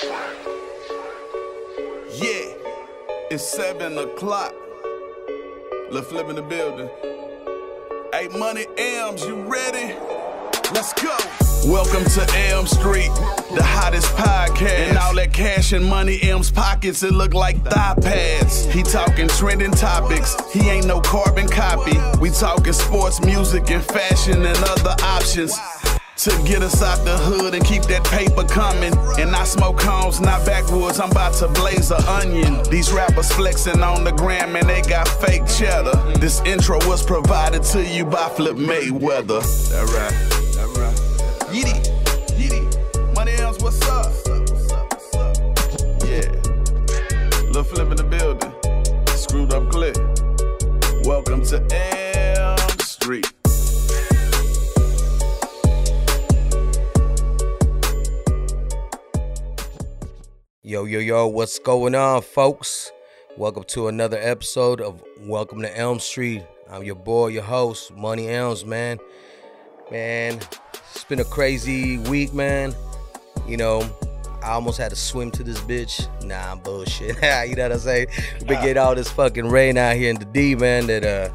Yeah, it's seven o'clock. Let's flip in the building. Hey, Money M's, you ready? Let's go. Welcome to Elm Street, the hottest podcast. And all that cash and money M's pockets, it look like thigh pads. He talking trending topics, he ain't no carbon copy. We talking sports, music, and fashion and other options. To get us out the hood and keep that paper coming. And I smoke homes, not backwoods. I'm about to blaze a onion. These rappers flexing on the gram and they got fake cheddar. This intro was provided to you by Flip Mayweather. That right, that right. Yeety, Yo, yo, yo, what's going on, folks? Welcome to another episode of Welcome to Elm Street. I'm your boy, your host, Money Elms, man. Man, it's been a crazy week, man. You know, I almost had to swim to this bitch. Nah, I'm bullshit. you know what I'm saying? We been getting all this fucking rain out here in the D, man, that, uh,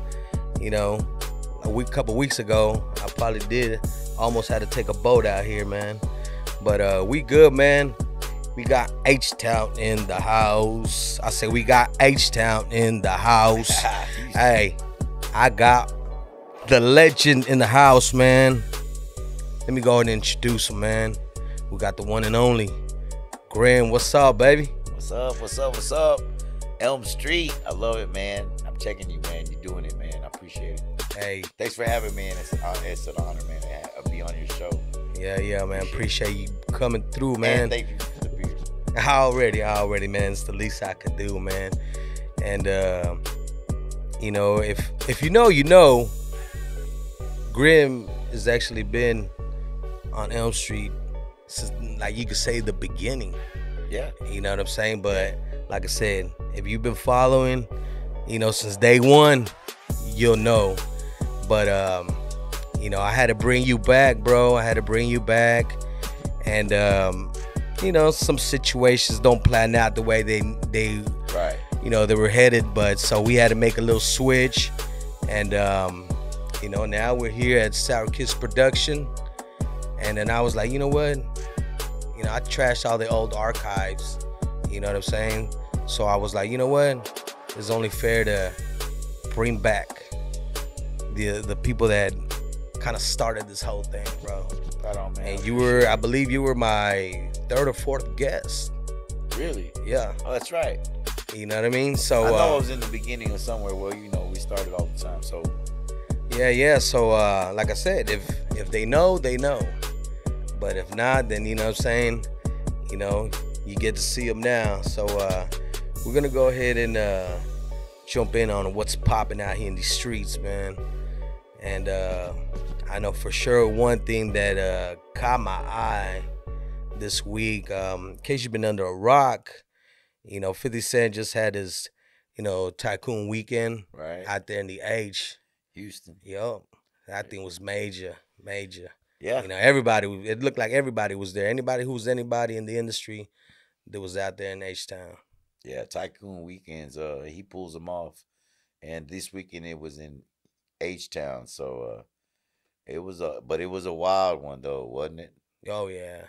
you know, a week, couple weeks ago, I probably did almost had to take a boat out here, man. But uh, we good, man. We got H Town in the house. I say we got H Town in the house. hey, I got the legend in the house, man. Let me go ahead and introduce him, man. We got the one and only Grimm. What's up, baby? What's up? What's up? What's up? Elm Street. I love it, man. I'm checking you, man. You're doing it, man. I appreciate it. Hey, Thanks for having me, and it's, uh, it's an honor, man, to be on your show. yeah, yeah, man. Appreciate you coming through, And man. thank you beer. Already, already, man. It's the least I could do, man. And uh, you know, if if you know, you know. Grimm has actually been on Elm Street since, like you could say, the beginning. Yeah. You know what I'm saying? But like I said, if you've been following, you know, since day one, you'll know. But um, you know, I had to bring you back, bro. I had to bring you back, and um, you know, some situations don't plan out the way they they Right. you know they were headed. But so we had to make a little switch, and um, you know, now we're here at Sour Kiss Production, and then I was like, you know what? You know, I trashed all the old archives. You know what I'm saying? So I was like, you know what? It's only fair to bring back the the people that kind of started this whole thing, bro. Right on, man. And you were, I believe, you were my third or fourth guest. really? Yeah, Oh, that's right. you know what I mean. So I know uh, I was in the beginning of somewhere Well, you know we started all the time. So Yeah, yeah. So uh like I said, if if they know, they know. But if not, then you know what I'm saying, you know, you get to see them now. So uh we're to go ahead and uh jump in on what's popping out here in these streets, man. And uh I know for sure one thing that uh caught my eye this week um in case you've been under a rock, you know, 50 Cent just had his you know, tycoon weekend right. out there in the H. Houston. Yup. That thing was major, major. Yeah. You know, everybody, it looked like everybody was there. Anybody who was anybody in the industry that was out there in H Town. Yeah. Tycoon weekends. Uh, he pulls them off, and this weekend it was in H Town. So uh, it was a, but it was a wild one though, wasn't it? Oh, yeah.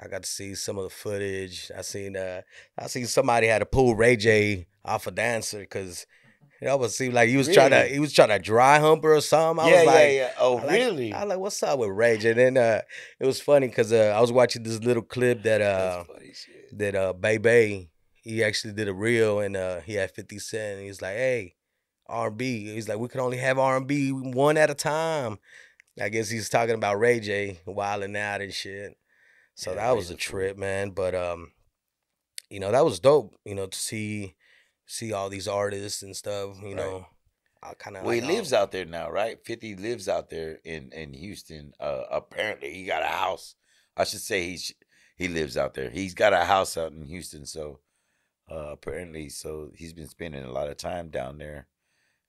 I got to see some of the footage. I seen uh I seen somebody had to pull Ray J off a dancer because it almost seemed like he was trying to he was trying to dry hump her or something. I yeah, was like, yeah, yeah. Oh, I like- really? I was like, what's up with Ray J? And then uh it was funny because uh, I was watching this little clip that uh That's funny shit. that uh Bebe he actually did a reel and uh he had 50 Cent and he's like, hey, R&B. He's like, we can only have R&B one at a time. I guess he's talking about Ray J wilding out and shit. So Yeah, that was a trip, man. But um, you know, that was dope, you know, to see see all these artists and stuff, you Right. know. I kind of Well, he lives out there now, right? Fifty lives out there in in Houston. Uh, apparently, he got a house. I should say he's he lives out there. He's got a house out in Houston. So uh, apparently, so he's been spending a lot of time down there,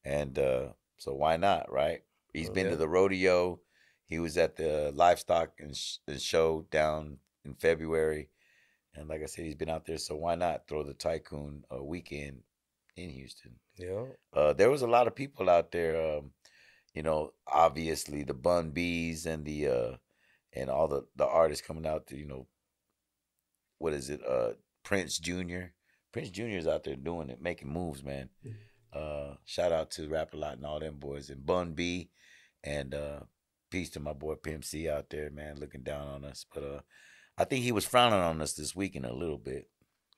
and uh, so why not, right? He's Oh, been yeah. to the rodeo. He was at the livestock and, sh- and show down in February, And like I said, he's been out there, so why not throw the tycoon a weekend in Houston? Yeah. Uh, there was a lot of people out there. Um, you know, obviously the Bun Bees and the uh, and all the the artists coming out to you know, what is it? Uh, Prince Jr. Prince Jr. is out there doing it, making moves, man. Uh, shout out to Rap a Lot and all them boys and Bun B, and uh, peace to my boy Pimp C out there, man, looking down on us. But uh, I think he was frowning on us this weekend a little bit.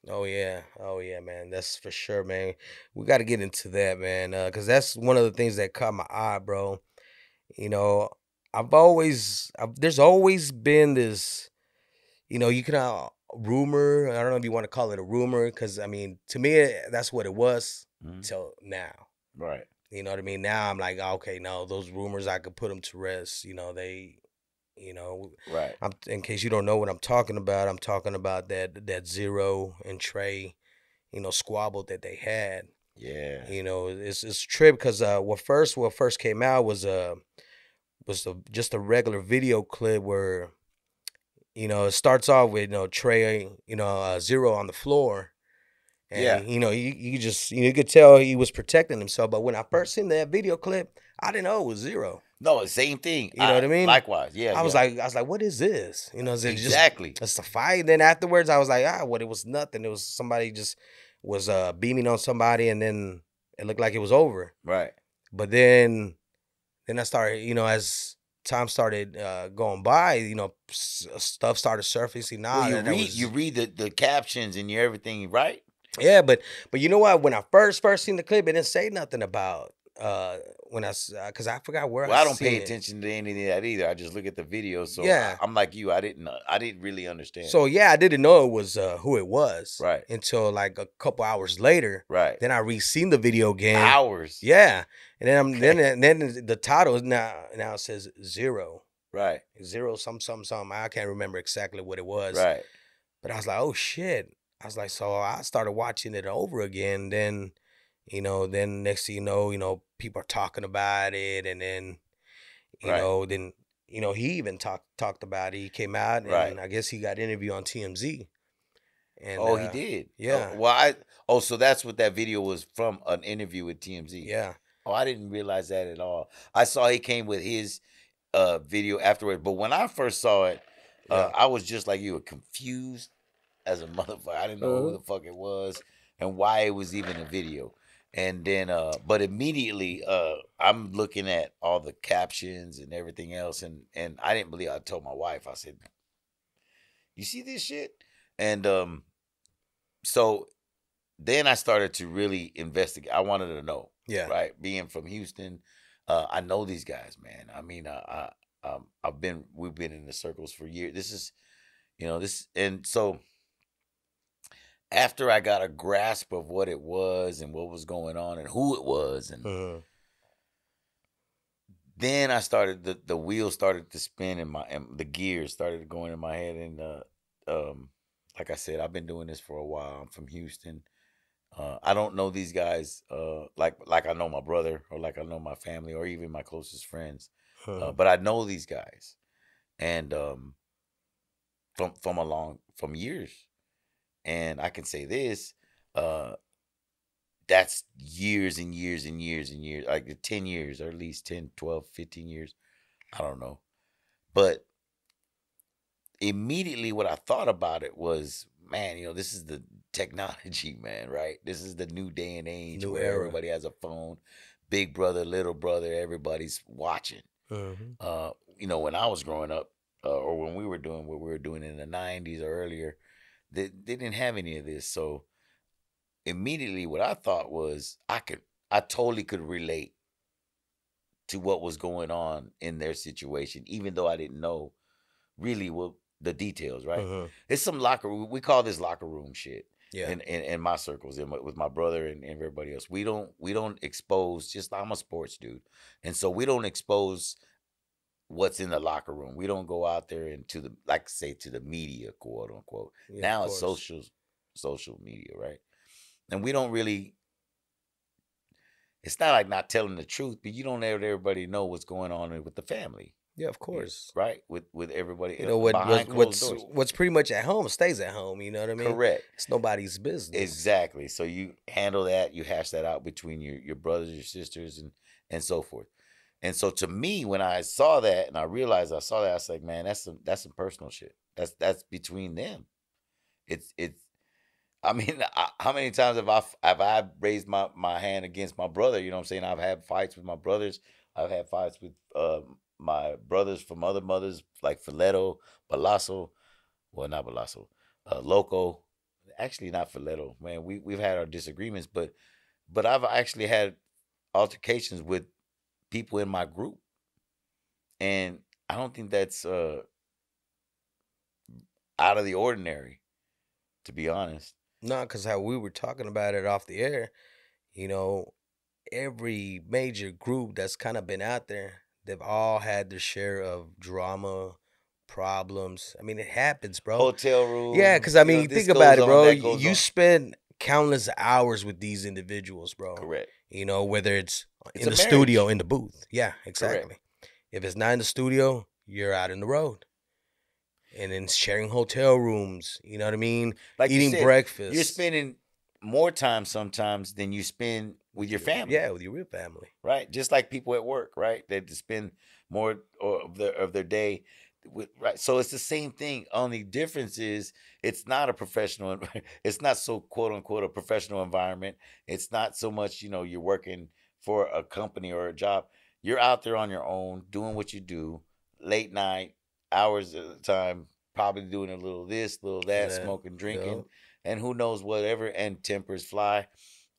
Oh yeah, oh yeah, man. That's for sure, man. We got to get into that, man, because that's one of the things that caught my eye, bro. You know, I've always, I've, there's always been this, you know, you can uh, rumor. I don't know if you want to call it a rumor, because I mean, to me, that's what it was Mhm. till now. Right. You know what I mean? Now I'm like, okay, no, those rumors I could put them to rest. You know, they, you know, Right. I'm in case you don't know what I'm talking about. I'm talking about that that Z-Ro and Trae, you know, squabble that they had. Yeah. You know, it's it's a trip because uh, what first what first came out was uh was a, just a regular video clip where, you know, it starts off with you know Trae, you know, uh, Z-Ro on the floor. And, Yeah. you know, you, you just you, know, you could tell he was protecting himself. But when I first seen that video clip, I didn't know it was Z-Ro. No, same thing. You know what I mean? Likewise. Yeah. I was like, I was like, what is this? You know, is it just exactly. it's a fight. Then afterwards, I was like, ah, what? It was nothing. It was somebody just was uh beaming on somebody, and then it looked like it was over. right. But then, then I started, you know, as time started uh going by, you know, s- stuff started surfacing. Now well, you read was- you read the, the captions and you everything, right? Yeah, but but you know what? When I first first seen the clip, it didn't say nothing about uh when I because I forgot where Well, I don't seen pay it. attention to any of that either. I just look at the video. So Yeah. I, am like you. I didn't. uh, I didn't really understand. So yeah, I didn't know it was uh who it was Right. until like a couple hours later. right. Then I re-seen the video again. Hours. Yeah, and then I'm then then the title now now it says Z-Ro Right. Z-Ro some some some. I can't remember exactly what it was. Right. But I was like, oh shit. I was like, so I started watching it over again. Then, you know, then next thing you know, you know, people are talking about it, and then, you Right. know, then you know he even talked talked about it. He came out, and Right. I guess he got interviewed on TMZ. And oh, uh, he did. yeah. Oh, well, I. Oh, so that's what that video was from an interview with TMZ. Yeah, Oh, I didn't realize that at all. I saw he came with his uh video afterwards, but when I first saw it, uh, Yeah. I was just like you, were confused as a motherfucker. I didn't know who Uh-huh. the fuck it was and why it was even a video. And then, uh, but immediately, uh, I'm looking at all the captions and everything else, and and I didn't believe. I told my wife, I said, "You see this shit?" And um, so then I started to really investigate. I wanted to know yeah, right? Being from Houston, uh, I know these guys, man. I mean, uh, I um, I've been we've been in the circles for years. This is, you know, this and so after I got a grasp of what it was and what was going on and who it was, and Mhm. then I started the the wheels started to spin and my and the gears started going in my head and uh, um, like I said, I've been doing this for a while. I'm from Houston. Uh, I don't know these guys uh, like like I know my brother or like I know my family or even my closest friends, uh, Mhm. but I know these guys, and um, from from a long from years, and I can say this, uh, that's years and years and years and years, like 10 years or at least 10, 12, 15 years. I don't know. But immediately what I thought about it was, man, you know, this is the technology, man, right? This is the new day and age New where era. everybody has a phone. Big brother, little brother, everybody's watching. Mhm. Uh, you know, when I was growing up, uh, or when we were doing what we were doing in the '90s or earlier, they, they didn't have any of this. So immediately, what I thought was, I could, I totally could relate to what was going on in their situation, even though I didn't know really what the details. Right? Mhm. It's some locker. We call this locker room shit Yeah, in, in, in my circles and with my brother and, and everybody else we don't we don't expose just i'm a sports dude and so we don't expose what's in the locker room we don't go out there into the like say to the media quote unquote yeah, now it's social social media right and we don't really it's not like not telling the truth but you don't let everybody know what's going on with the family Yeah, of course. right? With with everybody, You uh, know what? what's doors. what's pretty much at home stays at home. You know what I mean? correct. It's nobody's business. Exactly. So you handle that, you hash that out between your your brothers, your sisters, and and so forth. And so to me, when I saw that and I realized I saw that, I was like, man, that's some that's some personal shit. That's that's between them. It's it's. I mean, I, how many times have I have I raised my my hand against my brother? You know what I'm saying? I've had fights with my brothers. I've had fights with uh, my brothers from other mothers, like Fileto, Balasso. Well, not Balasso, uh, Loco. Actually, not Fileto. Man, we we've had our disagreements, but but I've actually had altercations with people in my group, and I don't think that's uh, out of the ordinary, to be honest. No, because how we were talking about it off the air, you know, every major group that's kind of been out there, they've all had their share of drama, problems. I mean, it happens, bro. Hotel room. yeah, because I you know, mean, think about it, bro. you on. spend countless hours with these individuals, bro. correct. You know, whether it's, It's in a the studio, in the booth. Yeah, exactly. If it's not in the studio, you're out in the road. And then sharing hotel rooms, you know what I mean? Like you Eating said, breakfast. You're spending more time sometimes than you spend with your family. Yeah, with your real family. right? Just like people at work, right? They spend more of their of their day with right. So it's the same thing. Only difference is it's not a professional. It's not so quote unquote a professional environment. It's not so much you know you're working for a company or a job. You're out there on your own doing what you do, late night hours at a time, probably doing a little this, little that, Yeah, smoking, drinking, yeah. and who knows whatever. And tempers fly,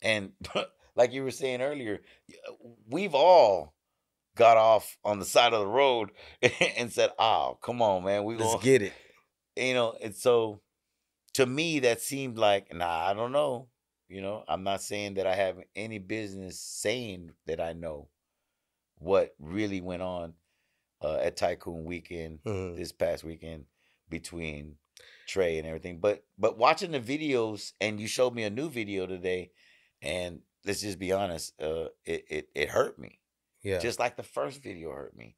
and like you were saying earlier, we've all got off on the side of the road and said, "Oh, come on, man, we Let's going get it. you know." And so, to me, that seemed like, nah, I don't know. You know, I'm not saying that I have any business saying that I know what really went on uh, at Tycoon Weekend Mhm. this past weekend between Trae and everything. But but watching the videos and you showed me a new video today, and let's just be honest, uh, it it, it hurt me Yeah. just like the first video hurt me,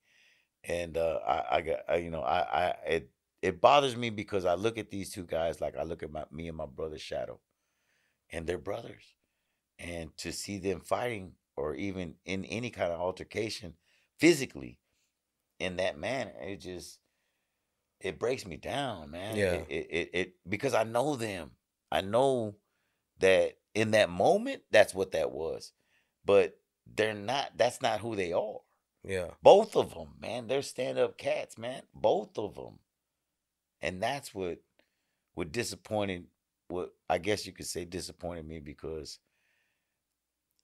and uh, I I got I, you know I I it it bothers me because I look at these two guys like I look at my me and my brother's shadow, and they're brothers, and to see them fighting or even in any kind of altercation physically in that manner it just it breaks me down man Yeah. it, it, it, it because i know them i know that in that moment that's what that was but they're not that's not who they are yeah. both of them man they're stand-up cats man both of them and that's what what disappointed what i guess you could say disappointed me because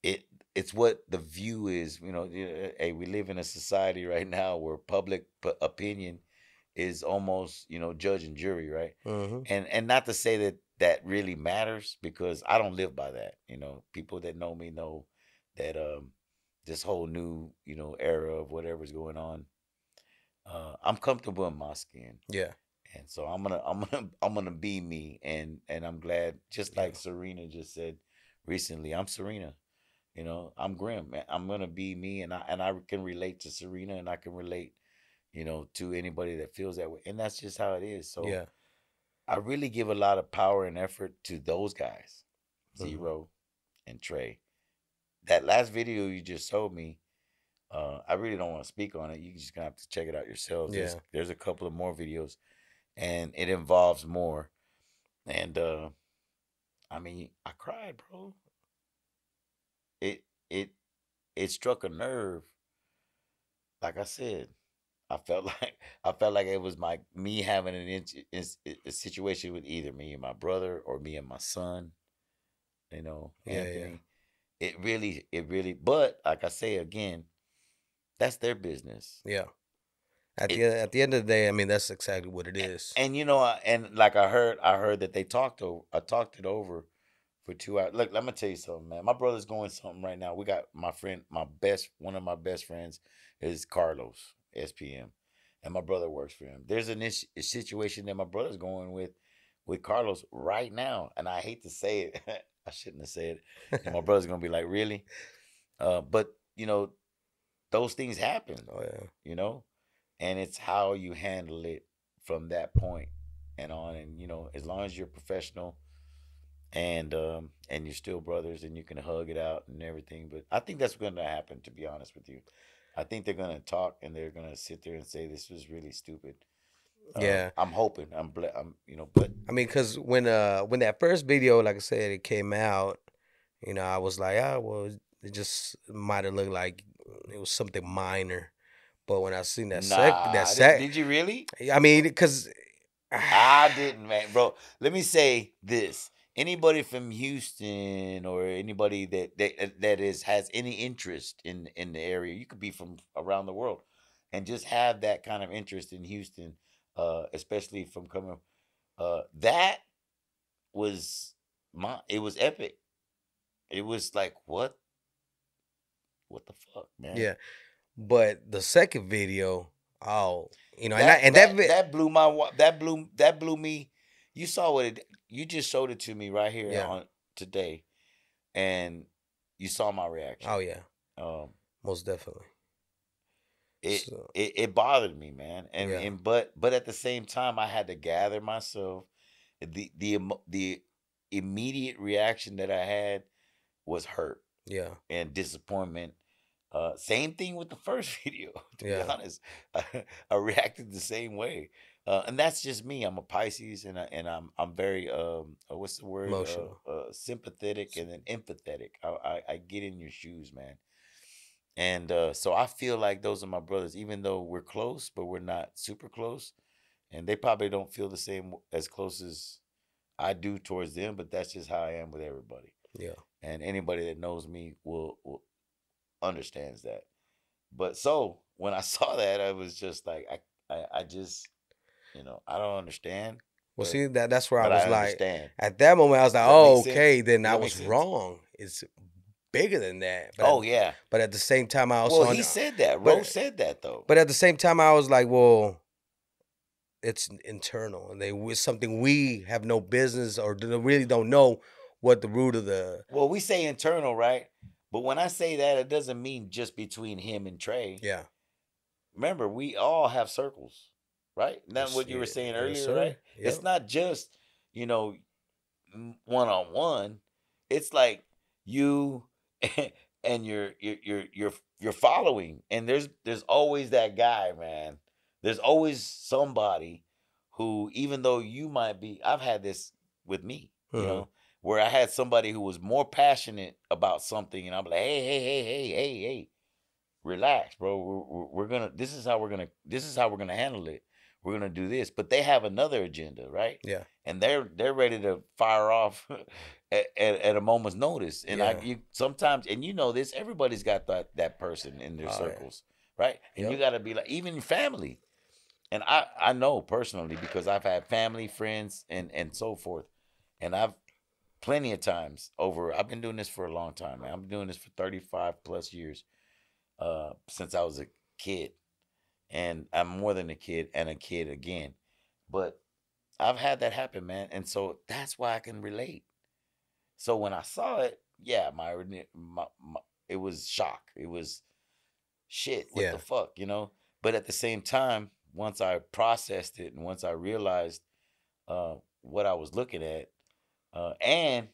it it's what the view is you know hey we live in a society right now where public p- opinion is almost you know judge and jury right hmm and and not to say that that really matters because I don't live by that. You know, people that know me know that um this whole new you know era of whatever's going on, uh, I'm comfortable in my skin, Yeah. And so I'm gonna I'm gonna I'm gonna be me, and and I'm glad. Just like Serena just said recently, I'm Serena. You know, I'm Grimm. I'm gonna be me, and I and I can relate to Serena, and I can relate, you know, to anybody that feels that way, and that's just how it is. So yeah. I really give a lot of power and effort to those guys, Mhm. Z-Ro and Trae. That last video you just showed me, uh, I really don't want to speak on it. You just gonna have to check it out yourselves. There's, Yeah. there's a couple of more videos, and it involves more. And uh, I mean, I cried, bro. It it it struck a nerve. Like I said, I felt like I felt like it was my me having an in, in, a situation with either me and my brother or me and my son. You know, Yeah, yeah. It really, it really. But like I say again, that's their business. Yeah. At It- the at the end of the day, I mean that's exactly what it is. And you know, and like I heard, I heard that they talked over. I talked it over for two hours. Look, let me tell you something, man. My brother's going something right now. We got my friend, my best, one of my best friends is Carlos SPM, and my brother works for him. There's an issue, a situation that my brother's going with with Carlos right now, and I hate to say it. I shouldn't have said it. And my brother's gonna be like, really? Uh, but you know, those things happen oh yeah. you know and it's how you handle it from that point and on. And you know, as long as you're professional and um and you're still brothers and you can hug it out and everything. But I think that's going to happen. To be honest with you, I think they're going to talk and they're going to sit there and say this was really stupid. Uh, Yeah. I'm hoping. I'm. Ble- I'm. You know, but I mean, cause when uh when that first video, like I said, it came out, you know, I was like, ah, well, it just might have looked like it was something minor, but when I seen that sec, nah, that did- sec, did you really? I mean, cause I didn't, man, bro. Let me say this: anybody from Houston or anybody that that that is has any interest in in the area, you could be from around the world, and just have that kind of interest in Houston, uh, especially from coming. Uh, that was my. It was epic. It was like what? What the fuck, man? yeah, but the second video, oh, you know, and that, and that, that, that blew my that blew that blew me. You saw what it. You just showed it to me right here Yeah. on today, and you saw my reaction. oh yeah, Um, most definitely. it, So- it it bothered me, man. And Yeah. and but but at the same time, I had to gather myself. The the the immediate reaction that I had was hurt Yeah, and disappointment. Uh, same thing with the first video. To Yeah. be honest, I, I reacted the same way, uh, and that's just me. I'm a Pisces, and I, and I'm I'm very um uh, what's the word Emotional. uh, uh, sympathetic and then empathetic. I, I I get in your shoes, man, and uh, so I feel like those are my brothers, even though we're close, but we're not super close, and they probably don't feel the same as close as I do towards them. But that's just how I am with everybody yeah, and anybody that knows me will, will understands that. But so when I saw that, I was just like, I, I, I just, you know, I don't understand. well, But- see that that's where I was I like, at that moment, I was like, that oh, make sense? okay, then Does I was sense? wrong. It's bigger than that. But Oh yeah. but at the same time, I also Well, he said that. but- Rose said that though. But at the same time, I was like, well, it's internal, and they it's something we have no business or really don't know what the root of the well, we say internal, right? But when I say that, it doesn't mean just between him and Trae. yeah Remember, we all have circles, right? That's what you were saying earlier, right? It's not just, you know, one on one. It's like you and your your your your your following. And there's there's always that guy, man. There's always somebody who, even though you might be, I've had this with me, you Mhm. know, where I had somebody who was more passionate about something, and I'm like, hey, hey, hey, hey, hey, hey, relax, bro. We're, we're, we're gonna. This is how we're gonna. This is how we're gonna handle it. We're gonna do this, but they have another agenda, right? Yeah. And they're they're ready to fire off at, at, at a moment's notice. And I you sometimes, and you know this, everybody's got that that person in their Oh, yeah. circles, right? And you got to be like even family. And I I know personally because I've had family, friends, and and so forth, and I've plenty of times over. I've been doing this for a long time. Man. I've been doing this for thirty five plus years, uh, since I was a kid, and I'm more than a kid and a kid again, but I've had that happen, man, and so that's why I can relate. So when I saw it, yeah, my, my, my it was shock. It was shit. What Yeah. the fuck, you know? But at the same time, once I processed it and once I realized uh, what I was looking at, uh, and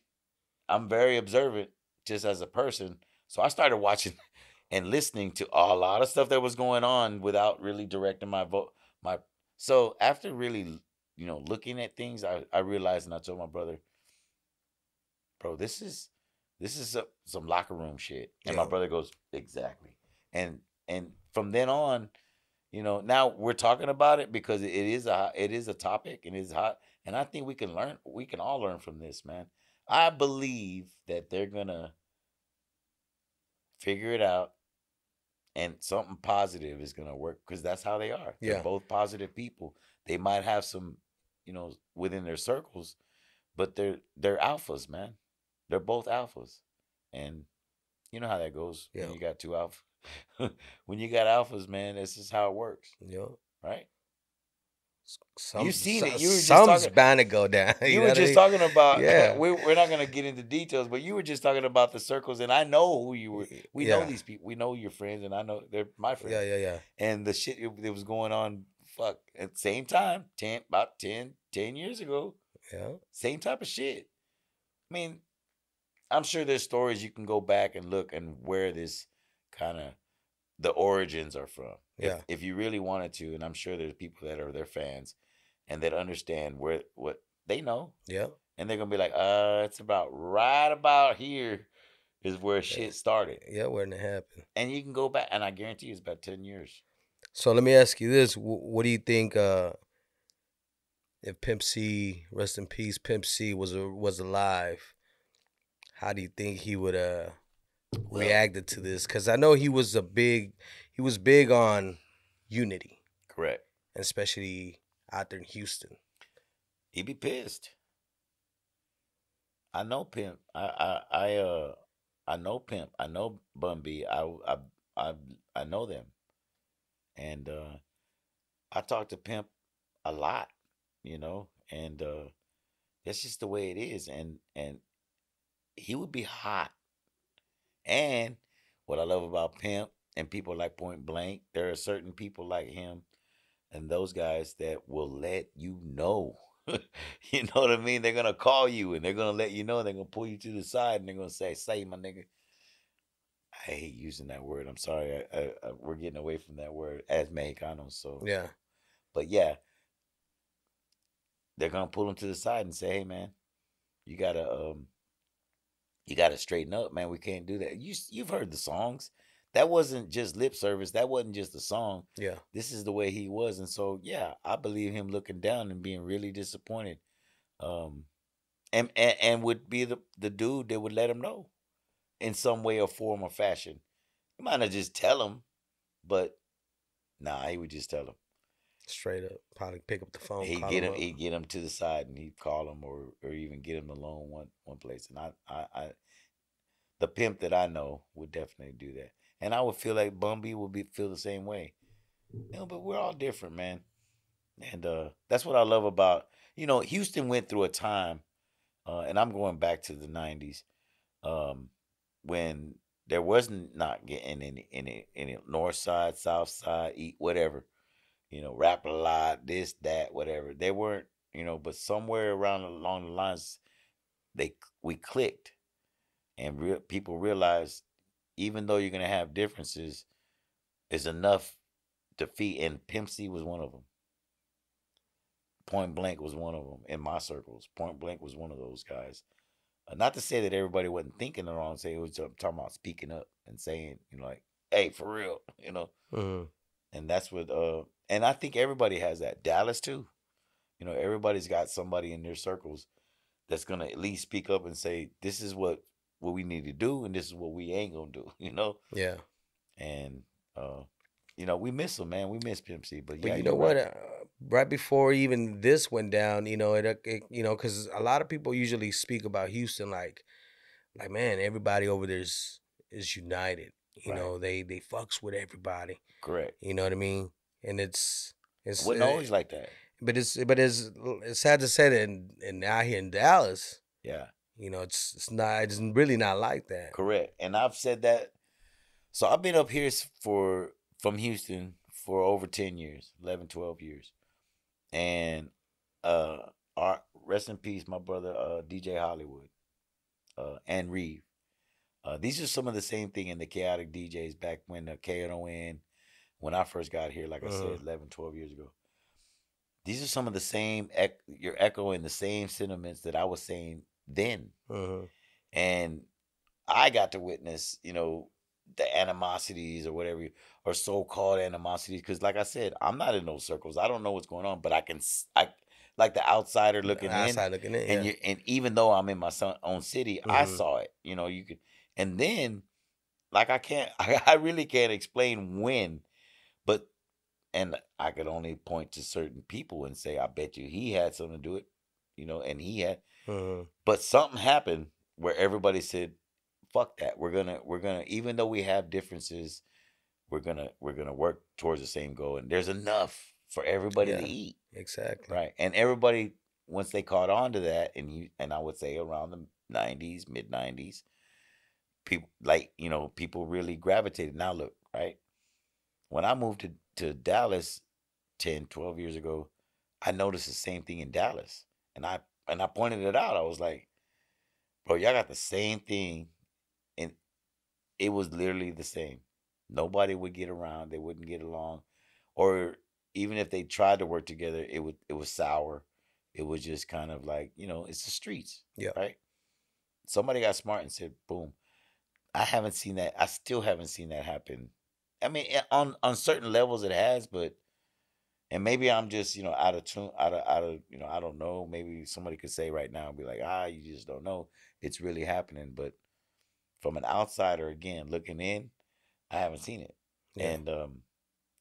I'm very observant just as a person, so I started watching and listening to a lot of stuff that was going on without really directing my vote. My so after really, you know, looking at things, I I realized and I told my brother, bro, this is this is a, some locker room shit. And my brother goes, exactly. And and from then on, you know, now we're talking about it because it is a it is a topic and it's hot. And I think we can learn. We can all learn from this, man. I believe that they're gonna figure it out, and something positive is gonna work because that's how they are. They're Yeah. both positive people. They might have some, you know, within their circles, but they're they're alphas, man. They're both alphas, and you know how that goes Yeah. when you got two alpha. when you got alphas, man, this is how it works, know right? Some, You seen it. You were just some's talking- bound to go down. You, know were what I just mean? talking about. Yeah. we, we're not gonna get into details, but you were just talking about the circles, and I know who you were. We know these people. We know your friends, and I know they're my friends. Yeah, yeah, yeah. And the shit that was going on, fuck, at the same time, ten about 10, 10 years ago, Yeah. same type of shit. I mean, I'm sure there's stories you can go back and look and where this kind of the origins are from. Yeah. If, you really wanted to, and I'm sure there's people that are their fans and that understand where what they know, Yeah. and they're gonna be like, uh, it's about right about here is where shit started. Yeah, when it happened. And you can go back, and I guarantee you it's about ten years. So let me ask you this: What do you think? Uh, if Pimp C, rest in peace, Pimp C was a, was alive, how do you think he would uh Well- reacted to this? Because I know he was a big, he was big on unity, Correct. especially out there in Houston. He'd be pissed. I know Pimp. I I I uh I know Pimp. I know Bun B. I I I I know them. And uh I talk to Pimp a lot, you know, and uh that's just the way it is. And and he would be hot. And what I love about Pimp and people like Point Blank, there are certain people like him and those guys that will let you know. you know what I mean? They're gonna call you and they're gonna let you know. They're gonna pull you to the side and they're gonna say, "Say, my nigga." I hate using that word. I'm sorry. I, I, I, we're getting away from that word as Mexicanos. So, Yeah, but yeah, they're gonna pull them to the side and say, "Hey, man, you gotta um, you gotta straighten up, man. We can't do that." You you've heard the songs. That wasn't just lip service. That wasn't just a song yeah, this is the way he was and so yeah i believe him looking down and being really disappointed um and and, and would be the, the dude that would let him know in some way or form or fashion he might not just tell him but nah he would just tell him straight up. Probably pick up the phone. he'd get him up. he'd get him to the side and he'd call him or or even get him alone one one place and i i, I the pimp that i know would definitely do that and i would feel like Bun B would be feel the same way you know, but we're all different, man. And uh that's what I love about you know, Houston went through a time, uh, and I'm going back to the nineties, um, when there wasn't not getting any any any north side, south side, eat whatever, you know, rap a lot, this, that, whatever. They weren't, you know, but somewhere around along the lines they we clicked and real people realized even though you're gonna have differences, is enough to feed. and Pimp C was one of them. Point Blank was one of them in my circles. Point Blank was one of those guys. Uh, not to say that everybody wasn't thinking the wrong. Say it was I'm talking about speaking up and saying, you know, like, "Hey, for real," you know. Mhm. And that's what. uh And I think everybody has that. Dallas too. You know, everybody's got somebody in their circles that's gonna at least speak up and say, "This is what what we need to do, and this is what we ain't gonna do." You know Yeah. and uh you know we miss him man we miss pimp c but, But yeah you know what? right. Uh, right before even this went down, you know, it, uh, it you know, because a lot of people usually speak about Houston like, like man, everybody over there is is united. You Right. know, they they fucks with everybody. correct You know what I mean? And it's it's wasn't uh, always like that. but it's but it's it's sad to say that in, in out here in Dallas, yeah. you know, it's it's not it's really not like that. correct and i've said that so i've been up here for from houston for over 10 years 11 12 years and uh our rest in peace my brother uh dj hollywood uh and reeve. Uh these are some of the same thing in the chaotic djs back when the KNON when i first got here like i said Mhm. 11 12 years ago these are some of the same ec- you're echoing the same sentiments that i was saying then hmm and I got to witness, you know, the animosities or whatever, or so-called animosities. Because, like I said, I'm not in those circles. I don't know what's going on, but I can, I like the outsider looking in, outside looking in, and yeah. you, and even though I'm in my son, own city, I Mhm. saw it. You know, you could, and then, like I can't, I, I really can't explain when, and I could only point to certain people and say, I bet you he had something to do it, you know, and he had. Mhm. But something happened where everybody said, "Fuck that. We're gonna we're gonna even though we have differences, we're gonna we're gonna work towards the same goal." And there's enough for everybody Yeah. to eat. Exactly. Right. And everybody once they caught on to that and you and I would say around the nineties, mid nineties, people like, you know, people really gravitated. Now look, right? When I moved to, to Dallas 10, 12 years ago, I noticed the same thing in Dallas. And I and I pointed it out. I was like, bro, y'all got the same thing. And it was literally the same. Nobody would get around, they wouldn't get along. Or even if they tried to work together, it would it was sour. It was just kind of like, you know, it's the streets. Yeah. Right. Somebody got smart and said, boom. I haven't seen that. I still haven't seen that happen. I mean, eh, on on certain levels it has, but and maybe I'm just, you know, out of tune, out of out of, you know, I don't know. Maybe somebody could say right now and be like, ah, you just don't know. It's really happening. But from an outsider again looking in, I haven't seen it. Yeah. And um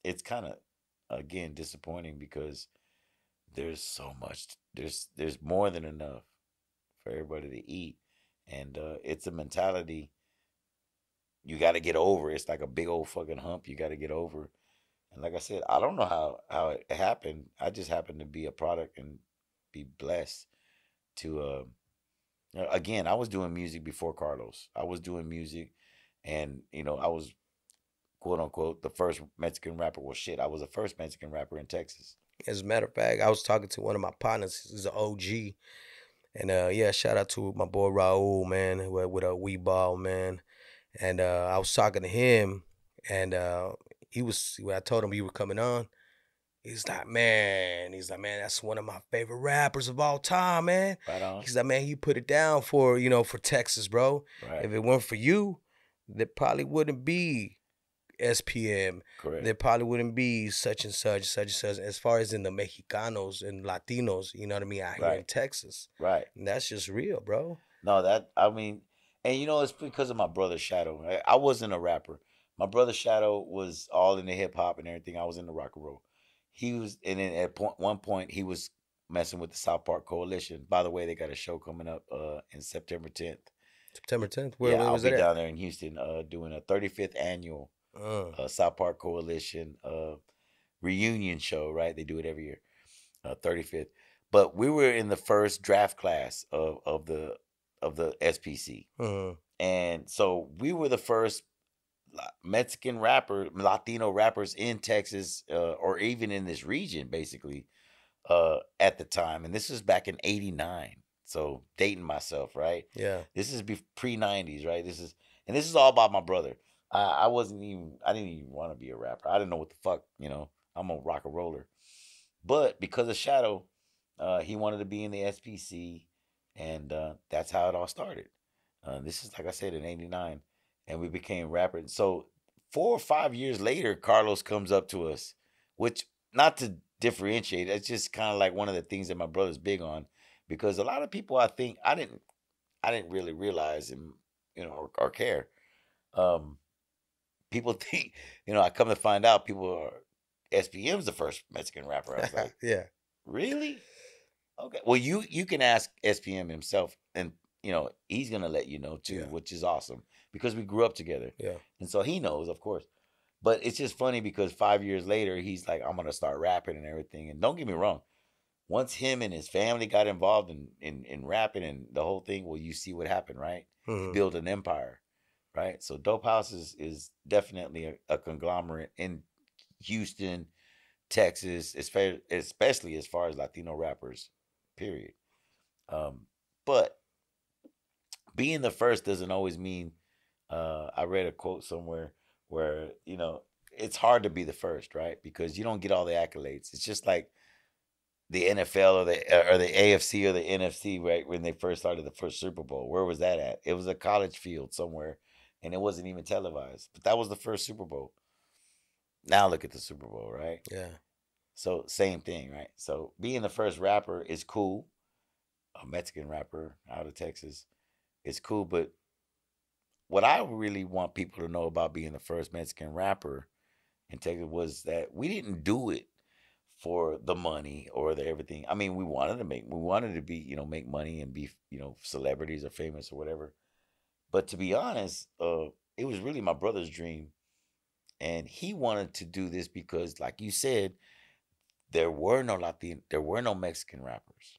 it's kind of again disappointing because there's so much there's there's more than enough for everybody to eat and uh it's a mentality you got to get over it's like a big old fucking hump you got to get over. And like i said i don't know how how it happened. I just happened to be a product and be blessed to uh again i was doing music before carlos. I was doing music and you know i was quote unquote the first mexican rapper. Well shit i was the first mexican rapper in texas. As a matter of fact, I was talking to one of my partners. He's an OG, and uh, yeah, shout out to my boy Raul, man, with, with a wee ball, man. And uh, I was talking to him, and uh, he was when I told him you were coming on. He's like, man, he's like, man, that's one of my favorite rappers of all time, man. right on He's like, man, he put it down for you know for Texas, bro. right If it weren't for you, there probably wouldn't be SPM correct there probably wouldn't be such and such, such and such, as far as in the Mexicanos and Latinos, you know what I mean, out here in Texas. right And that's just real, bro. No, that I mean, and you know, it's because of my brother Shadow. I, I wasn't a rapper. My brother Shadow was all in the hip hop and everything. I was in the rock and roll. He was, and then at point one point he was messing with the South Park Coalition. By the way, they got a show coming up uh in September tenth. September 10th. Where, yeah, where I'll was be it down at? there in Houston, uh, doing a 35th annual Uh, uh, South Park Coalition uh, reunion show. Right, they do it every year, uh, 35th. But we were in the first draft class of of the of the SPC. uh, And so we were the first Mexican rapper, Latino rappers in Texas, uh, or even in this region, basically, uh, at the time. And this was back in '89. So dating myself, right? yeah. This is pre '90s, right? This is, and this is all about my brother. I, I wasn't even, I didn't even want to be a rapper. I didn't know what the fuck, you know. I'm a rock and roller, but because of Shadow, uh, he wanted to be in the SPC, and uh, that's how it all started. Uh, this is like I said in '89, and we became rappers. So four or five years later, Carlos comes up to us, which not to differentiate, That's just kind of like one of the things that my brother's big on, because a lot of people I think I didn't, I didn't really realize and you know or, or care. Um, people think you know I come to find out people are SPM's the first Mexican rapper. I was like, yeah. Really? Okay. Well, you you can ask SPM himself, and you know he's gonna let you know too, Yeah. which is awesome because we grew up together, Yeah. and so he knows, of course. But it's just funny because five years later, he's like, "I'm gonna start rapping and everything." And don't get me wrong, once him and his family got involved in in, in rapping and the whole thing, well, you see what happened, right? Mhm. Build an empire, right? So Dope House is is definitely a, a conglomerate in Houston, Texas, espe- especially as far as Latino rappers, period. Um, but being the first doesn't always mean. Uh, I read a quote somewhere where you know it's hard to be the first, right? Because you don't get all the accolades. It's just like the NFL or the or the AFC or the NFC, right? When they first started the first Super Bowl, where was that at? It was a college field somewhere, and it wasn't even televised. But that was the first Super Bowl. Now look at the Super Bowl, right? Yeah. So same thing, right? So being the first rapper is cool. A Mexican rapper out of Texas is cool, but what I really want people to know about being the first Mexican rapper in Texas was that we didn't do it for the money or the everything. I mean, we wanted to make we wanted to be, you know, make money and be, you know, celebrities or famous or whatever. But to be honest, uh it was really my brother's dream and he wanted to do this because like you said, there were no Latin, there were no Mexican rappers.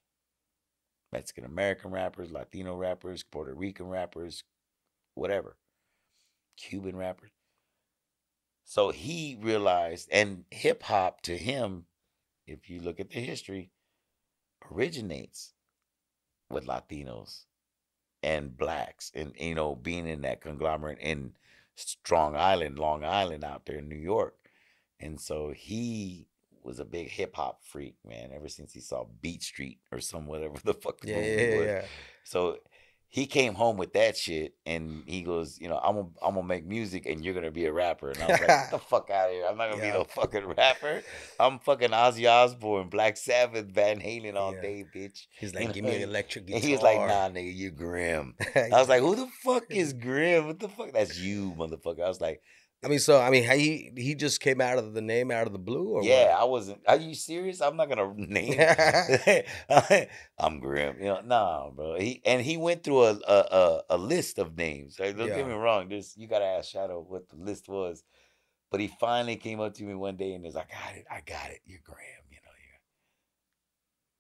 Mexican American rappers, Latino rappers, Puerto Rican rappers, whatever, Cuban rappers. So he realized, and hip hop to him, if you look at the history, originates with Latinos and blacks, and you know, being in that conglomerate in Strong Island, Long Island, out there in New York, and so he was a big hip hop freak, man. Ever since he saw Beat Street or some whatever the fuck. the Yeah, movie yeah, was. yeah. So he came home with that shit, and he goes, you know, I'm gonna I'm gonna make music, and you're gonna be a rapper. And I was like, get the fuck out of here! I'm not gonna Yeah. be no fucking rapper. I'm fucking Ozzy Osbourne, Black Sabbath, Van Halen all day, bitch. He's like, give me an electric guitar. And he was like, nah, nigga, you're Grimm. I was like, who the fuck is Grimm? What the fuck? That's you, motherfucker. I was like, I mean, so I mean, he he just came out of the name out of the blue, or yeah, I wasn't. Are you serious? I'm not gonna name. I'm Grimm. You know, nah, bro. He and he went through a a, a, a list of names. Like, don't Yeah. get me wrong. This you gotta ask Shadow what the list was. But he finally came up to me one day and was like, I got it, I got it. You're Graham, you know, you're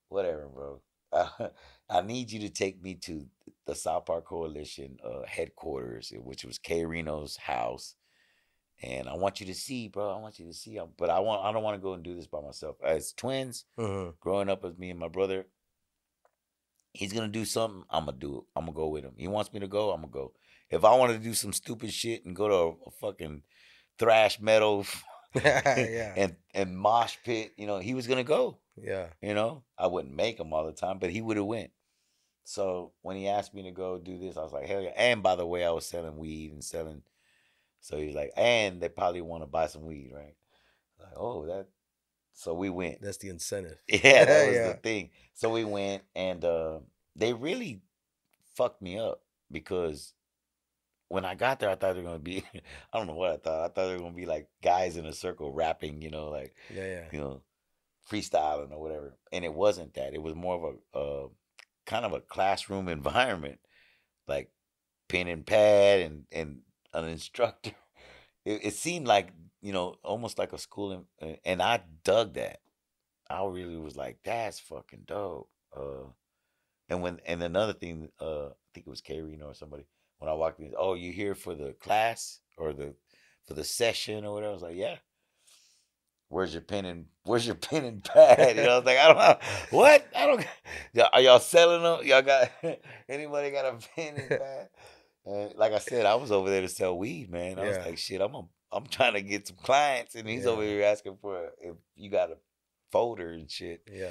whatever, bro. Uh, I need you to take me to the South Park Coalition uh, headquarters, which was K-Rino's house. And I want you to see, bro. I want you to see. um, But I want. I don't want to go and do this by myself. As twins, Mhm. growing up as me and my brother, he's gonna do something. I'm gonna do it. I'm gonna go with him. He wants me to go. I'm gonna go. If I want to do some stupid shit and go to a, a fucking thrash metal yeah, and and mosh pit, you know, he was gonna go. yeah, You know, I wouldn't make him all the time, but he would have went. So when he asked me to go do this, I was like, hell yeah. And by the way, I was selling weed and selling. So he's like, and they probably want to buy some weed, right? Like, oh, that. So we went. that's the incentive. Yeah, that was Yeah. the thing. So we went, and uh, they really fucked me up because when I got there, I thought they were gonna be. I don't know what I thought. I thought they were gonna be like guys in a circle rapping, you know, like Yeah, yeah, you know, freestyling or whatever. And it wasn't that. It was more of a uh, kind of a classroom environment, like pen and pad and and an instructor. It, it seemed like you know, almost like a school, en- and I dug that. I really was like, that's fucking dope. Uh, and when and another thing, uh, I think it was K-Rino or somebody when I walked in. Oh, you here for the class or the for the session or whatever? I was like, yeah. Where's your pen and Where's your pen and pad? You know, I was like, I don't know what I don't. Are y'all selling them? Y'all got anybody got a pen and pad? And like I said, I was over there to sell weed, man. I was like, shit, I'm a, I'm trying to get some clients, and he's over here asking for if you got a folder and shit. yeah.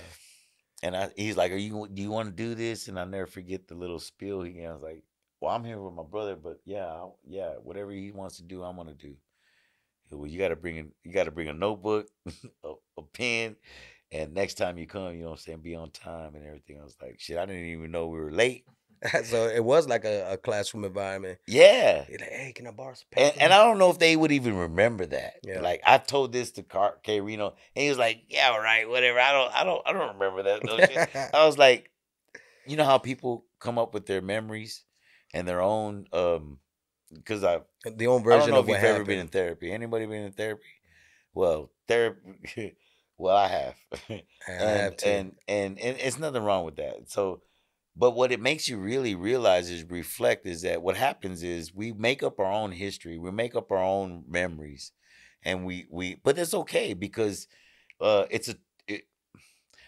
And I, he's like, "Are you? Do you want to do this?" And I never forget the little spiel he gave. I was like, "Well, I'm here with my brother, but yeah, I'll- yeah, whatever he wants to do, I'm gonna do." Well, you got to bring in, you got to bring a notebook, a, a pen, and next time you come, you know what I'm saying, be on time and everything. I was like, "Shit, I didn't even know we were late." so it was like a, a classroom environment. Yeah, You're like, hey, can I borrow some and, paper? and I don't know if they would even remember that. Yeah. Like I told this to Car- K-Rino, and he was like, "Yeah, all right, whatever." I don't, I don't, I don't remember that. I was like, you know how people come up with their memories and their own, um, because I, the own I version don't know of if you've happened. ever been in therapy. Anybody been in therapy? Well, therapy. well, I have. I and, have to. and and and it's nothing wrong with that. So, but what it makes you really realize is reflect is that what happens is we make up our own history, we make up our own memories, and we we. But it's okay because uh, it's a it,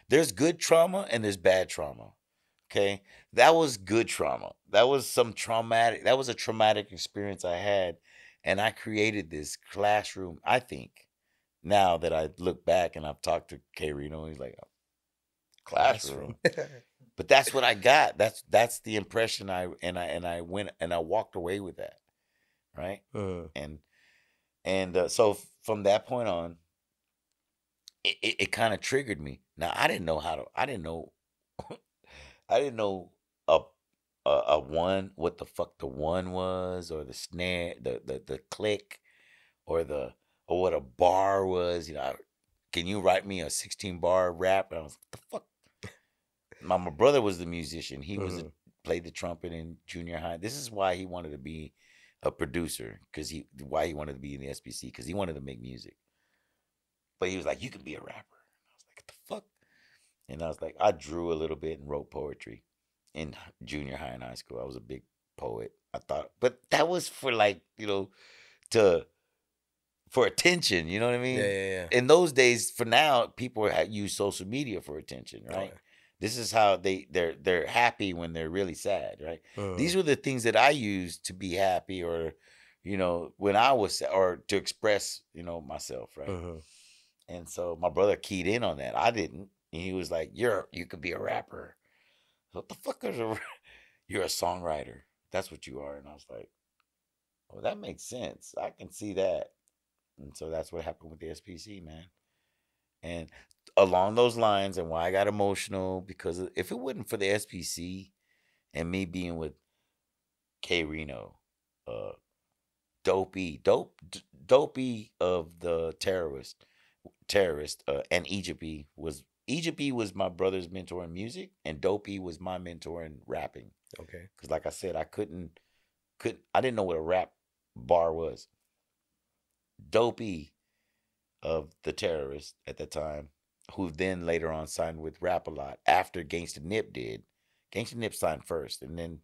there's good trauma and there's bad trauma. Okay, that was good trauma. That was some traumatic. That was a traumatic experience I had, and I created this classroom. I think now that I look back and I've talked to K-Rino, he's like, classroom. but that's what I got. That's that's the impression I and I and I went and I walked away with that, right? Uh, And and uh, so from that point on, it, it, it kind of triggered me. Now I didn't know how to. I didn't know. I didn't know a, a a one what the fuck the one was or the snare the the the click or the or what a bar was. You know, I- can you write me a sixteen bar rap? And I was like, the fuck. My, my brother was the musician. He was a, Mhm. played the trumpet in junior high. This is why he wanted to be a producer because he why he wanted to be in the SPC because he wanted to make music. But he was like, "You can be a rapper." I was like, "Get the fuck?" And I was like, I drew a little bit and wrote poetry in junior high and high school. I was a big poet. I thought, but that was for like, you know, to for attention. You know what I mean? Yeah, yeah, yeah. In those days, for now, people use social media for attention, right? Right. This is how they they're they're happy when they're really sad, right? Mhm. These were the things that I used to be happy, or you know, when I was or to express, you know, myself, right? Mhm. And so my brother keyed in on that. I didn't. And he was like, "You're you could be a rapper." What the fuck is a? You're a songwriter. That's what you are. And I was like, "Well, that makes sense. I can see that." And so that's what happened with the SPC, man. And along those lines, and why I got emotional because if it wasn't for the SPC and me being with K-Rino, uh, Dopey, Dope, D- Dopey of the terrorist, terrorist, uh, and Egypt E was Egypt E was my brother's mentor in music, and Dopey was my mentor in rapping. Okay. Because, like I said, I couldn't, could I didn't know what a rap bar was. Dopey of the terrorist at the time, who then later on signed with Rap a Lot after Ganksta N-I-P did. Ganksta N-I-P signed first, and then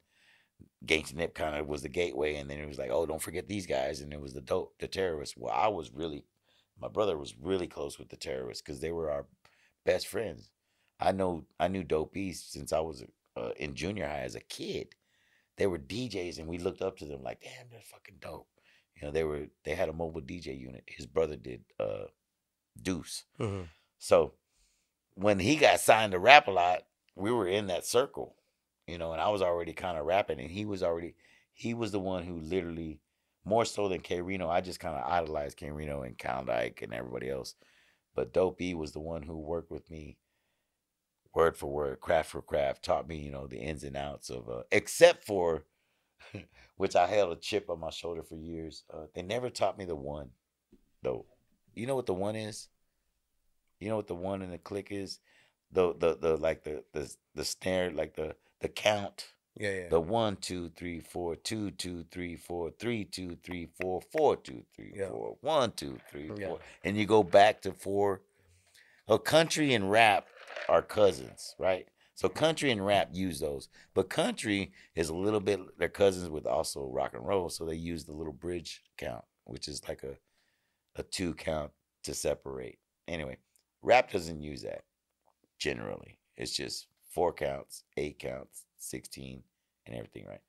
Ganksta N-I-P kind of was the gateway, and then it was like, oh, don't forget these guys, and it was the dope, the terrorists. Well, I was really, my brother was really close with the terrorists because they were our best friends. I know, I knew Dope East since I was uh, in junior high as a kid. They were DJs, and we looked up to them like, damn, they're fucking dope. You know, they were they had a mobile DJ unit. His brother did uh, Deuce. Mhm. So when he got signed to rap a lot, we were in that circle, you know, and I was already kind of rapping, and he was already he was the one who literally more so than K-Rino. I just kind of idolized K-Rino and Klondike and everybody else, but Dope E was the one who worked with me word for word, craft for craft, taught me you know the ins and outs of uh, except for which I held a chip on my shoulder for years. Uh, they never taught me the one though. You know what the one is? You know what the one in the click is? The the the like the the the snare, like the the count. Yeah, yeah. The one, two, three, four, two, two, three, four, three, two, three, four, four, two, three, Yeah. four, one, two, three, four, Yeah. and you go back to four. A country and rap are cousins, right? So country and rap use those, but country is a little bit they're cousins with also rock and roll, so they use the little bridge count, which is like a a two count to separate. Anyway, rap doesn't use that generally. It's just four counts, eight counts, 16, and everything, right?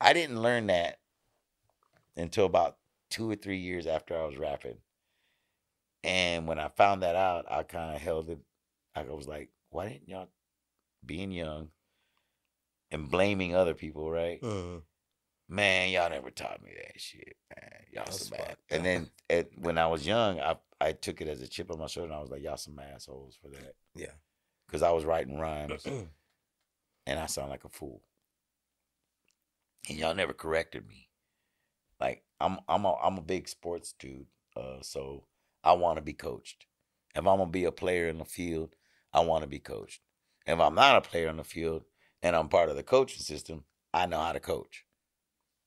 I didn't learn that until about two or three years after I was rapping. And when I found that out, I kind of held it. I was like, why didn't y'all, being young and blaming other people, right? Mhm. Man, y'all never taught me that shit, man. Y'all some bad. And then at, when I was young, I I took it as a chip on my shoulder, and I was like, y'all some assholes for that, Yeah. because I was writing rhymes, and I sound like a fool, and y'all never corrected me. Like I'm I'm a I'm a big sports dude, uh, so I want to be coached. If I'm gonna be a player in the field, I want to be coached. If I'm not a player in the field and I'm part of the coaching system, I know how to coach.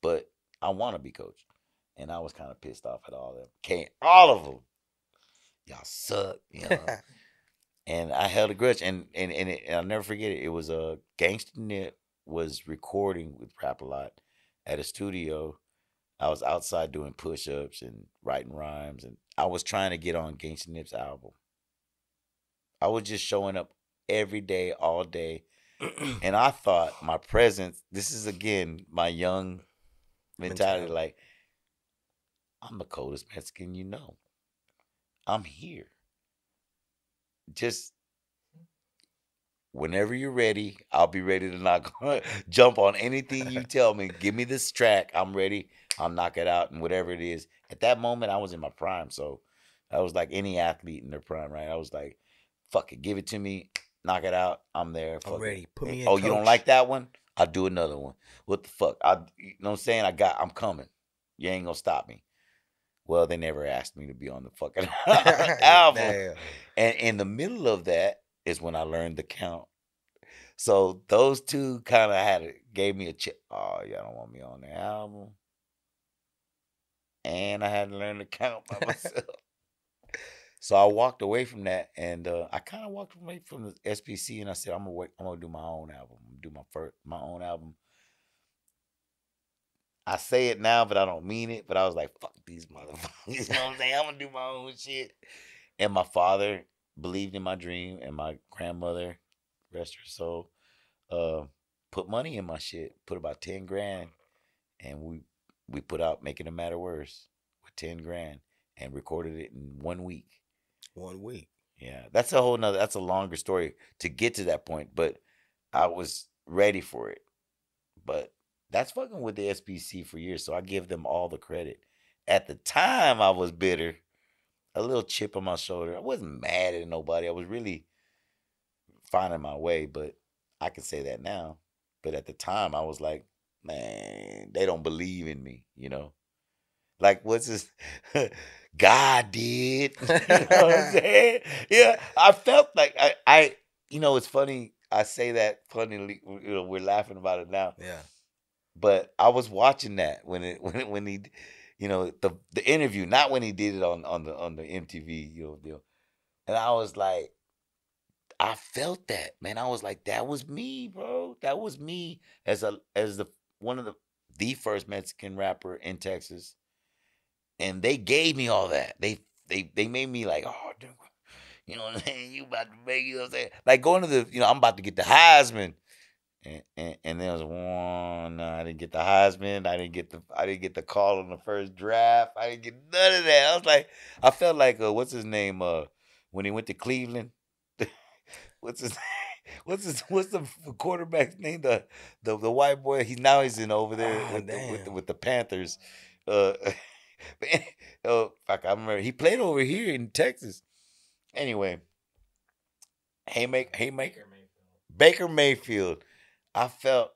But I want to be coached, and I was kind of pissed off at all of them. Can't all of them. Y'all suck, you know. and I held a grudge, and and and, it, and I'll never forget it. It was a Ganksta N-I-P was recording with Rap a Lot at a studio. I was outside doing push ups and writing rhymes, and I was trying to get on Ganksta N-I-P's album. I was just showing up every day, all day, and I thought my presence. This is again my young mentality. Mentality. Like I'm the coldest Mexican you know. I'm here. Just whenever you're ready, I'll be ready to knock jump on anything you tell me. Give me this track. I'm ready. I'll knock it out and whatever it is. At that moment, I was in my prime. So I was like any athlete in their prime, right? I was like, fuck it, give it to me, knock it out. I'm there. I'm fuck ready. Put me eh, in. Oh, you don't like that one? I'll do another one. What the fuck? I you know what I'm saying? I got I'm coming. You ain't gonna stop me. Well, they never asked me to be on the fucking album. Damn. And in the middle of that is when I learned the count. So those two kind of had it, gave me a chip. Oh, y'all don't want me on the album. And I had to learn to count by myself. So I walked away from that, and uh, I kind of walked away from the SPC, and I said, "I'm gonna wait, I'm gonna do my own album. I'm gonna do my first, my own album." I say it now, but I don't mean it. But I was like, "Fuck these motherfuckers!" you know what I'm saying? I'm gonna do my own shit. And my father believed in my dream, and my grandmother, rest her soul, uh, put money in my shit. Put about ten grand, and we we put out "Making a Matter Worse" with ten grand, and recorded it in one week. One week. Yeah, that's a whole nother. That's a longer story to get to that point, but I was ready for it. But that's fucking with the SPC for years, so I give them all the credit. At the time, I was bitter, a little chip on my shoulder. I wasn't mad at nobody. I was really finding my way, but I can say that now. But at the time, I was like, man, they don't believe in me, you know. Like, what's this? God did. you know what I'm saying? Yeah, I felt like I, I, you know, it's funny. I say that funnily. You know, we're laughing about it now. Yeah. But I was watching that when it when it, when he, you know, the the interview, not when he did it on on the on the MTV, you know, deal. And I was like, I felt that, man. I was like, that was me, bro. That was me as a as the one of the the first Mexican rapper in Texas. And they gave me all that. They they they made me like, oh, you know what I'm saying? You about to make you know what I'm saying? Like going to the, you know, I'm about to get the Heisman. And, and, I was one. No, I didn't get the Heisman. I didn't get the. I didn't get the call on the first draft. I didn't get none of that. I was like, I felt like, uh, what's his name? Uh, when he went to Cleveland, what's his what's his what's the quarterback's name? The the the white boy. He's now he's in over there Oh, with, the, with the with the Panthers. Uh, but, oh fuck, I remember he played over here in Texas. Anyway, Haymaker, Haymaker, Baker Mayfield. I felt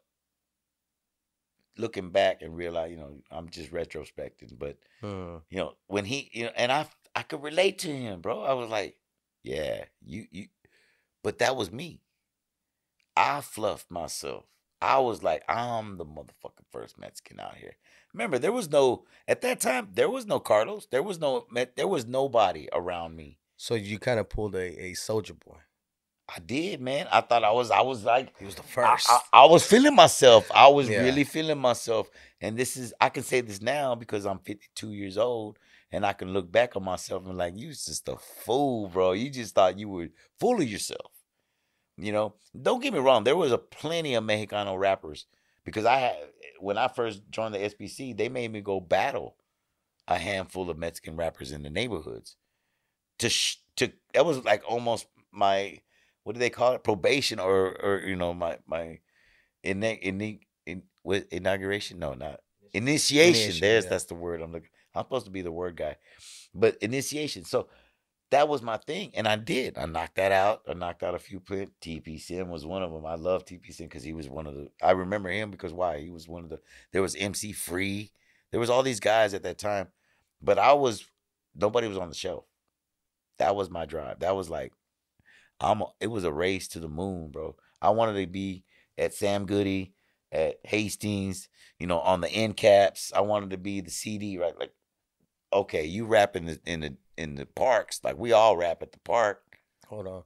looking back and realize, you know, I'm just retrospecting, but Hmm. you know, when he, you know, and I, I could relate to him, bro. I was like, yeah, you, you, but that was me. I fluffed myself. I was like, I'm the motherfucking first Mexican out here. Remember, there was no at that time. There was no Carlos. There was no. There was nobody around me. So you kind of pulled a, a soldier boy. I did, man. I thought I was. I was like, He was the I, first. I, I was feeling myself. I was Yeah. really feeling myself. And this is I can say this now because I'm 52 years old and I can look back on myself and like, you was just a fool, bro. You just thought you were full of yourself. You know, don't get me wrong, there was a plenty of Mexicano rappers because I had when I first joined the SPC, they made me go battle a handful of Mexican rappers in the neighborhoods. To sh- to that was like almost my what do they call it? Probation or or you know my my in in in with inauguration? No not initiation, Initiation, there's yeah. that's the word i'm looking i'm supposed to be the word guy but initiation. So that was my thing and i did. I knocked that out. I knocked out a few put tp sim was one of them i love tp sim because he was one of the i remember him because why? He was one of the there was mc free. There was all these guys at that time but i was nobody was on the shelf that was my drive. That was like I'm a- it was a race to the moon, bro. I wanted to be at Sam Goody, at Hastings, you know, on the end caps. I wanted to be the CD, right? Like, okay, you rap in the in the in the parks, like we all rap at the park. Hold on.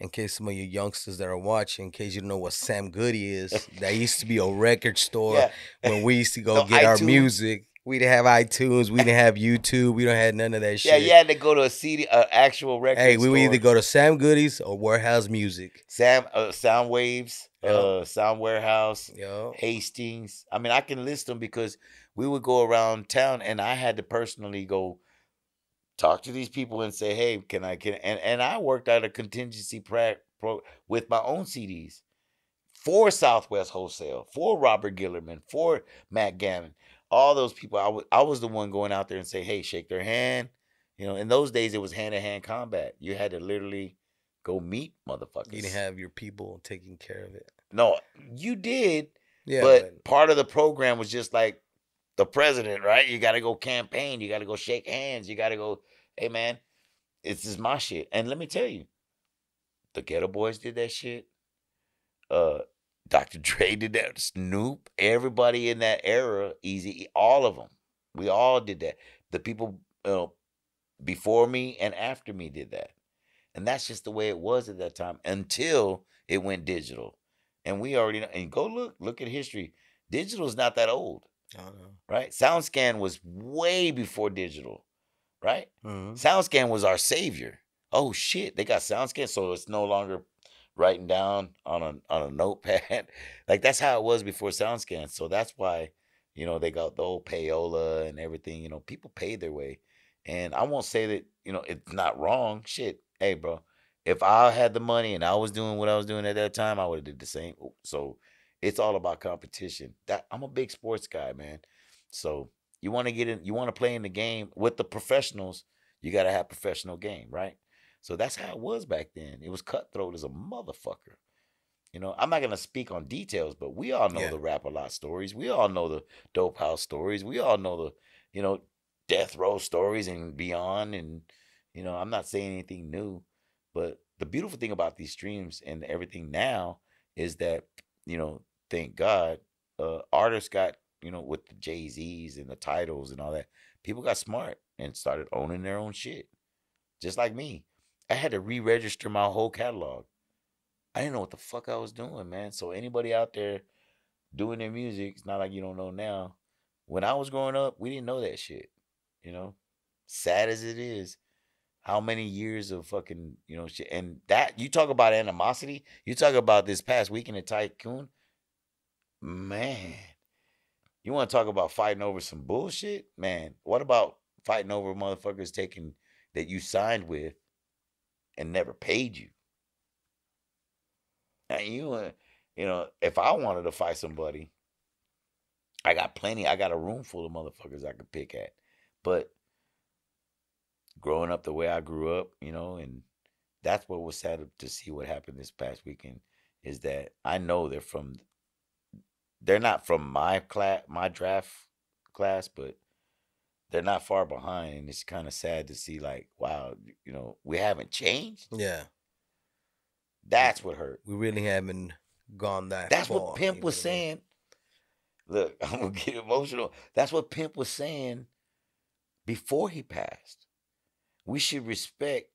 In case some of you youngsters that are watching, in case you don't know what Sam Goody is, that used to be a record store Yeah. when we used to go No, get our music. We didn't have iTunes. We didn't have YouTube. We don't have none of that shit. Yeah, you had to go to a CD, uh, actual record. Hey, we would either go to Sam Goody's or Warehouse Music. Sam uh, Sound Waves, Yeah. uh, Sound Warehouse, Yo. Hastings. I mean, I can list them because we would go around town, and I had to personally go talk to these people and say, "Hey, can I can?" And and I worked out a contingency pra- pro with my own CDs for Southwest Wholesale, for Robert Gillerman, for Matt Gammon, all those people. I was the one going out there and say, "Hey, shake their hand." You know, in those days it was hand to hand combat. You had to literally go meet motherfuckers. You didn't have your people taking care of it. no, you did Yeah, but part of the program was just like the president, right? You got to go campaign. You got to go shake hands. You got to go, hey, man, this is my shit. And let me tell you, the Geto Boys did that shit. Uh, Dr. Dre did that. Snoop, everybody in that era, Eazy, all of them. We all did that. The people, you know, before me and after me did that. And that's just the way it was at that time until it went digital. And we already know, and go look, look at history. Digital is not that old, right? SoundScan was way before digital, right? Mhm. SoundScan was our savior. Oh shit, they got SoundScan, so it's no longer writing down on a on a notepad. like that's how it was before SoundScan. So that's why, you know, they got the old payola and everything. You know, people paid their way, and I won't say that you know it's not wrong. Shit, hey, bro, if I had the money and I was doing what I was doing at that time, I would have did the same. Oh, so it's all about competition. That I'm a big sports guy, man. So you want to get in, you want to play in the game with the professionals. You got to have professional game, right? So that's how it was back then. It was cutthroat as a motherfucker. You know, I'm not gonna speak on details, but we all know Yeah. the rap a lot stories. We all know the dope house stories. We all know the, you know, death row stories and beyond. And you know, I'm not saying anything new, but the beautiful thing about these streams and everything now is that you know, thank God, uh, artists got you know with the Jay Z's and the titles and all that. People got smart and started owning their own shit, just like me. I had to re-register my whole catalog. I didn't know what the fuck I was doing, man. So anybody out there doing their music, it's not like you don't know now. When I was growing up, we didn't know that shit. You know, sad as it is, how many years of fucking you know shit, and that you talk about animosity. You talk about this past weekend at Tycoon, man. You want to talk about fighting over some bullshit, man? What about fighting over motherfuckers taking that you signed with and never paid you? And you, uh, you know, if I wanted to fight somebody, I got plenty. I got a room full of motherfuckers I could pick at. But growing up the way I grew up, you know, and that's what was sad to see what happened this past weekend is that I know they're from they're not from my class my draft class, but they're not far behind and it's kind of sad to see like, wow, you know, we haven't changed. Yeah, That's what hurt. we really haven't gone that. That's far, what Pimp was know what I mean? saying. Look, I'm gonna get emotional. That's what Pimp was saying before he passed. We should respect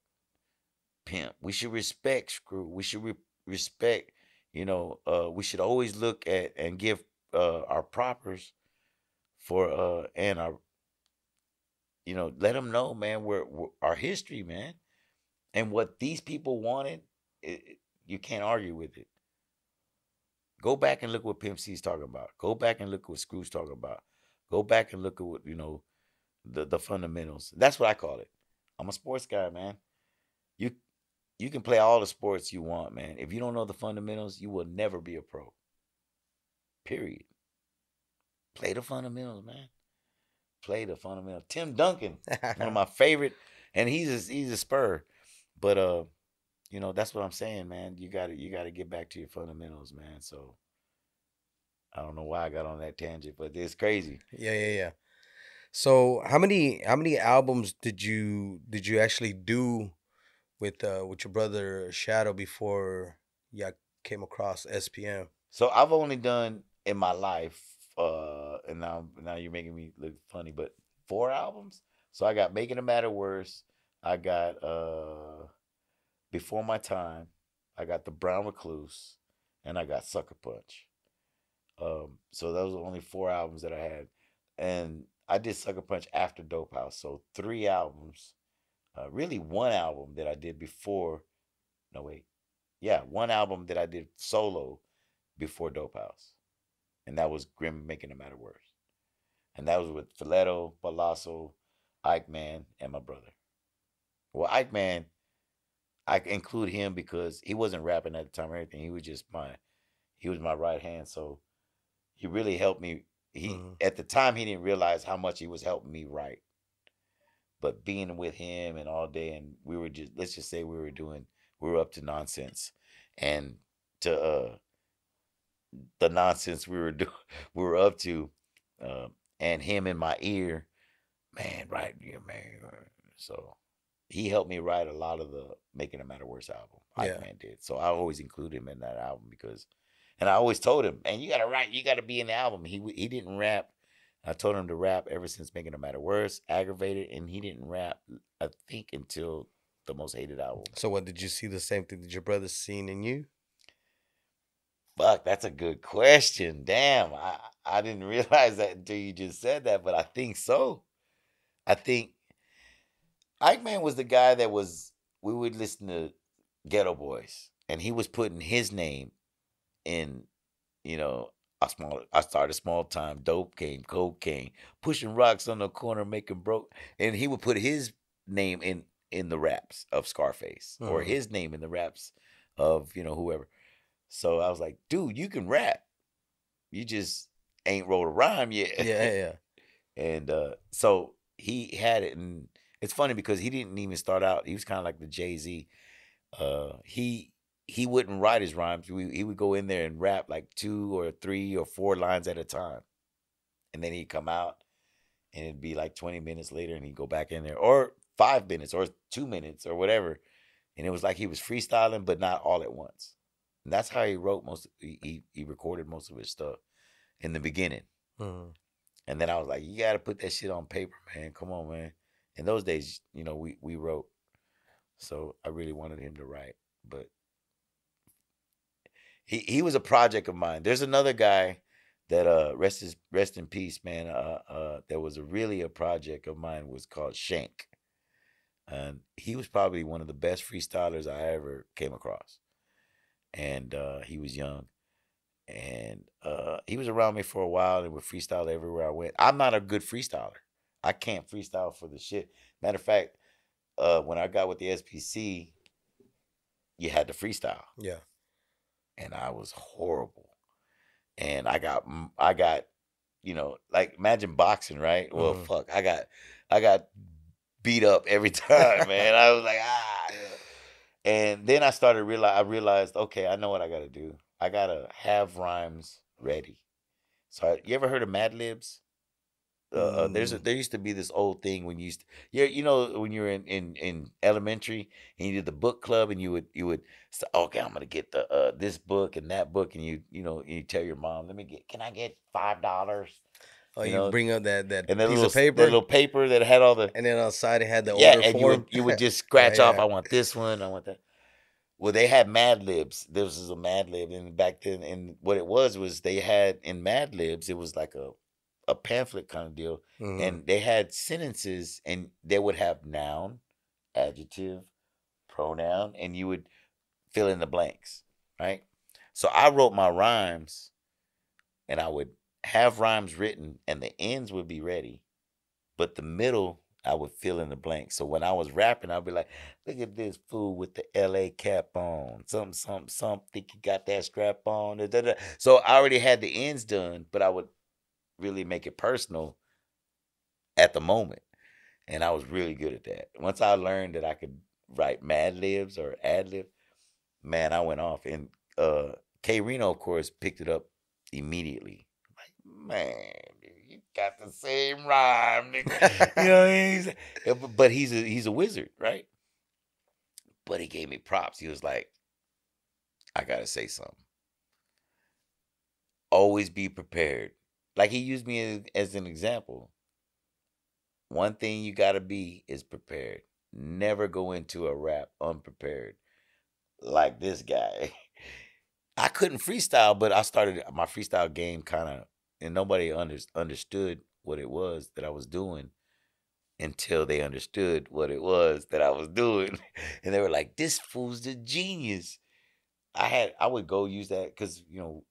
Pimp. We should respect Screw. We should re- respect. You know, uh, we should always look at and give uh, our propers for uh and our. You know, let them know, man, where our history, man, and what these people wanted. It, you can't argue with it. Go back and look what Pimp C's talking about. Go back and look what Screw's talking about. Go back and look at what, you know, the the fundamentals. That's what I call it. I'm a sports guy, man. You you can play all the sports you want, man. If you don't know the fundamentals, you will never be a pro. Period. Play the fundamentals, man. Play the fundamentals. Tim Duncan, one of my favorite, and he's a, he's a spur. But uh, you know, that's what I'm saying, man. You got to you got to get back to your fundamentals, man. So I don't know why I got on that tangent, but it's crazy. Yeah, yeah, yeah. So how many how many albums did you did you actually do with uh with your brother Shadow before y'all came across SPM? So I've only done in my life, uh, and now now you're making me look funny, but four albums. So I got Making It Matter Worse. I got uh Before My Time. I got The Brown Recluse, and I got Sucker Punch. Um, so those are only four albums that I had, and I did Sucker Punch after Dope House. So three albums, uh, really one album that I did before. No wait, yeah, one album that I did solo before Dope House, and that was Grimm Making the Matter Worse, and that was with Filetto, Balasso, Ike Man, and my brother. Well, Ike Man, I include him because he wasn't rapping at the time or anything. He was just my, he was my right hand. So he really helped me. He Mhm. at the time he didn't realize how much he was helping me write. But being with him and all day, and we were just let's just say we were doing we were up to nonsense, and to uh the nonsense we were doing we were up to, uh, and him in my ear, man, right, yeah, man. uh, So he helped me write a lot of the Making a Matter Worse album. Yeah. Man did. So I always include him in that album because, and I always told him, man, you gotta write, you gotta be in the album. He he didn't rap I told him to rap ever since making a matter worse, aggravated, and he didn't rap. I think until the most hated album. So what did you see the same thing that your brother seen in you? Fuck, that's a good question. Damn, I I didn't realize that until you just said that, but I think so. I think Ike Man was the guy that was we would listen to Geto Boys, and he was putting his name in, you know, a small. I started small time dope game, cocaine, pushing rocks on the corner, making broke, and he would put his name in in the raps of Scarface or Mhm. his name in the raps of you know whoever. So I was like, dude, you can rap. You just ain't wrote a rhyme yet. Yeah, yeah. And uh, so he had it, and it's funny because he didn't even start out. He was kind of like the Jay Z. Uh, he he wouldn't write his rhymes. We, he would go in there and rap like two or three or four lines at a time, and then he'd come out, and it'd be like twenty minutes later, and he'd go back in there, or five minutes, or two minutes, or whatever, and it was like he was freestyling, but not all at once. And that's how he wrote most. He he, recorded most of his stuff in the beginning. Mhm. And then I was like, you got to put that shit on paper, man. Come on, man. In those days, you know, we we wrote. So I really wanted him to write, but he he was a project of mine. There's another guy that uh rest is rest in peace, man. Uh uh that was a really a project of mine was called Shank. And he was probably one of the best freestylers I ever came across. And uh he was young and uh, he was around me for a while and would freestyle everywhere I went. I'm not a good freestyler. I can't freestyle for the shit. Matter of fact, uh, when I got with the SPC, you had to freestyle, Yeah. and I was horrible. And I got, I got, you know, like imagine boxing, right? Well, Mhm. fuck, I got, I got beat up every time, man. I was like, ah. And then I started realize I realized, okay, I know what I got to do. I gotta have rhymes ready. So I, you ever heard of Mad Libs? Uh, uh, there's a, Mm. there used to be this old thing when you used yeah you know when you were in, in in elementary and you did the book club and you would you would say okay I'm gonna get the uh this book and that book and you you know you tell your mom let me get can I get five dollars Oh, You you, know, bring up that that and that piece little of paper, that little paper that had all the and then on the side it had the yeah, order and you would, you would just scratch off. yeah. I want this one. I want that. Well, they had Mad Libs. This was a Mad Lib, and back then, and what it was was they had in Mad Libs, it was like a a pamphlet kind of deal, Mhm. and they had sentences, and they would have noun, adjective, pronoun, and you would fill in the blanks, right? So I wrote my rhymes, and I would have rhymes written, and the ends would be ready, but the middle I would fill in the blank. So when I was rapping, I'd be like, "Look at this fool with the L.A. cap on, something, something, something. Think he got that strap on." da, da, da." So I already had the ends done, but I would really make it personal at the moment, and I was really good at that. Once I learned that I could write Mad Libs or ad lib, man, I went off. And uh, K-Rino, of course, picked it up immediately. Man, you got the same rhyme, nigga. you know what I mean? He's- uh, but- But he's a he's a wizard, right? But he gave me props. He was like, I gotta say something. Always be prepared. Like he used me as, as an example. One thing you gotta be is prepared. Never go into a rap unprepared. Like this guy. I couldn't freestyle, but I started my freestyle game kind of, and nobody under, understood what it was that I was doing until they understood what it was that I was doing, and they were like, "This fool's the genius." I had I would go use that because you know,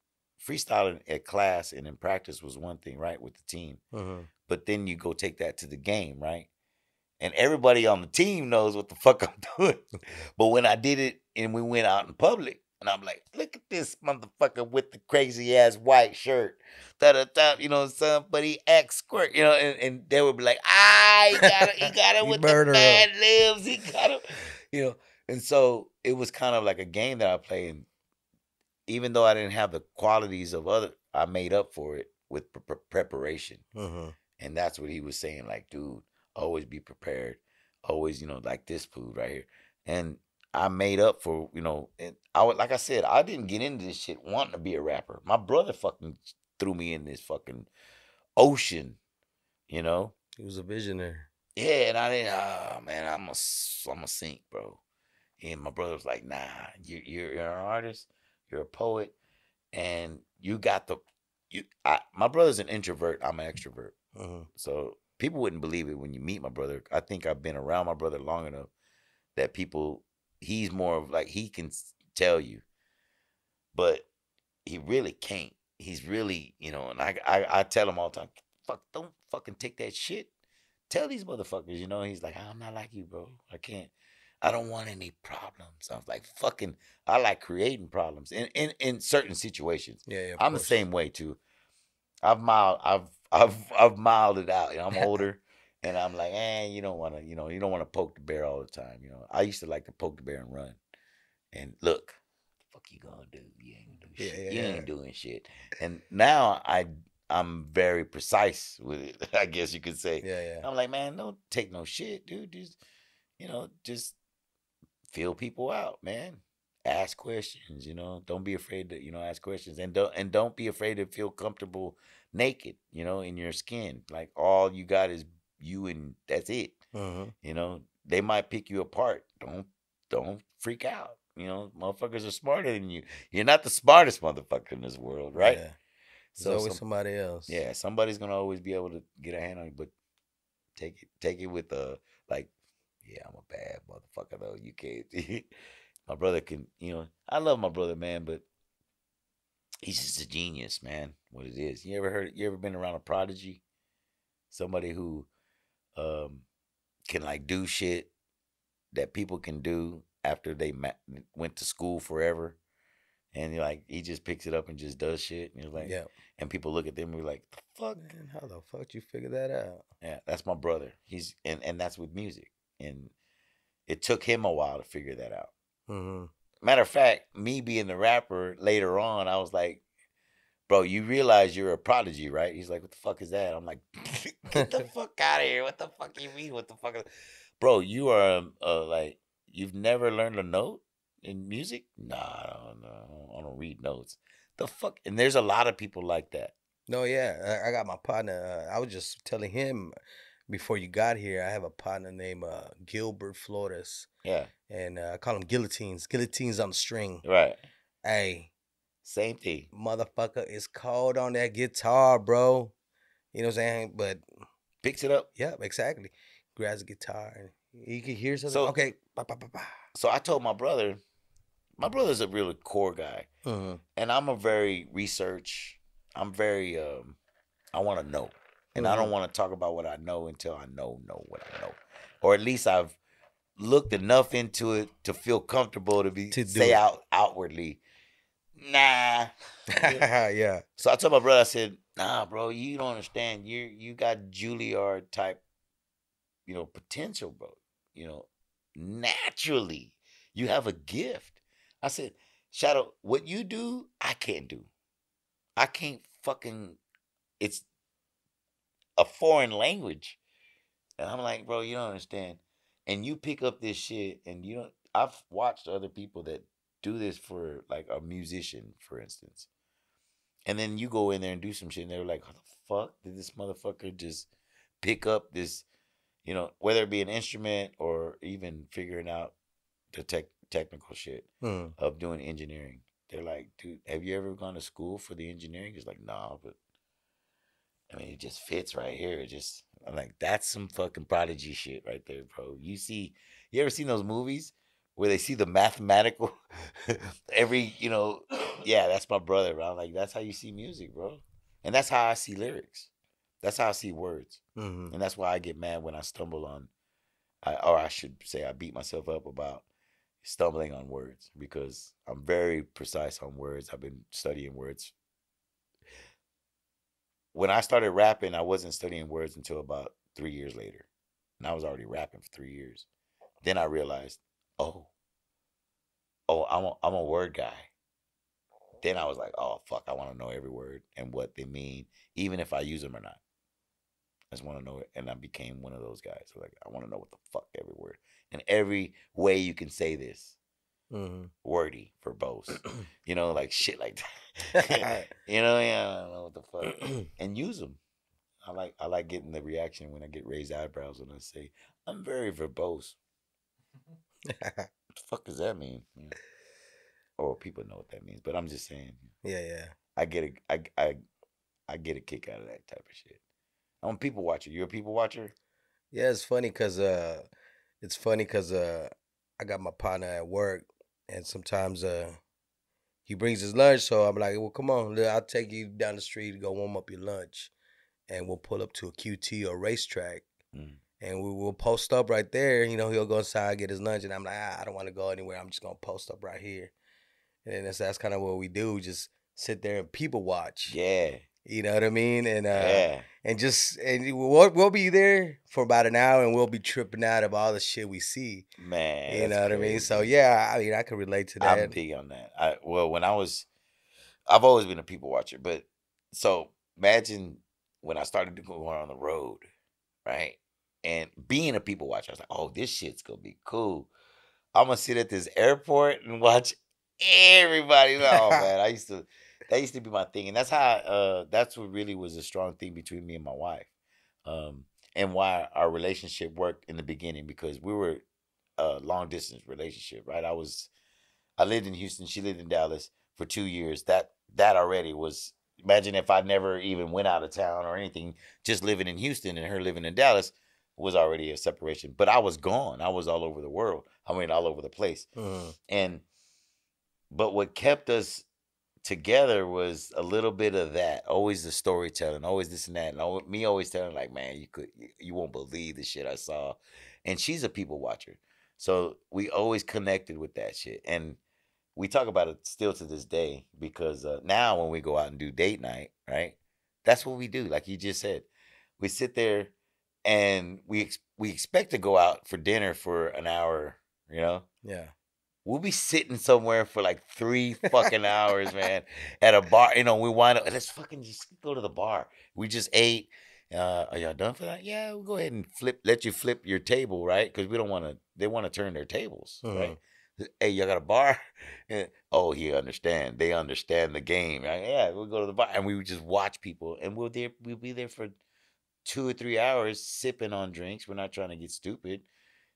freestyling at class and in practice was one thing, right, with the team, Mhm. but then you go take that to the game, right? And everybody on the team knows what the fuck I'm doing. But when I did it and we went out in public, and I'm like, look at this motherfucker with the crazy ass white shirt. Da da da, you know, somebody X squirt, you know, and, and they would be like, ah, he got it, he got it with the Mad Libs, he got it, you know. And so it was kind of like a game that I played. And even though I didn't have the qualities of other, I made up for it with pre- pre- preparation. Mhm. And that's what he was saying, like, dude, always be prepared. Always, you know, like this food right here. And I made up for, you know, and I would like I said, I didn't get into this shit wanting to be a rapper. My brother fucking threw me in this fucking ocean, you know. He was a visionary. Yeah, and I didn't. Oh man, I'm a I'm a sink, bro. And my brother was like, Nah, you're you're, you're an artist, you're a poet, and you got the you. I, my brother's an introvert. I'm an extrovert. Mhm. So people wouldn't believe it when you meet my brother. I think I've been around my brother long enough that people he's more of like he can tell you, but he really can't. He's really you know, and I I, I tell him all the time, fuck, don't fucking take that shit. Tell these motherfuckers, you know. He's like, I'm not like you, bro. I can't. I don't want any problems. I was like, fucking. I like creating problems in in, in certain situations. Yeah, yeah. I'm the same way too. I've mild I've I've I've mild it out. You know, I'm older and I'm like, eh, you don't wanna, you know, you don't wanna poke the bear all the time. You know. I used to like to poke the bear and run. And look, fuck you gonna do? You ain't gonna do Yeah, shit. yeah, you ain't doing shit. And now I I'm very precise with it, I guess you could say. Yeah, yeah. I'm like, man, don't take no shit, dude. Just you know, just feel people out, man. Ask questions, you know. Don't be afraid to, you know, ask questions. And don't and don't be afraid to feel comfortable naked, you know, in your skin. Like all you got is you and that's it. Mhm. You know. They might pick you apart. Don't don't freak out. You know, motherfuckers are smarter than you. You're not the smartest motherfucker in this world, right? Yeah. There's So always some- somebody else. yeah, somebody's gonna always be able to get a hand on you, but take it take it with uh like, yeah, I'm a bad motherfucker though. You can't my brother can you know, I love my brother, man, but he's just a genius, man. What it is. You ever heard you ever been around a prodigy? Somebody who um can like do shit that people can do after they ma- went to school forever. And like, he just picks it up and just does shit. And you're like, Yeah. and people look at them and be like, the fuck? Man, how the fuck you figure that out? Yeah, that's my brother. He's and and that's with music. And it took him a while to figure that out. Mm-hmm. Matter of fact, me being the rapper later on, I was like, bro, you realize you're a prodigy, right? He's like, what the fuck is that? I'm like, get the fuck out of here. What the fuck you mean? What the fuck? Bro, you are um, uh, like, you've never learned a note in music? Nah, I don't know. I don't read notes. The fuck? And there's a lot of people like that. No, yeah, I, I got my partner. Uh, I was just telling him before you got here. I have a partner named uh, Gilbert Flores, Yeah, and uh, I call him Guillotines. Guillotines on the string. right. Hey, Same thing. motherfucker is cold on that guitar, bro. You know what I'm saying? But Picks it up. yeah, exactly. Grabs a guitar and he can hear something. So- okay, ba, ba, ba, ba. So I told my brother, my brother's a really core guy. Mhm. and I'm a very research. I'm very um, I want to know, and I don't Mhm. want to talk about what I know until I know know what I know, or at least I've looked enough into it to feel comfortable to be To say it. out outwardly, nah. yeah. So I told my brother, I said, Nah, bro, you don't understand. You you got Juilliard type, you know, potential, bro. You know, naturally, you have a gift. I said, Shadow, what you do, I can't do. I can't fucking. It's a foreign language, and I'm like, bro, you don't understand. And you pick up this shit, and you don't. I've watched other people that do this for like a musician, for instance. And then you go in there and do some shit, and they're like, "How the fuck did this motherfucker just pick up this?" You know, whether it be an instrument or even figuring out the tech technical shit Mm. of doing engineering. They're like, "Dude, have you ever gone to school for the engineering?" He's like, "Nah, but I mean, it just fits right here. It just." I'm like, "That's some fucking prodigy shit right there, bro." You see, you ever seen those movies where they see the mathematical every, you know, yeah, that's my brother, bro. I'm like, that's how you see music, bro. And that's how I see lyrics. That's how I see words. hmm And that's why I get mad when I stumble on I, or I should say I beat myself up about stumbling on words because I'm very precise on words. I've been studying words. When I started rapping, I wasn't studying words until about three years later. And I was already rapping for three years. Then I realized, oh, oh, I'm a, I'm a word guy. Then I was like, oh, fuck, I want to know every word and what they mean, even if I use them or not. I just want to know it. And I became one of those guys. So like, I want to know what the fuck every word and every way you can say this hmm wordy, verbose, you know, like shit like that. you know, yeah, I don't know what the fuck, and use them. I like I like getting the reaction when I get raised eyebrows when I say I'm very verbose. What the fuck does that mean? Yeah. Or people know what that means, but I'm just saying. yeah, yeah. I get a I I I get a kick out of that type of shit. I'm a people watcher. You're a people watcher? Yeah, it's funny cause uh, it's funny cause uh, I got my partner at work, and sometimes uh, he brings his lunch, so I'm like, well, come on, I'll take you down the street to go warm up your lunch, and we'll pull up to a QT or RaceTrac, Mm. And we will post up right there. You know, he'll go inside get his lunch, and I'm like, ah, I don't want to go anywhere. I'm just gonna post up right here, and that's that's kind of what we do, just sit there and people watch. Yeah. You know what I mean? And uh, yeah. and just and we'll we'll be there for about an hour, and we'll be tripping out of all the shit we see. Man. you know what I mean? So yeah, I mean, I can relate to that. I'm big on that. I well, when I was, I've always been a people watcher, but so imagine when I started to go on the road, right? And being a people watcher, I was like, oh, this shit's gonna be cool. I'm gonna sit at this airport and watch everybody. Oh man, I used to. That used to be my thing, and that's how. Uh, that's what really was a strong thing between me and my wife, um, and why our relationship worked in the beginning because we were a long distance relationship, right? I was I lived in Houston. She lived in Dallas for two years. That that already was. Imagine if I never even went out of town or anything. Just living in Houston and her living in Dallas was already a separation. But I was gone. I was all over the world. I mean, all over the place. Mhm. And but what kept us together was a little bit of that. Always the storytelling. Always this and that. And me always telling like, man, you could you- you won't believe the shit I saw. And she's a people watcher. So we always connected with that shit. And we talk about it still to this day because uh, now when we go out and do date night, right? That's what we do. Like you just said, we sit there and we ex- we expect to go out for dinner for an hour. You know, Yeah. we'll be sitting somewhere for like three fucking hours, man, at a bar. You know, we wind up. Let's fucking just go to the bar. We just ate. Uh, are y'all done for that? Yeah, we'll go ahead and flip. Let you flip your table, right? Because we don't want to. They want to turn their tables, right? Hey, y'all got a bar? Oh, he understand. They understand the game. Right? Yeah, we'll go to the bar and we would just watch people, and we'll there. We'll be there for two or three hours sipping on drinks. We're not trying to get stupid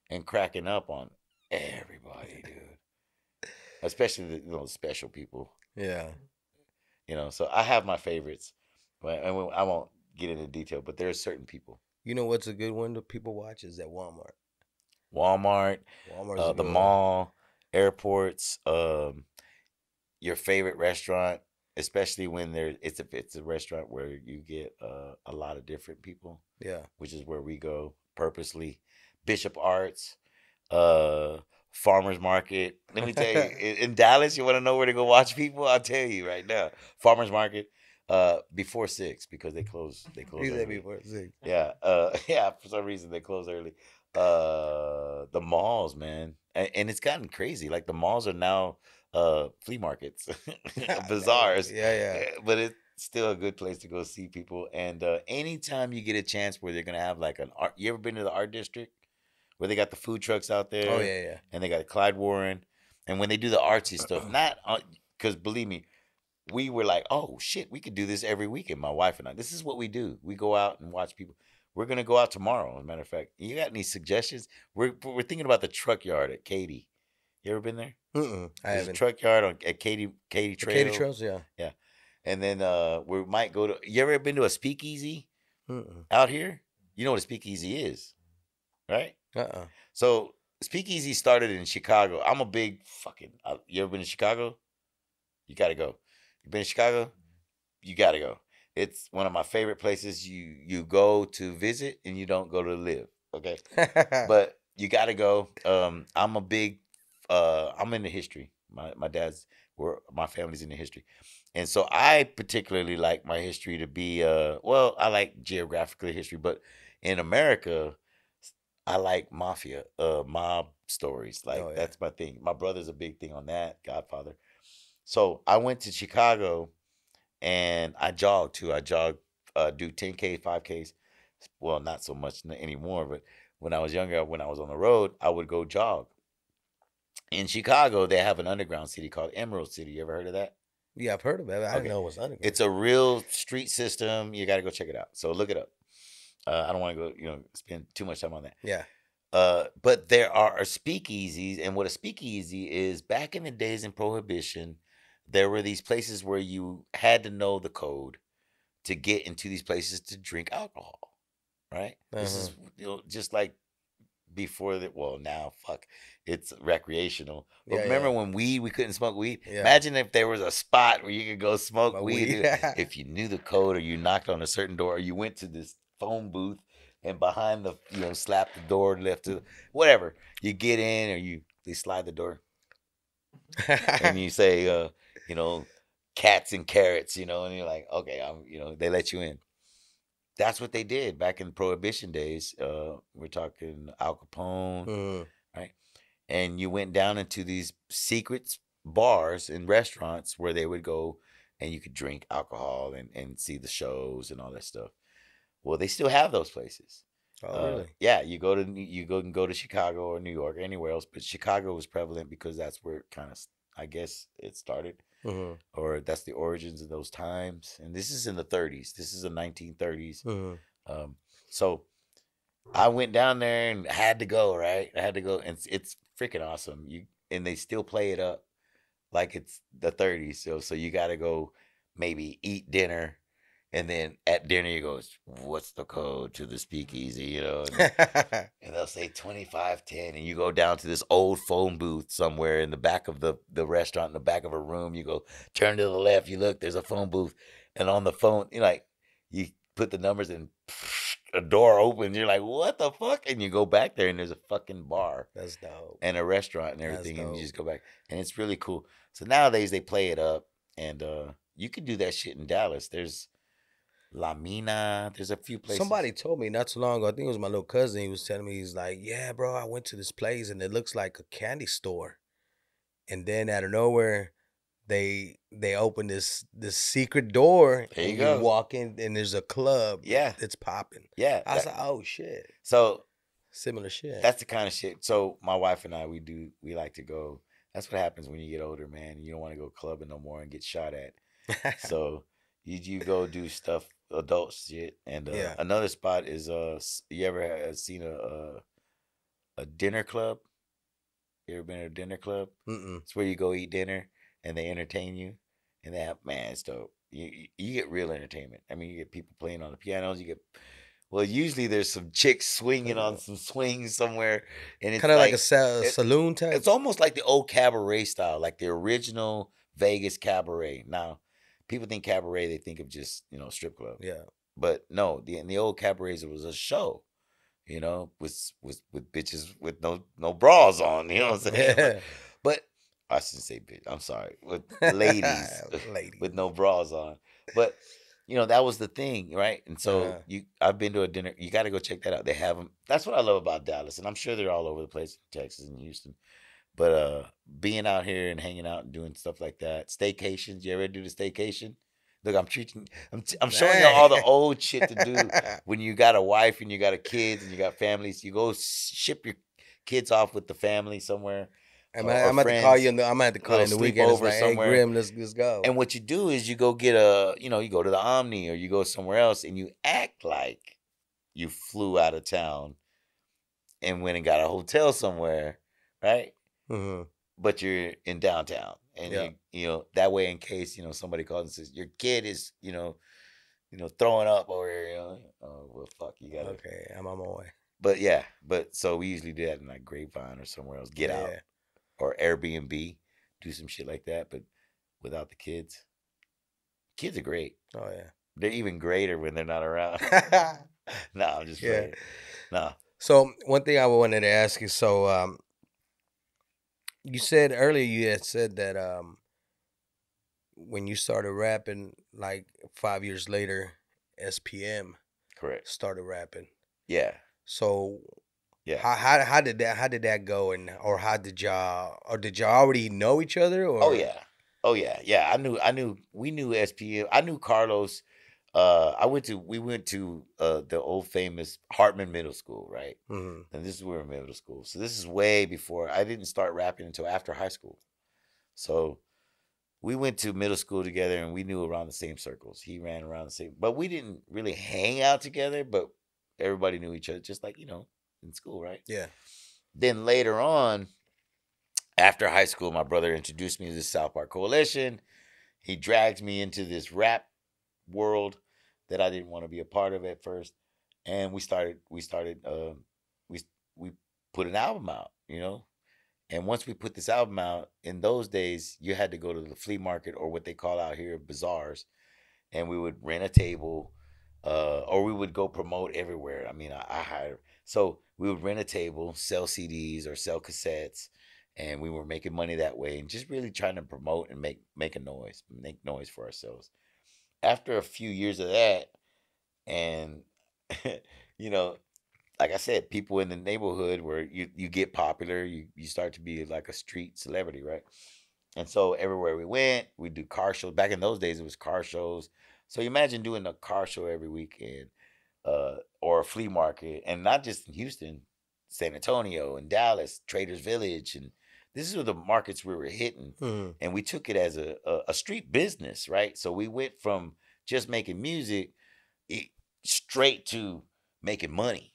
and cracking up on everybody, dude. Especially the you know special people, Yeah. you know. So I have my favorites, but I won't get into detail. But there are certain people. You know what's a good one that people watch is at Walmart. Walmart, Walmart's uh, the mall, airports, um, your favorite restaurant, especially when there it's a it's a restaurant where you get uh, a lot of different people, Yeah. which is where we go purposely. Bishop Arts, uh, Farmers Market. Let me tell you, in, in Dallas, you want to know where to go watch people? I'll tell you right now. Farmers Market, uh, before six because they close. They close. Early. before six. Yeah, uh, yeah. For some reason, they close early. Uh, the malls, man, and, and it's gotten crazy. Like the malls are now uh flea markets, bazaars. Yeah, yeah. Eh, But it's still a good place to go see people. And uh, anytime you get a chance where they're gonna have like an art, you ever been to the art district where they got the food trucks out there? Oh yeah, yeah. and they got Clyde Warren. And when they do the artsy stuff, not because believe me, we were like, oh shit, we could do this every weekend. My wife and I. This is what we do. We go out and watch people. We're gonna go out tomorrow. As a matter of fact, you got any suggestions? We're we're thinking about the truck yard at Katy. You ever been there? Mm-mm, I There's a haven't. truck yard on at Katy Katy Trail. Katy Trails, yeah. Yeah. And then uh, we might go to. You ever been to a speakeasy Mm-mm. out here? You know what a speakeasy is, right? Uh-uh. So Speakeasy started in Chicago. I'm a big fucking. Uh, you ever been to Chicago? You gotta go. You been to Chicago? You gotta go. It's one of my favorite places. You you go to visit and you don't go to live. Okay, but you gotta go. Um, I'm a big. Uh, I'm in the history. My my dad's. We're, my family's in the history, and so I particularly like my history to be. Uh, well, I like geographically history, but in America, I like mafia, uh, mob stories. Like Oh, yeah. that's my thing. My brother's a big thing on that. Godfather. So I went to Chicago, and I jogged too. I jogged, uh, do 10k, 5ks. Well, not so much anymore, but when I was younger, when I was on the road, I would go jog. In Chicago, they have an underground city called Emerald City. You ever heard of that? yeah, I've heard of it. I Okay. didn't know it was underground. It's a real street system. You got to go check it out. So look it up. Uh, I don't want to go, you know, spend too much time on that. Yeah. Uh, but there are speakeasies, and what a speakeasy is back in the days in Prohibition, there were these places where you had to know the code to get into these places to drink alcohol. Right? This is you know, just like before that. Well, now fuck, it's recreational. But Yeah, remember yeah. when weed, we couldn't smoke weed. Yeah. Imagine if there was a spot where you could go smoke Smoke weed. if you knew the code, or you knocked on a certain door, or you went to this phone booth and behind the you know slap the door left to whatever you get in or you they slide the door and you say uh you know cats and carrots you know and you're like okay i'm you know they let you in that's what they did back in prohibition days uh we're talking al capone Mhm. and you went down into these secret bars and restaurants where they would go and you could drink alcohol and, and see the shows and all that stuff. Well, they still have those places. Oh, Uh, really? yeah, you go to you go and go to Chicago or New York or anywhere else, but Chicago was prevalent because that's where it kind of I guess it started Mhm. or that's the origins of those times. And this is in the 30s. This is the 1930s. Mhm. Um, so I went down there and had to go, right? I had to go, and it's, it's freaking awesome. You and they still play it up like it's the 30s. So so you got to go maybe eat dinner, and then at dinner he goes, "What's the code to the speakeasy?" You know, and, and they'll say 2510 and you go down to this old phone booth somewhere in the back of the the restaurant in the back of a room you go turn to the left you look there's a phone booth and on the phone you like you put the numbers in a door opens you're like what the fuck and you go back there and there's a fucking bar That's dope. and a restaurant and everything and you just go back and it's really cool so nowadays they play it up and uh you can do that shit in dallas there's la mina there's a few places Somebody told me not too long ago. I think it was my little cousin. He was telling me he's like, "Yeah, bro, I went to this place and it looks like a candy store." And then out of nowhere, they they open this this secret door. There you and go. walk in and there's a club. Yeah. that's popping. yeah I was that- like, "Oh shit!" so Similar shit. That's the kind of shit. So my wife and I, we do, we like to go. That's what happens when you get older, man. You don't want to go clubbing no more and get shot at. So you you go do stuff, adult shit. And uh, Yeah. another spot is uh, you ever ha- seen a, a a dinner club? You ever been to a dinner club? Mm-mm. It's where you go eat dinner and they entertain you, and they have man, it's dope. You you- you get real entertainment. I mean, you get people playing on the pianos. You get well, usually there's some chicks swinging on some swings somewhere, and it's Kind of like, like a sa- it- saloon type. it's almost like the old cabaret style, like the original Vegas cabaret. Now, people think cabaret, they think of just you know strip club, yeah. but no, the in the old cabarets it was a show, you know, with with with bitches with no no bras on, you know what I'm saying? But, but I shouldn't say bitch. I'm sorry, with ladies, Ladies. with no bras on, but. You know that was the thing, right? And so Uh-huh. you, I've been to a dinner. You got to go check that out. They have them. That's what I love about Dallas, and I'm sure they're all over the place, in Texas and Houston. But uh being out here and hanging out and doing stuff like that, staycations. You ever do the staycation? Look, I'm treating. I'm, t- I'm showing you all the old shit to do when you got a wife and you got a kids and you got families. You go ship your kids off with the family somewhere. I'm, or- gonna- or I'm gonna call you. In the, I'm have to call you in the weekend. Sleepover like, hey, somewhere. Grimm, let's let's go. And what you do is you go get a, you know, you go to the Omni or you go somewhere else and you act like you flew out of town and went and got a hotel somewhere, right? Mhm. But you're in downtown, and Yeah. you, you know that way in case you know somebody calls and says your kid is, you know, you know throwing up over here. You know, oh well, fuck, you gotta. Okay, I'm on my way. But yeah, but so we usually do that in like Grapevine or somewhere else. Get out or Airbnb, do some shit like that, but without the kids. Kids are great. Oh yeah, They're even greater when they're not around. yeah. no, I'm just Yeah. playing. No. so one thing I wanted to ask you. So um, you said earlier you had said that um, when you started rapping, like five years later, SPM Correct. started rapping. Yeah. So Yeah. how, how how did that how did that go and or how did y'all or did y'all already know each other or Oh yeah. Oh yeah. Yeah. I knew I knew we knew SPM. I knew Carlos. Uh I went to we went to uh the old famous Hartman Middle School, right? Mhm. And this is where we're in middle school. So this is way before I didn't start rapping until after high school. So we went to middle school together and we knew around the same circles. He ran around the same, but we didn't really hang out together. But everybody knew each other, just like you know in school, right? Yeah. Then later on, after high school, my brother introduced me to the South Park Coalition. He dragged me into this rap world that I didn't want to be a part of at first, and we started we started uh, we we put an album out, you know. And once we put this album out, in those days, you had to go to the flea market or what they call out here bazaars, and we would rent a table, uh, or we would go promote everywhere. I mean, I, I hired so we would rent a table, sell CDs or sell cassettes, and we were making money that way and just really trying to promote and make make a noise, make noise for ourselves. After a few years of that, and you know, like I said, people in the neighborhood where you you get popular, you you start to be like a street celebrity, right? And so everywhere we went, we do car shows. Back in those days, it was car shows. So imagine doing a car show every weekend, uh, or a flea market, and not just in Houston, San Antonio and Dallas, Traders Village, and this is the markets we were hitting, Mhm. and we took it as a, a a street business, right? So we went from just making music it, straight to making money,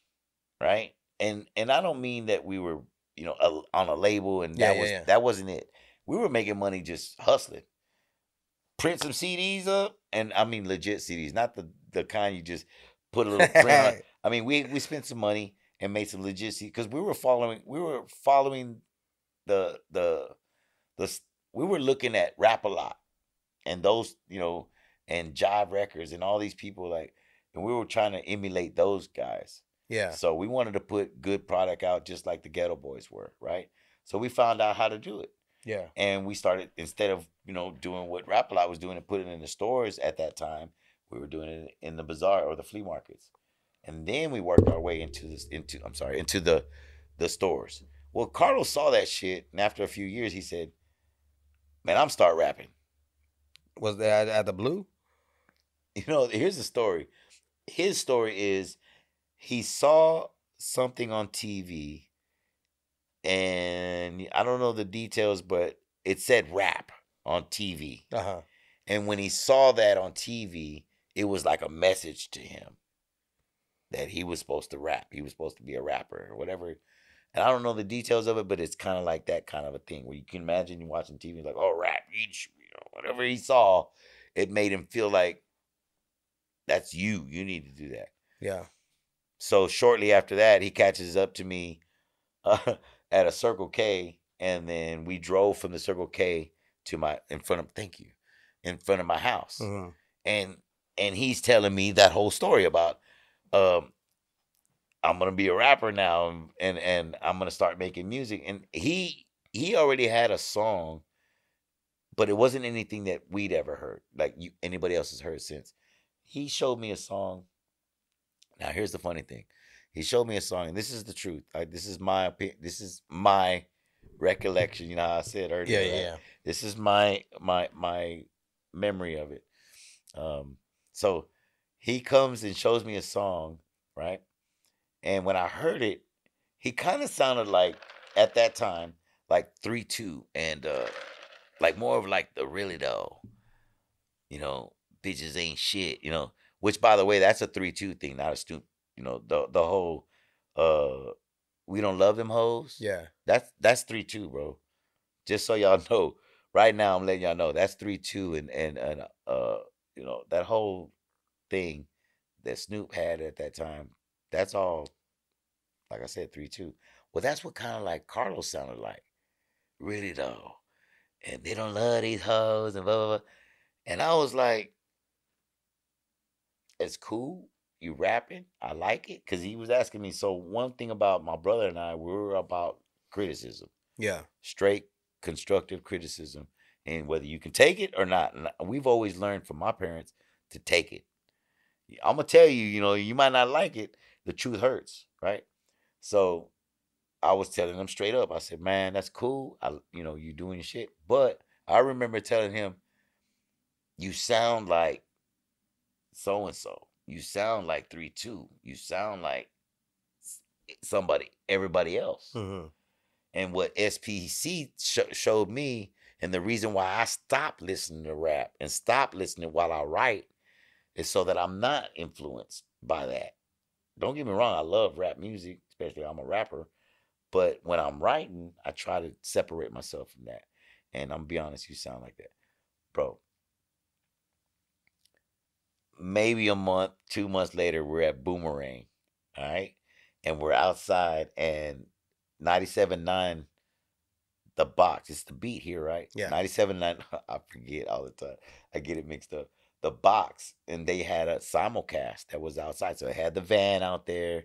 right? And and I don't mean that we were you know a, on a label and Yeah, that yeah, was yeah. that wasn't it. We were making money just hustling. Print some CDs up, and I mean legit CDs, not the the kind you just put a little print on. I mean, we we spent some money and made some legit CDs because we were following we were following the the the we were looking at Rap-A-Lot and those you know and jive records and all these people like and we were trying to emulate those guys. Yeah. so we wanted to put good product out just like the Geto Boys were right? So we found out how to do it. Yeah. and we started instead of you know doing what Rap-A-Lot was doing and putting it in the stores at that time we were doing it in the bazaar or the flea markets. And then we worked our way into this into i'm sorry into the the stores well carlos saw that shit and after a few years he said man i'm start rapping. Was that at the blue? you know here's the story. His story is he saw something on tv and i don't know the details but it said rap on tv Uh huh. and when he saw that on tv it was like a message to him that he was supposed to rap. He was supposed to be a rapper or whatever and i don't know the details of it but it's kind of like that kind of a thing where you can imagine you watching tv like oh rap you know, whatever he saw it made him feel like that's you you need to do that Yeah. so shortly after that, he catches up to me uh, at a Circle K, and then we drove from the Circle K to my in front of thank you, in front of my house, Mhm. and and he's telling me that whole story about um I'm gonna be a rapper now, and and, and I'm gonna start making music, and he he already had a song, but it wasn't anything that we'd ever heard, like you anybody else has heard since. He showed me a song now, here's the funny thing. He showed me a song, and this is the truth. Like, this is my opinion. This is my recollection. You know how I said earlier. Yeah. Yeah. right? This is my my my memory of it. Um, so he comes and shows me a song, right? And when I heard it, he kind of sounded like at that time like three two and uh like more of like the really though, you know, bitches ain't shit, you know. Which by the way, that's a three two thing, not a stoop. You know, the the whole uh we don't love them hoes. Yeah. That's that's three two, bro. Just so y'all know. Right now I'm letting y'all know that's three two and and and uh you know that whole thing that Snoop had at that time, that's all like I said, three two. Well, that's what kind of like Carlos sounded like. Really though. And they don't love these hoes and blah blah blah. And I was like, it's cool. You rapping. I like it. Cause he was asking me. So one thing about my brother and I, we were about criticism. Yeah. Straight constructive criticism. And whether you can take it or not. We've always learned from my parents to take it. I'm gonna tell you, you know, you might not like it. The truth hurts, right? So I was telling him straight up. I said, "Man, that's cool. I, you know, you doing shit." But I remember telling him, "You sound like so and so. You sound like three two. You sound like somebody, everybody else." Mhm. And what SPC sh- showed me, and the reason why I stopped listening to rap and stopped listening while I write, is so that I'm not influenced by that. Don't get me wrong, I love rap music, especially I'm a rapper. But when I'm writing, I try to separate myself from that. And I'm gonna be honest, you sound like that. Bro. Maybe a month, two months later, we're at Boomerang. All right. And we're outside and 97.9 the box. It's the beat here, right? Yeah. 97.9. I forget all the time. I get it mixed up. The box, and they had a simulcast that was outside. So it had the van out there,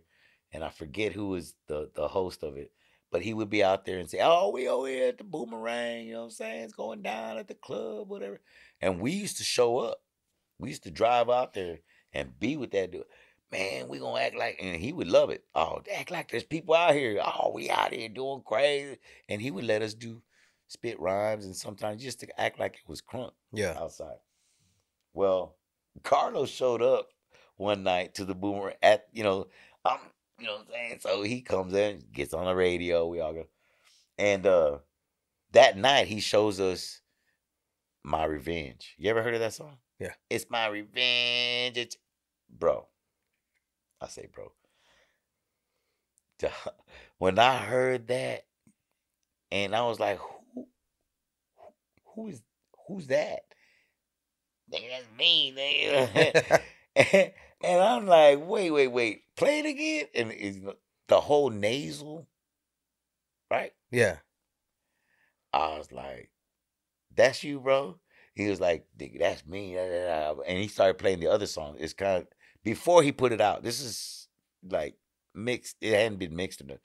and I forget who was the the host of it. But he would be out there and say, Oh, we over here at the boomerang, you know what I'm saying? It's going down at the club, whatever. And we used to show up. We used to drive out there and be with that dude. Man, we gonna act like and he would love it. Oh, act like there's people out here. Oh, we out here doing crazy. And he would let us do spit rhymes and sometimes just to act like it was crunk Yeah. outside. Well, Carlos showed up one night to the boomer at, you know, um, you know what I'm saying? So he comes in, gets on the radio, we all go. And uh that night he shows us My Revenge. You ever heard of that song? Yeah. It's my revenge. It's bro. I say bro. When I heard that, and I was like, who who is who's that? Nigga, that's me, nigga. and, and I'm like, wait, wait, wait, play it again. And it's the whole nasal, right? Yeah. I was like, that's you, bro? He was like, nigga, that's me. da, da, da." And he started playing the other song. It's kind of before he put it out. This is like mixed. It hadn't been mixed enough.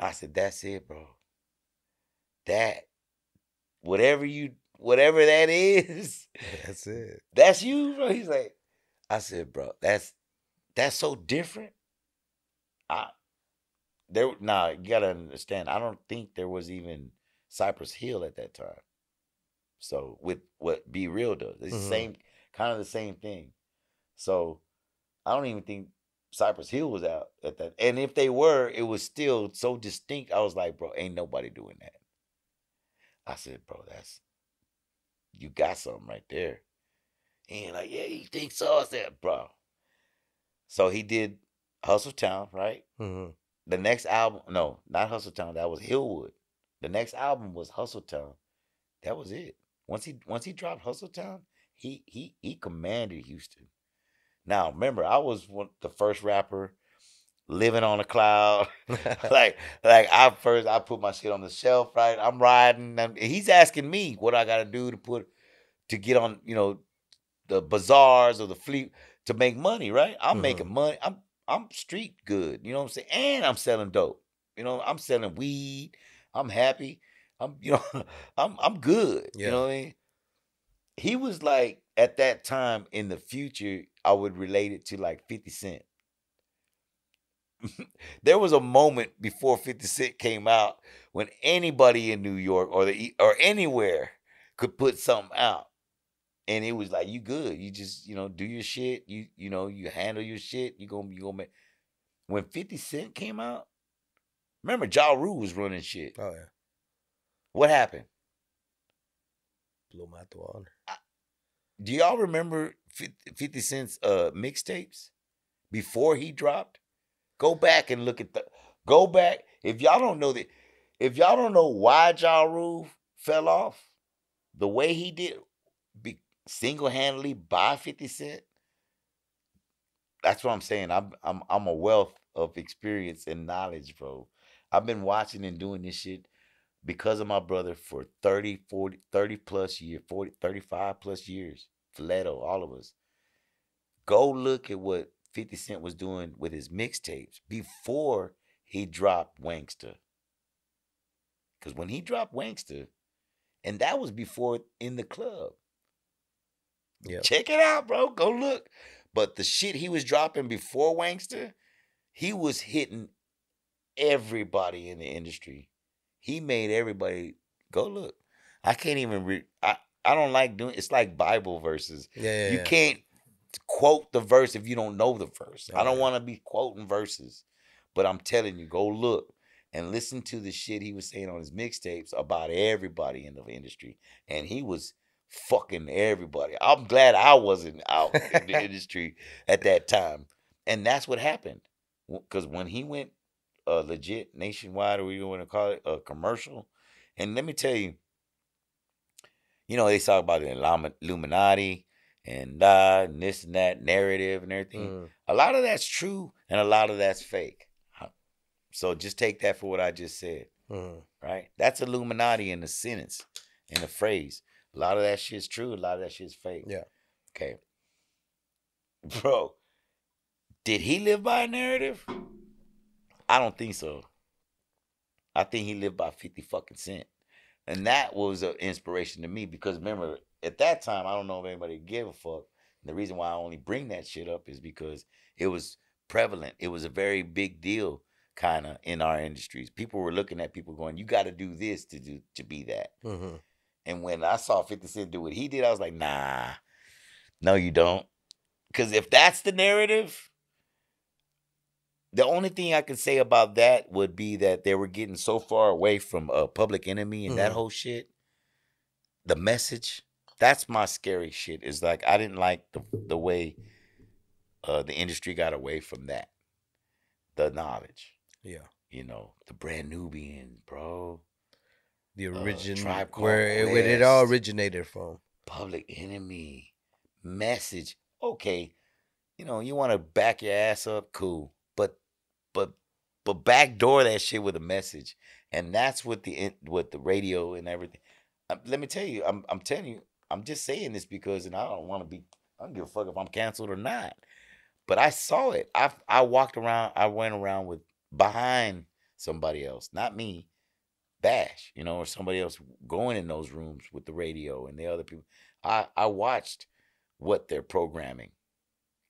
I said, that's it, bro. That whatever you whatever that is, That's it. that's you, bro. He's like, I said, bro, that's that's so different. I there nah, you gotta understand. I don't think there was even Cypress Hill at that time. So with what B-Real does, it's Mhm. the same kind of the same thing. So I don't even think Cypress Hill was out at that. And if they were, it was still so distinct. I was like, bro, ain't nobody doing that. I said, bro, that's you got something right there. And like, yeah, you think so? I said, bro. So he did Hustle Town, right? hmm The next album, no, not Hustle Town. That was Hillwood. The next album was Hustle Town. That was it. Once he once he dropped Hustle Town, he he he commanded Houston. Now remember, I was one, the first rapper living on a cloud. like like I first I put my shit on the shelf, right? I'm riding. I'm, he's asking me what I got to do to put to get on, you know, the bazaars or the fleet to make money, right? I'm Mhm. making money. I'm I'm street good, you know what I'm saying? And I'm selling dope. You know, I'm selling weed. I'm happy. I'm you know, I'm I'm good. You know what I mean? He was like at that time in the future, I would relate it to like 50 Cent. there was a moment before 50 Cent came out when anybody in New York or the or anywhere could put something out. And it was like you good. You just, you know, do your shit. You you know, you handle your shit. You going to you to make When 50 Cent came out, remember Ja Rule was running shit. Oh yeah. What happened? Blew my throat. Do y'all remember 50 50 Cent's uh mixtapes before he dropped? Go back and look at the go back. If y'all don't know that if y'all don't know why Ja Rule fell off the way he did be single-handedly by 50 Cent, that's what I'm saying. I'm I'm I'm a wealth of experience and knowledge, bro. I've been watching and doing this shit because of my brother for 30, 40, 30 plus years, 40, 35 plus years. Fleto, all of us. Go look at what 50 Cent was doing with his mixtapes before he dropped Wankster. Because when he dropped Wankster, and that was before in the club. Yeah. Check it out, bro. Go look. But the shit he was dropping before Wankster, he was hitting everybody in the industry. He made everybody go look. I can't even read. I, I don't like doing it's like Bible verses. Yeah. yeah, you yeah. can't quote the verse if you don't know the verse. I Oh, don't want to be quoting verses, but I'm telling you, go look and listen to the shit he was saying on his mixtapes about everybody in the industry. And he was fucking everybody. I'm glad I wasn't out in the industry at that time. and that's what happened. Because when he went uh, legit nationwide, or we want to call it a commercial, and let me tell you, you know, they talk about the Illuminati and uh, and this and that narrative and everything. Mm. A lot of that's true, and a lot of that's fake. So just take that for what I just said Mm. right? That's Illuminati in the sentence, in the phrase. A lot of that shit's true. A lot of that shit's fake. Yeah. Okay. Bro, did he live by a narrative? I don't think so. I think he lived by 50 fucking cent. And that was an inspiration to me because remember, at that time, I don't know if anybody gave a fuck. The reason why I only bring that shit up is because it was prevalent. It was a very big deal kind of in our industries. People were looking at people going, "You got to do this to do to be that." hmm And when I saw 50 Cent do what he did, I was like, "Nah. No you don't." Cuz if that's the narrative, the only thing I can say about that would be that they were getting so far away from a public enemy and that Mhm. whole shit. The message, that's my scary shit. Is like I didn't like the the way uh the industry got away from that. The knowledge Yeah. you know, the brand Nubian, bro. The Uh, origin Tribe Called where it, where it all originated from. Public enemy. Message. Okay. You know, you want to back your ass up, cool. But but but backdoor that shit with a message. And that's what the what the radio and everything. Uh, let me tell you, I'm I'm telling you, I'm just saying this because and I don't want to be I don't give a fuck if I'm canceled or not. But I saw it. I I walked around, I went around with behind somebody else, not me. Bash, you know, or somebody else going in those rooms with the radio and the other people. I I watched what they're programming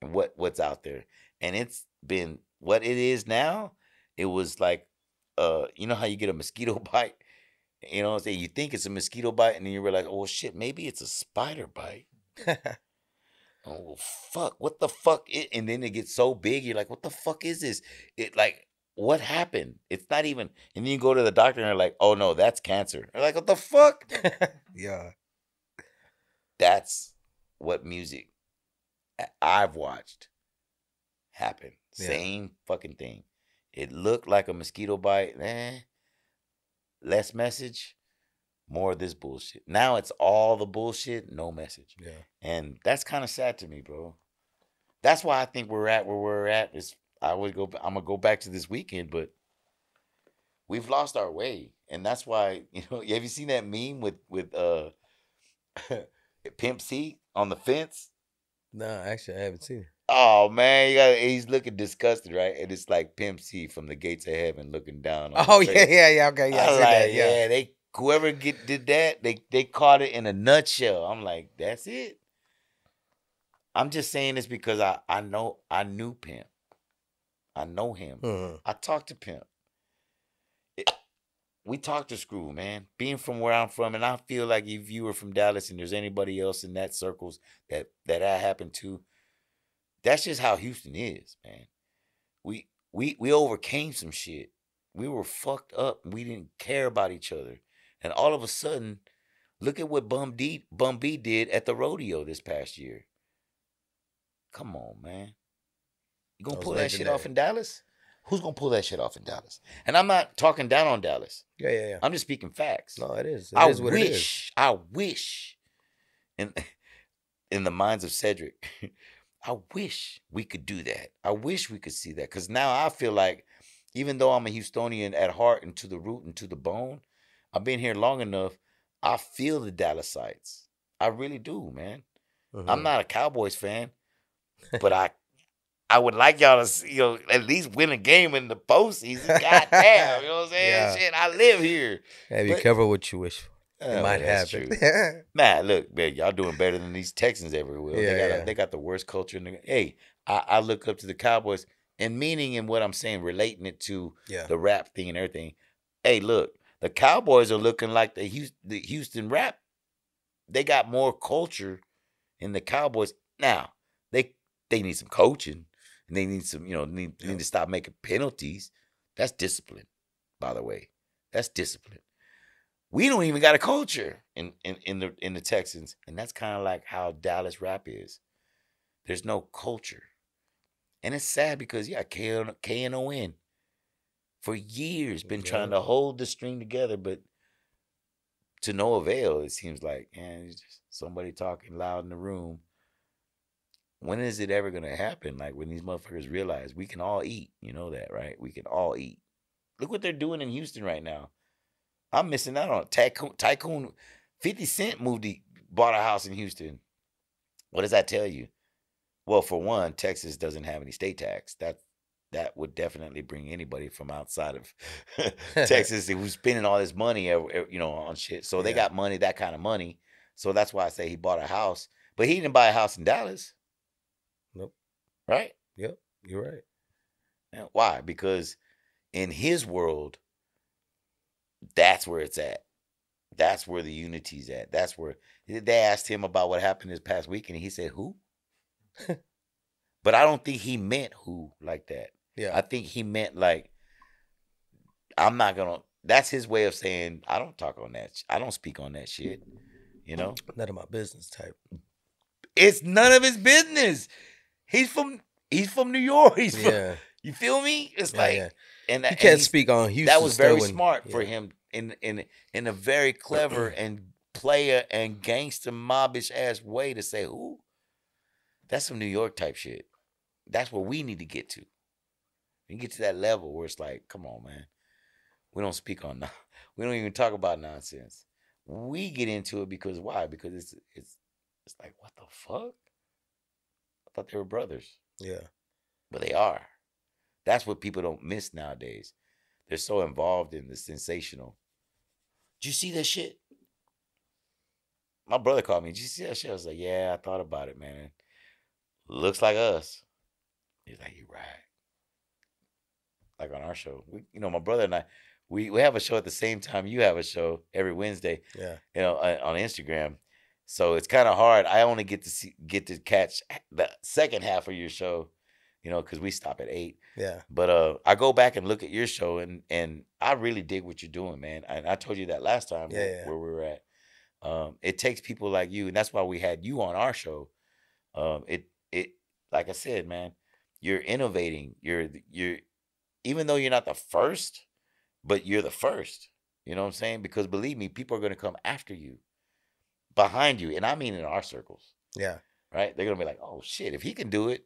and what what's out there, and it's been what it is now. It was like, uh, you know how you get a mosquito bite, you know, what I'm saying you think it's a mosquito bite, and then you realize, oh shit, maybe it's a spider bite. Oh fuck! What the fuck? It, and then it gets so big, you're like, what the fuck is this? It like, what happened? It's not even. And then you go to the doctor and they're like, oh no, that's cancer. They're like, what the fuck? yeah. That's what music I've watched happen. Yeah. Same fucking thing. It looked like a mosquito bite. Eh, less message, more of this bullshit. Now it's all the bullshit, no message. Yeah. And that's kind of sad to me, bro. That's why I think we're at where we're at. Is I would go. I'm gonna go back to this weekend, but we've lost our way, and that's why you know. Have you seen that meme with with uh Pimp C on the fence? No, actually, I haven't seen it. Oh man, you got, he's looking disgusted, right? And it's like Pimp C from the gates of heaven looking down. On Oh yeah, yeah, yeah. Okay, yeah. I I like, that. yeah. Yeah. they whoever get did that, they they caught it in a nutshell. I'm like, that's it. I'm just saying this because I I know I knew Pimp. I know him. Mhm. I talked to Pimp. It- we talked to Screw, man. Being from where I'm from, and I feel like if you were from Dallas and there's anybody else in that circles that that I happened to, that's just how Houston is, man. We we we overcame some shit. We were fucked up. We didn't care about each other, and all of a sudden, look at what Bum D Bum B did at the rodeo this past year. Come on, man. You gonna pull that shit off in Dallas? Who's gonna pull that shit off in Dallas? And I'm not talking down on Dallas. Yeah, yeah, yeah. I'm just speaking facts. No, it is. It I is what it is. wish, I wish, in in the minds of Cedric, I wish we could do that. I wish we could see that because now I feel like, even though I'm a Houstonian at heart and to the root and to the bone, I've been here long enough. I feel the Dallasites. I really do, man. I'm Mhm. not a Cowboys fan, but I I would like y'all to see, you know at least win a game in the postseason. God damn, you know what I'm saying? Yeah. Shit, I live here. Be but- careful what you wish for. Oh, It might that's happen. Nah, look, man, y'all doing better than these Texans everywhere. Yeah, they got yeah. they got the worst culture in the Hey, I, I look up to the Cowboys and meaning in what I'm saying, relating it to yeah. the rap thing and everything. Hey, look, the Cowboys are looking like the Houston, the Houston rap. They got more culture in the Cowboys. Now, they they need some coaching and they need some, you know, need, Yeah. need to stop making penalties. That's discipline, by the way. That's discipline. We don't even got a culture in in, in the in the Texans. And that's kind of like how Dallas rap is. There's no culture. And it's sad because yeah, K K N O N for years been trying to hold the string together, but to no avail. It seems like, and somebody talking loud in the room. When is it ever gonna happen? Like when these motherfuckers realize we can all eat. You know that, right? We can all eat. Look what they're doing in Houston right now. I'm missing out on tycoon. Tycoon, Fifty Cent moved, to, bought a house in Houston. What does that tell you? Well, for one, Texas doesn't have any state tax. That that would definitely bring anybody from outside of Texas who's spending all this money, you know, on shit. So they Yeah. got money, that kind of money. So that's why I say he bought a house, but he didn't buy a house in Dallas. Nope. Right? Yep, you're right. Yeah, Why? Because in his world, that's where it's at. That's where the unity's at. That's where they asked him about what happened this past week, and he said, "Who?" but I don't think he meant who like that. Yeah, I think he meant like, I'm not gonna. That's his way of saying I don't talk on that. I don't speak on that shit. You know, none of my business type. it's none of his business. He's from he's from New York. He's from, Yeah, you feel me? It's yeah, like yeah. And You can't he's- speak on Houston. that was very when- smart for yeah. him in in in a very clever and player and gangster mobbish ass way to say, "Ooh, that's some New York type shit." That's where we need to get to. We get to that level where it's like, come on, man. We don't speak on non- we don't even talk about nonsense. We get into it because why? Because it's it's it's like what the fuck? I thought they were brothers Yeah, but they are. That's what people don't miss nowadays. They're so involved in the sensational. Did you see that shit? My brother called me. Did you see that shit? I was like, yeah, I thought about it, man. Looks like us. He's like, you're right. Like on our show. We, you know, my brother and I, we, we have a show at the same time you have a show every Wednesday yeah, you know, on on Instagram. So it's kind of hard. I only get to see get to catch the second half of your show, you know, because we stop at eight. yeah, But uh, I go back and look at your show, and and I really dig what you're doing, man. And I told you that last time Yeah, where, yeah. where we were at. Um, it takes people like you, and that's why we had you on our show. Um, it it like I said, man, you're innovating. You're you're even though you're not the first, but you're the first. You know what I'm saying? Because believe me, people are gonna come after you, behind you, and I mean in our circles, yeah, right? They're gonna be like, oh shit, if he can do it,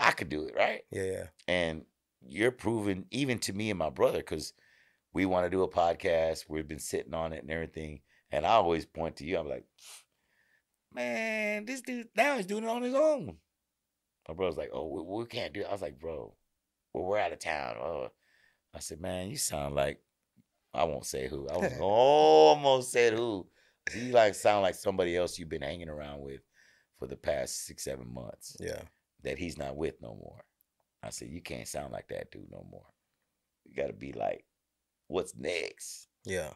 I could do it, right? yeah, yeah. and you're proving even to me and my brother because we want to do a podcast we've been sitting on it and everything and i always point to you i'm like man this dude now he's doing it on his own. My brother's like oh we, we can't do it. I was like bro well we're out of town oh i said man you sound like i won't say who i was almost said who you like sound like somebody else you've been hanging around with for the past six seven months. Yeah, that he's not with no more. I said, you can't sound like that dude no more. You got to be like, what's next? yeah.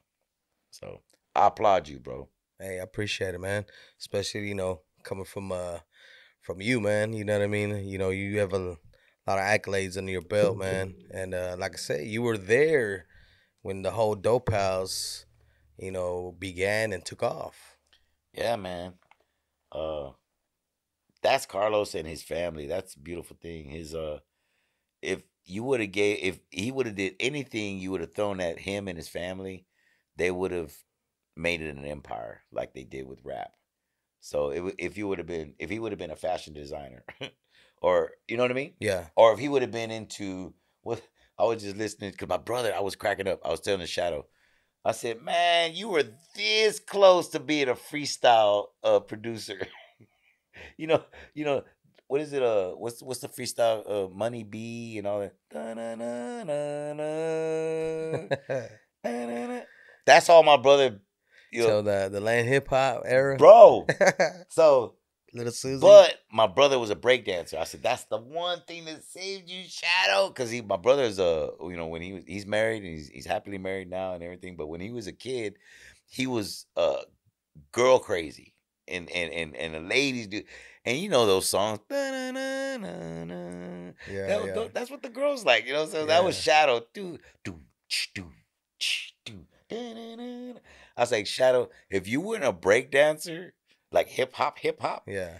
So I applaud you, bro. Hey, I appreciate it, man. Especially you know coming from uh from you, man. You know what I mean. You know you have a lot of accolades under your belt, man. And uh, like I said, you were there when the whole dope house, you know, began and took off. Yeah, man. Uh, that's Carlos and his family. That's a beautiful thing. His uh, if you would have gave, if he would have did anything, you would have thrown at him and his family. They would have made it an empire like they did with rap. So it, would- if you would have been, if he would have been a fashion designer, or you know what I mean, Yeah, or if he would have been into what I was just listening because my brother, I was cracking up. I was telling the shadow, I said, "Man, you were this close to being a freestyle uh, producer." you know, you know what is it? Uh, what's what's the freestyle? Uh, Money B and all that. That's all my brother. You so know, the the land hip hop era, bro. So Little Suzy. but my brother was a breakdancer. I said, that's the one thing that saved you, Shadow. Cause he my brother's uh, you know, when he was he's married and he's he's happily married now and everything. But when he was a kid, he was uh girl crazy. And and and and the ladies do and you know those songs. Yeah, That- yeah. That's what the girls like, you know. So that was Shadow. Do do do do. I was like, Shadow, if you weren't a break dancer, like hip hop, hip hop, yeah,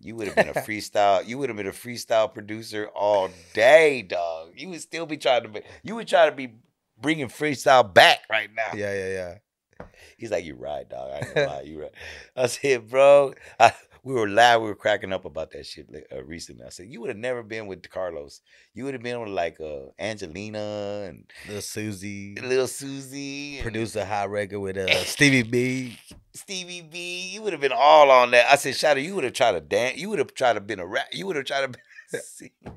You would have been a freestyle. You would have been a freestyle producer all day, dog. You would still be trying to. Be, you would try to be bringing freestyle back right now. Yeah, yeah, yeah. He's like, you're right, dog. I ain't gonna lie, you right." I said, "Bro, I, we were loud. We were cracking up about that shit uh, recently." I said, "You would have never been with Carlos. You would have been with like uh, Angelina and Little Suzy, little Suzy, producer high record with uh, Stevie B. Stevie B. You would have been all on that." I said, "Shadow, you would have tried to dance. You would have tried to been a rap. You would have tried to." Be,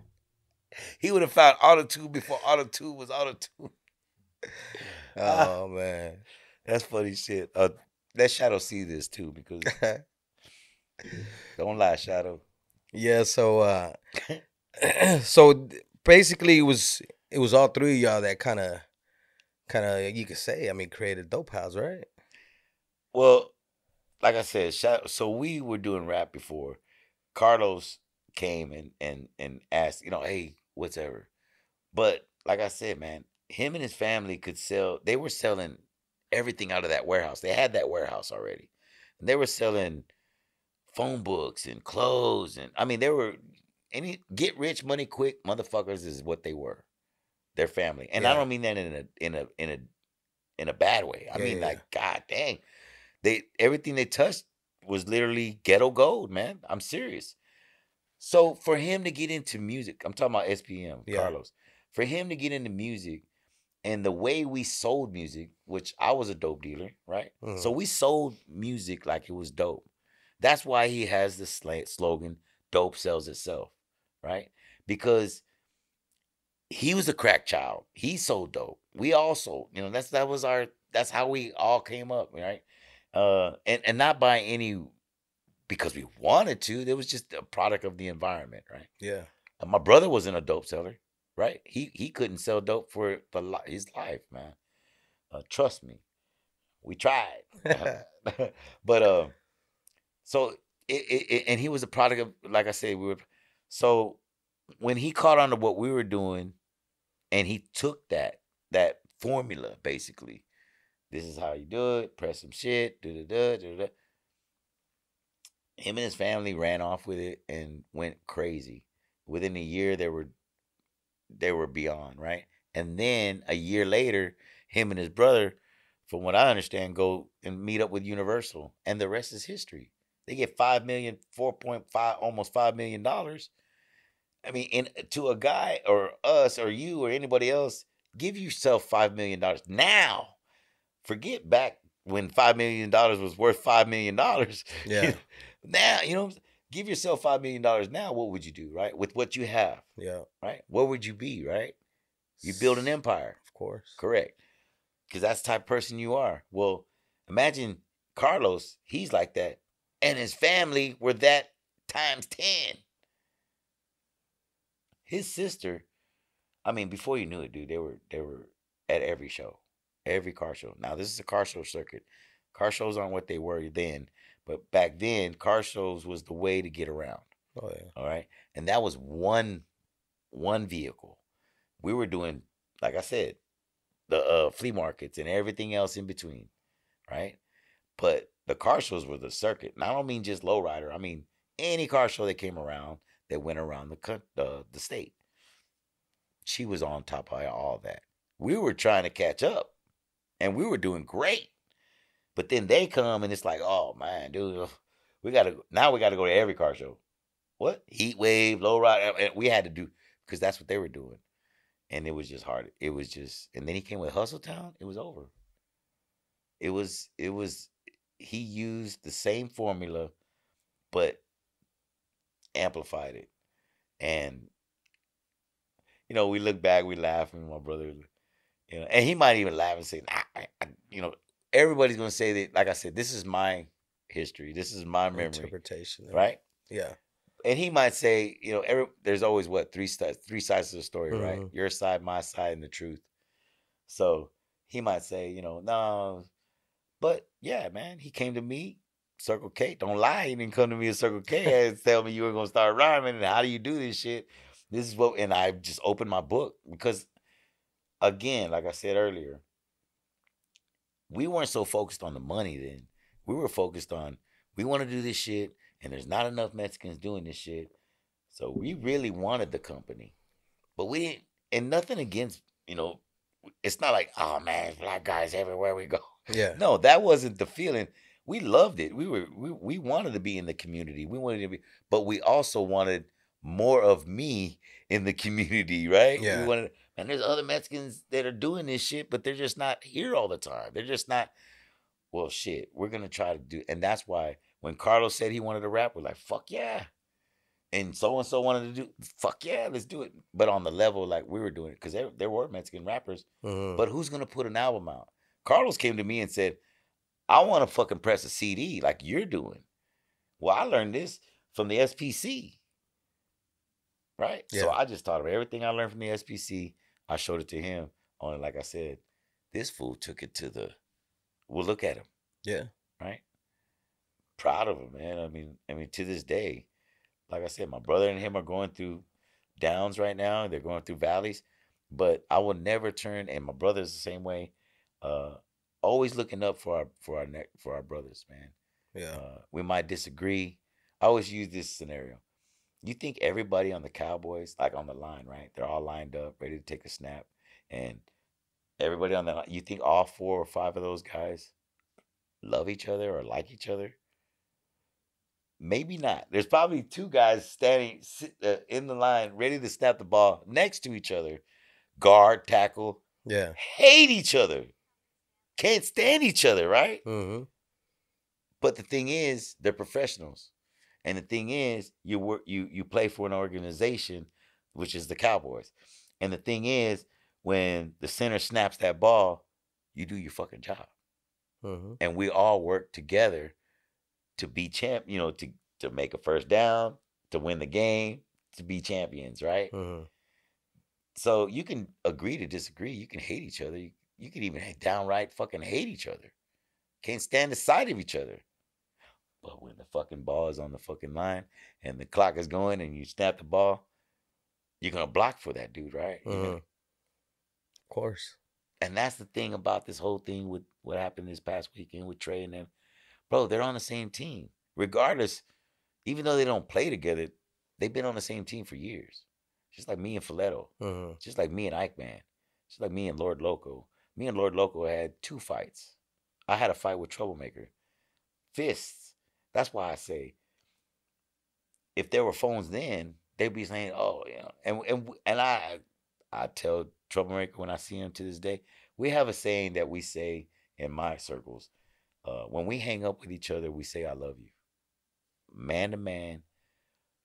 he would have found auto tune before auto tune was auto tune. Oh man. That's funny shit. Uh, let Shadow see this too because don't lie, Shadow. Yeah, so uh so basically it was it was all three of y'all that kind of kind of you could say I mean created Dope House, right? Well, like I said, Shadow, so we were doing rap before. Carlos came and and and asked, you know, hey, whatever. But like I said, man, him and his family could sell. They were selling everything out of that warehouse. They had that warehouse already, and they were selling phone books and clothes and I mean they were any get rich money quick motherfuckers is what they were. Their family, and I don't mean that in a in a in a in a bad way. I Yeah, mean yeah, like God dang, they everything they touched was literally ghetto gold, man. I'm serious. So for him to get into music, I'm talking about SPM, Yeah. Carlos. For him to get into music and the way we sold music, which I was a dope dealer, right? So Mhm. we sold music like it was dope. That's why he has the slogan "Dope sells itself," right? Because he was a crack child. He sold dope. We also, you know, that's that was our that's how we all came up, right? Uh, and and not by any because we wanted to. It was just a product of the environment, right? Yeah. Uh, My brother wasn't a dope seller, right? He he couldn't sell dope for the his life, man. Uh, trust me, we tried, but uh, so it, it, it and he was a product of like I said, we were so when he caught on to what we were doing, and he took that that formula basically. This is how you do it. Press some shit. Da da da da da. Him and his family ran off with it and went crazy. Within a year, they were they were beyond right. And then a year later, him and his brother, from what I understand, go and meet up with Universal, and the rest is history. They get five million, four point five, almost five million dollars. I mean, in uh, to a guy or us or you or anybody else, give yourself five million dollars now. Forget back when five million dollars was worth five million dollars. Yeah. now, you know, give yourself five million dollars now. What would you do, right? With what you have, Yeah. right? Where would you be, right? You build an empire. Of course. Correct. Because that's the type of person you are. Well, imagine Carlos, he's like that. And his family were that times 10. His sister, I mean, before you knew it, dude, they were they were at every show. Every car show. Now this is a car show circuit. Car shows aren't what they were then, but back then, car shows was the way to get around. Oh yeah. All right. And that was one one vehicle. We were doing, like I said, the uh, flea markets and everything else in between. Right. But the car shows were the circuit. And I don't mean just lowrider. I mean any car show that came around that went around the the, the state. She was on top of all that. We were trying to catch up and we were doing great. But then they come and it's like, oh man, dude, we gotta now we gotta go to every car show. What? Heat wave, low ride. And we had to do because that's what they were doing. And it was just hard. It was just and then he came with Hustle Town, it was over. It was it was he used the same formula, but amplified it. And you know, we look back, we laugh, and my brother, you know, and he might even laugh and say, nah, I, I, you know, everybody's gonna say that, like I said, this is my history, this is my memory, Interpretation. right? Yeah. And he might say, you know, every, there's always what three sides, three sides to the story, right? Mhm. Your side, my side, and the truth. So he might say, you know, no, but yeah, man, he came to me, Circle K. Don't lie, he didn't come to me at Circle K and tell me you were gonna start rhyming and how do you do this shit? This is what, and I just opened my book because, again, like I said earlier, we weren't so focused on the money then. We were focused on we want to do this shit and there's not enough Mexicans doing this shit. So we really wanted the company, but we didn't. And nothing against you know, it's not like oh man, black guys everywhere we go. Yeah. No, that wasn't the feeling. We loved it. We were we, we wanted to be in the community. We wanted to be, but we also wanted more of me in the community, right? Yeah. We wanted, and there's other Mexicans that are doing this shit, but they're just not here all the time. They're just not. Well, shit, we're gonna try to do, and that's why when Carlos said he wanted to rap, we're like, fuck yeah. And so and so wanted to do, fuck yeah, let's do it. But on the level like we were doing it, because there, there were Mexican rappers, Mhm. but who's gonna put an album out? Carlos came to me and said, I want to fucking press a CD like you're doing. Well, I learned this from the SPC. Right? Yeah. So I just thought of everything I learned from the SPC. I showed it to him. Only like I said, this fool took it to the well, look at him, yeah. right? Proud of him, man. I mean, I mean, to this day, like I said, my brother and him are going through downs right now. They're going through valleys, but I will never turn. And my brother's the same way. Uh, always looking up for our for our neck for our brothers, man. Yeah. Uh, we might disagree. I always use this scenario. You think everybody on the Cowboys, like on the line, right? They're all lined up, ready to take a snap, and everybody on the line. You think all four or five of those guys love each other or like each other? Maybe not. There's probably two guys standing uh, in the line, ready to snap the ball next to each other, guard, tackle, Yeah. hate each other, can't stand each other, right? Mm-hmm. But the thing is, they're professionals, and the thing is, you work you you play for an organization, which is the Cowboys, and the thing is, when the center snaps that ball, you do your fucking job, Mm-hmm. and we all work together to be champ. You know, to to make a first down, to win the game, to be champions, right? Mm-hmm. So you can agree to disagree. You can hate each other. You, you can even downright fucking hate each other. Can't stand the sight of each other. But when the fucking ball is on the fucking line and the clock is going and you snap the ball, you're gonna block for that dude, right? Gonna- Mhm. Of course. and that's the thing about this whole thing with what happened this past weekend with Trae and them. Bro, they're on the same team. Regardless, even though they don't play together, they've been on the same team for years. Just like me and Filetto. Mm-hmm. just like me and Ike Man, just like me and Lord Loco. Me and Lord Loco had two fights. I had a fight with Troublemaker. Fists. That's why I say, if there were phones then, they'd be saying, "Oh, you know," and and and I, I tell Troublemaker when I see him to this day, we have a saying that we say in my circles, uh, when we hang up with each other, we say, "I love you," man to man.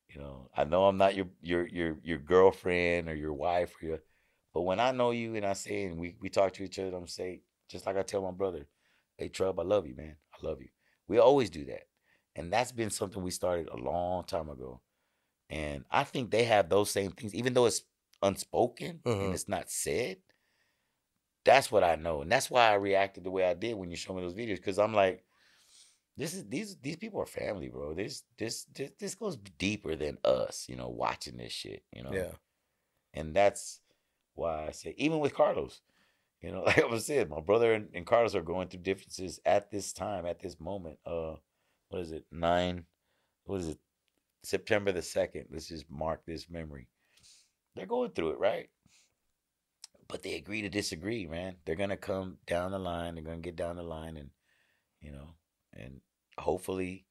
You know, I know I'm not your your your your girlfriend or your wife or your, but when I know you and I say and we we talk to each other, I'm say just like I tell my brother, "Hey, Trub, I love you, man. I love you." We always do that, and that's been something we started a long time ago, and I think they have those same things, even though it's unspoken and it's not said. That's what I know, and that's why I reacted the way I did when you showed me those videos, because I'm like, this is these these people are family, bro. This this this this goes deeper than us, you know, watching this shit, you know. Yeah. And that's why I say, even with Carlos, you know, like I was saying, my brother and, and Carlos are going through differences at this time, at this moment. Uh, what is it? Nine. What is it? September the second. Let's just mark this memory. They're going through it, right? But they agree to disagree, man. They're gonna come down the line. They're gonna get down the line, and you know, and hopefully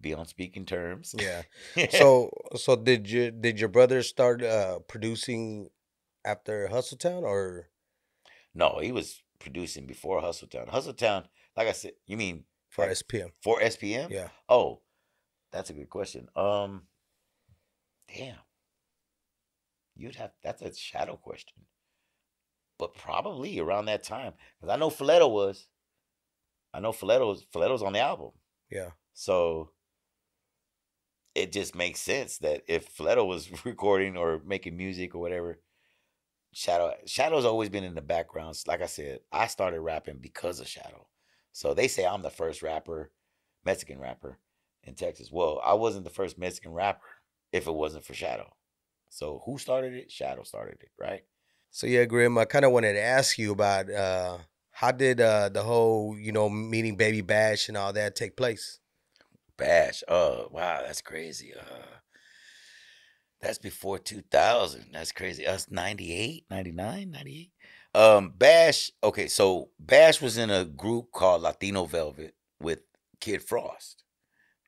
be on speaking terms. Yeah. So so did you did your brother start uh producing after Hustle Town or No, he was producing before Hustle Town. Hustletown, like I said, you mean for SPM? for SPM? Yeah. Oh, that's a good question. Um, damn, you'd have that's a shadow question, but probably around that time because I know Filetto was. I know Filetto's Filetto's on the album, Yeah. so it just makes sense that if Filetto was recording or making music or whatever, Shadow Shadow's always been in the background. Like I said, I started rapping because of Shadow. So they say I'm the first rapper, Mexican rapper in Texas. Well, I wasn't the first Mexican rapper if it wasn't for Shadow. So who started it? Shadow started it, right? So yeah, Grimm, I kind of wanted to ask you about uh how did uh the whole, you know, meeting Baby Bash and all that take place? Bash. Oh, wow, that's crazy. Uh, that's before 2000. That's crazy. Us 98, 99, 98. Um, Bash. Okay, so Bash was in a group called Latino Velvet with Kid Frost,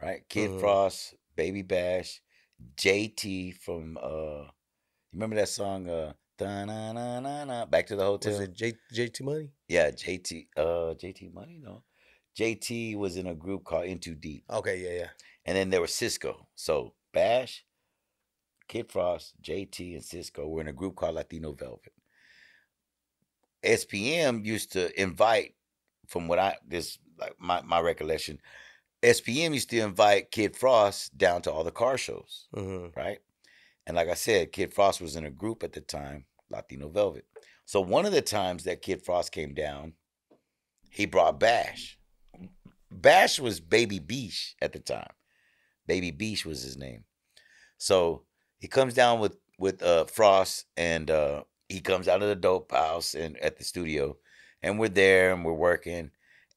right? Kid Mhm. Frost, Baby Bash, JT from uh, you remember that song uh, Back to the Hotel? Was it J, JT Money? Yeah, JT. Uh, JT Money. No, JT was in a group called N2Deep, Okay, yeah, yeah. and then there was Cisco. So Bash, Kid Frost, JT, and Cisco were in a group called Latino Velvet. SPM used to invite, from what I this like my my recollection, SPM used to invite Kid Frost down to all the car shows Mm-hmm. right? And like I said, Kid Frost was in a group at the time, Latino Velvet. So one of the times that Kid Frost came down, he brought Bash. Bash was Baby Beesh at the time. Baby Beesh was his name. So he comes down with with uh Frost and uh he comes out of the dope house and at the studio and we're there and we're working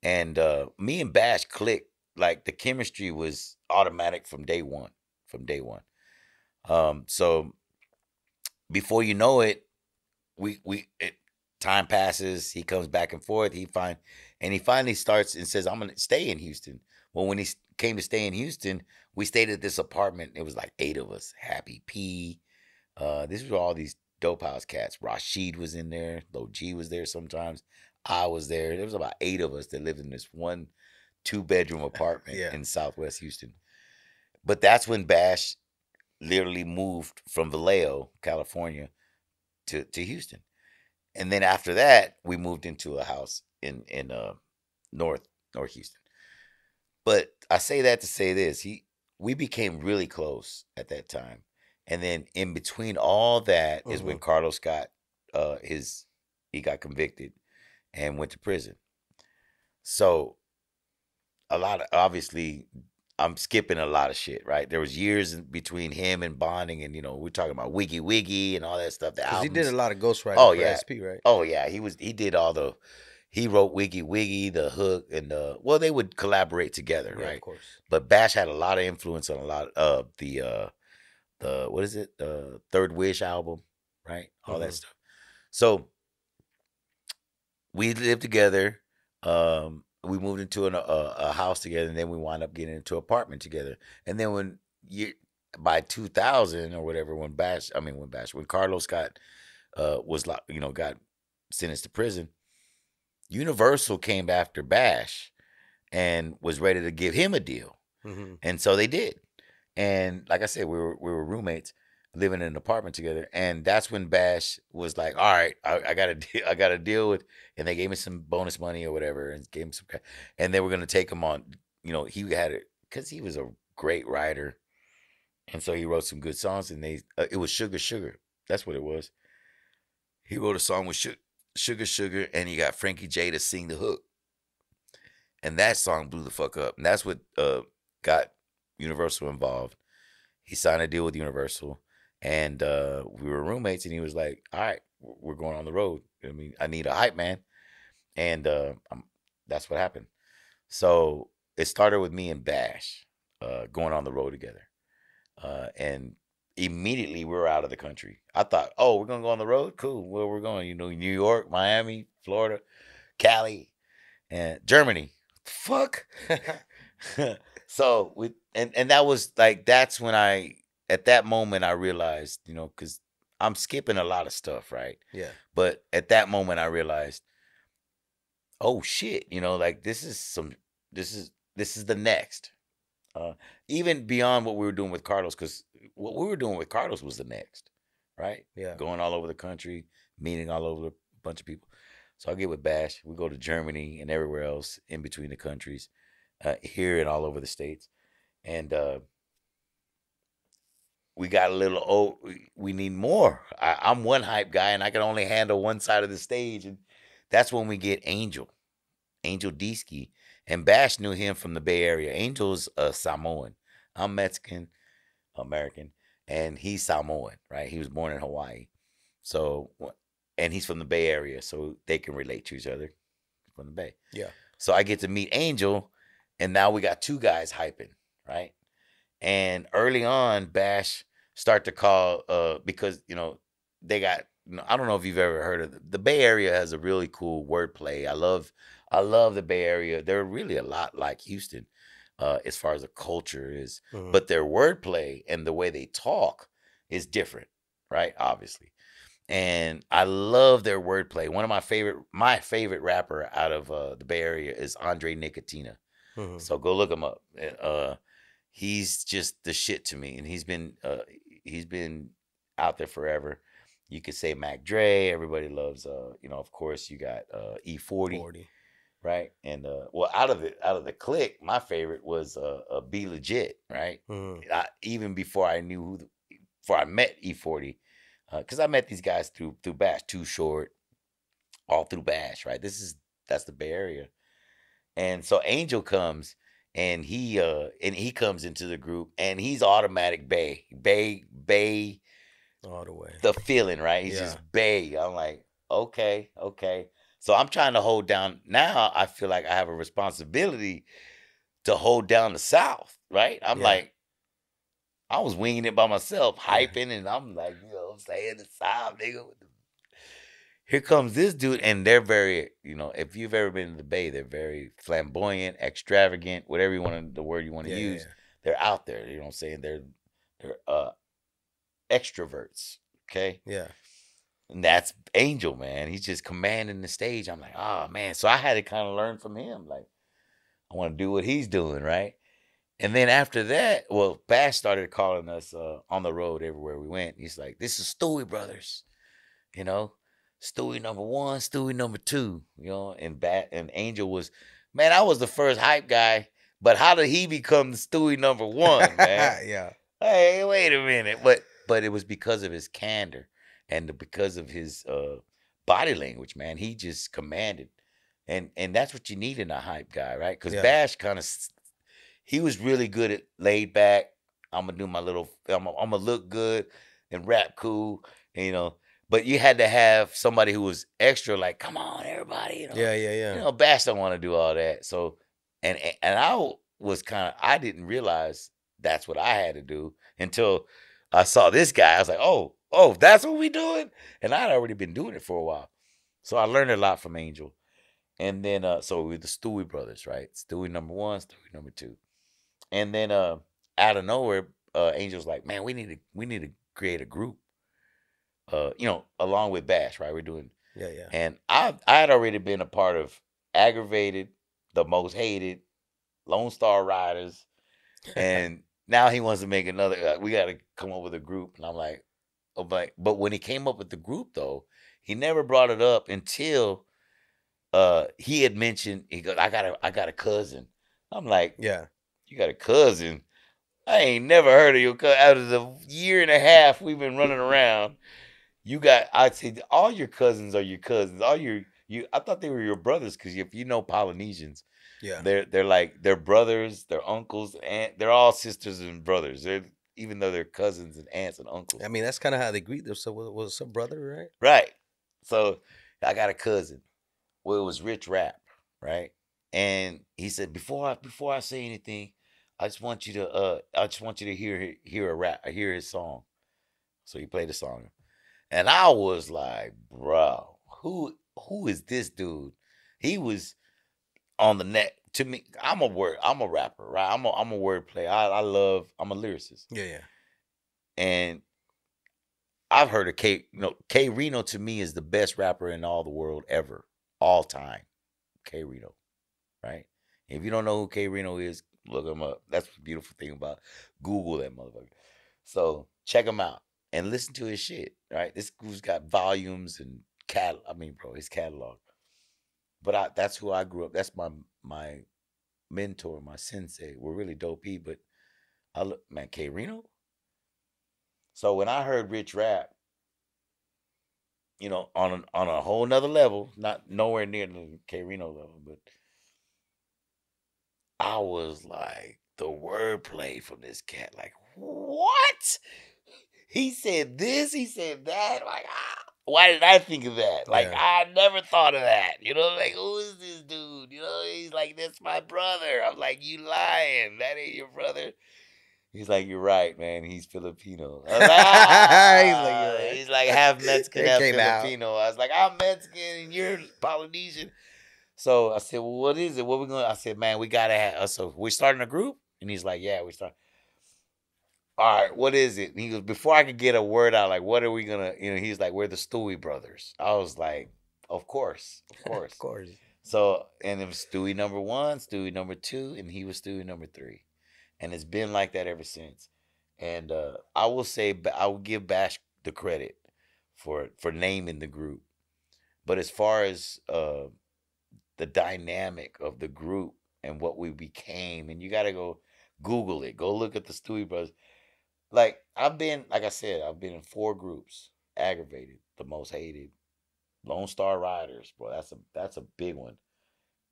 and uh me and Bash clicked like the chemistry was automatic from day one from day one um, so before you know it, we we it, time passes. He comes back and forth. He find and he finally starts and says, "I'm gonna stay in Houston." Well, when he came to stay in Houston, we stayed at this apartment. It was like eight of us. Happy P. Uh, this was all these dope house cats. Rashid was in there. Lo G was there sometimes. I was there. There was about eight of us that lived in this one two bedroom apartment Yeah. in Southwest Houston. But that's when Bash literally moved from Vallejo, California, to to Houston, and then after that, we moved into a house in in uh, North North Houston. But I say that to say this: he we became really close at that time, and then in between all that is when Carlos got uh, his he got convicted and went to prison. So a lot of obviously I'm skipping a lot of shit, right? There was years between him and bonding, and you know we're talking about Wiggy Wiggy and all that stuff. The Because he did a lot of ghostwriting Oh, for yeah. SP, right? Oh yeah, he was he did all the he wrote Wiggy Wiggy, the hook, and the well they would collaborate together, Yeah, right? of course. But Bash had a lot of influence on a lot of the uh the what is it? The Third Wish album, right? All that Mhm. stuff. So we lived together. Um we moved into an, a, a house together and then we wound up getting into an apartment together. And then when you by 2000 or whatever when Bash I mean when Bash when Carlos got uh was like you know got sentenced to prison, Universal came after Bash and was ready to give him a deal. hmm And so they did. And like I said, we were we were roommates living in an apartment together. And that's when Bash was like, "All right, I, I got to deal. I got to deal with." And they gave me some bonus money or whatever, and gave him some. And they were gonna take him on. You know, he had it because he was a great writer, and so he wrote some good songs. And they, uh, it was Suga Suga. That's what it was. He wrote a song with Su- Suga Suga, and he got Frankie J to sing the hook. And that song blew the fuck up. And that's what uh, got Universal involved. He signed a deal with Universal, and uh, we were roommates. And he was like, "All right, we're going on the road. I mean, I need a hype man," and uh, that's what happened. So it started with me and Bash uh, going on the road together, uh, and immediately we were out of the country. I thought, "Oh, we're gonna go on the road. Cool. Where we're going? You know, New York, Miami, Florida, Cali, and Germany. Fuck." so we and and that was like that's when I at that moment I realized, you know, because I'm skipping a lot of stuff, right? yeah. But at that moment I realized, oh shit, you know, like this is some this is this is the next. Uh even beyond what we were doing with Carlos, because what we were doing with Carlos was the next, right? Yeah. Going all over the country, meeting all over a bunch of people. So I get with Bash. We go to Germany and everywhere else in between the countries, uh, here and all over the states, and uh, we got a little. Oh, we- we need more. I, I'm one hype guy, and I can only handle one side of the stage, and that's when we get Angel, Angel Deesky, and Bash knew him from the Bay Area. Angel's a Samoan. I'm Mexican, American, and he's Samoan, right? He was born in Hawaii, so and he's from the Bay Area, so they can relate to each other from the Bay. Yeah. So I get to meet Angel, and now we got two guys hyping, right? And early on, Bash start to call uh because you know they got you know, I don't know if you've ever heard of the, the Bay Area has a really cool wordplay. I love I love the Bay Area. They're really a lot like Houston uh, as far as the culture is, Mhm. but their wordplay and the way they talk is different, right? Obviously. And I love their wordplay. One of my favorite, my favorite rapper out of uh, the Bay Area is Andre Nickatina. Mhm. So go look him up. Uh, he's just the shit to me, and he's been uh, he's been out there forever. You could say Mac Dre. Everybody loves. Uh, you know, of course, you got uh, E-40 right? And uh, well, out of the out of the click, my favorite was uh, uh B-Legit, right? Mhm. I, even before I knew who, the, before I met E-40, because I met these guys through through Bash, Too Short, all through Bash, right? This is that's the Bay Area, and so Angel comes and he uh and he comes into the group and he's automatic Bay, Bay, Bay All the way. the feeling, right? He's Yeah. just Bay. I'm like, okay, okay. So I'm trying to hold down. Now I feel like I have a responsibility to hold down the South, right? I'm Yeah. like, I was winging it by myself, hyping, and I'm like, you know, what I'm saying the South, nigga. with the- Here comes this dude, and they're very, you know, if you've ever been to the Bay, they're very flamboyant, extravagant, whatever you want to, the word you want to Yeah, yeah, use. They're out there. You know what I'm saying? They're they're uh extroverts. Okay. Yeah. And that's Angel, man. He's just commanding the stage. I'm like, oh man. So I had to kind of learn from him. Like, I want to do what he's doing, right? And then after that, well, Bash started calling us uh, on the road everywhere we went. He's like, this is Stewie Brothers, you know, Stewie number one, Stewie number two, you know, and Bat and Angel was, man, I was the first hype guy, but how did he become Stewie number one, man? yeah. hey, wait a minute. But but it was because of his candor and because of his uh, body language, man. He just commanded, and and that's what you need in a hype guy, right? Because Yeah. Bash kind of he was really good at laid back. I'm gonna do my little. I'm gonna, I'm gonna look good and rap cool, and, you know. But you had to have somebody who was extra, like, come on, everybody, you know. Yeah, yeah, yeah. You know, Bash don't want to do all that. So, and and- and I was kind of I didn't realize that's what I had to do until I saw this guy. I was like, oh, oh, that's what we doing, and I'd already been doing it for a while. So I learned a lot from Angel, and then uh, so we're the Stewie brothers, right? Stewie number one, Stewie number two, and then uh, out of nowhere, uh, Angel's like, man, we need to we need to create a group. Uh, you know, along with Bash, right? We're doing yeah, yeah. and I I had already been a part of aggravated, the most hated, Lone Star Riders, and now he wants to make another. Uh, we got to come up with a group, and I'm like, oh, but but when he came up with the group though, he never brought it up until uh he had mentioned he goes, I got a I got a cousin. I'm like, yeah. you got a cousin. I ain't never heard of your cousin. Out of the year and a half we've been running around, you got. I'd say all your cousins are your cousins. All your you. I thought they were your brothers because if you know Polynesians, Yeah. they're they're like they're brothers, they're uncles, and they're all sisters and brothers. They're even though they're cousins and aunts and uncles. I mean, that's kind of how they greet themselves. Was some brother, right? Right. So I got a cousin. Well, it was Rich Rap, right? And he said, before I before I say anything, I just want you to uh I just want you to hear hear a rap hear his song. So he played the song. And I was like, bro, who who is this dude? He was on the net. To me, I'm a word, I'm a rapper, right? I'm a I'm a word player. I, I love, I'm a lyricist Yeah, yeah. and I've heard of K. You know, K-Rino to me is the best rapper in all the world ever, all time. K-Rino, right? If you don't know who K-Rino is, look him up. That's the beautiful thing about Google that motherfucker. So check him out and listen to his shit. Right? This dude's got volumes and cat. I mean, bro, his catalog. But I, that's who I grew up. That's my my mentor, my sensei. We're really dopey, but I look, man, K-Rino. So when I heard Rich rap, you know, on a, on a whole nother level, not nowhere near the K-Rino level, but I was like the wordplay from this cat, like what? He said this, he said that, like ah, why did I think of that? Like Yeah. I never thought of that. You know, like who is this dude? You know, he's like, that's my brother. I'm like, you lying? That ain't your brother. He's like, you're right, man. He's Filipino. Like, "Ah." He's like. He's like half Mexican, half came out. Filipino. I was like, I'm Mexican and you're Polynesian. So I said, well, what is it? What we going? to I said, man, we gotta have. So we starting a group, and he's like, yeah, we start. All right, what is it? And he goes, before I could get a word out, like, what are we gonna? You know, he's like, we're the Stewie brothers. I was like, of course, of course. of course. So, and it was Stewie number one, Stewie number two, and he was Stewie number three. And it's been like that ever since. And uh, I will say, I will give Bash the credit for for naming the group. But as far as uh, the dynamic of the group and what we became, and you got to go Google it, go look at the Stewie brothers. Like I've been, like I said, I've been in four groups. Aggravated, the most hated, Lone Star Riders, bro. That's a that's a big one.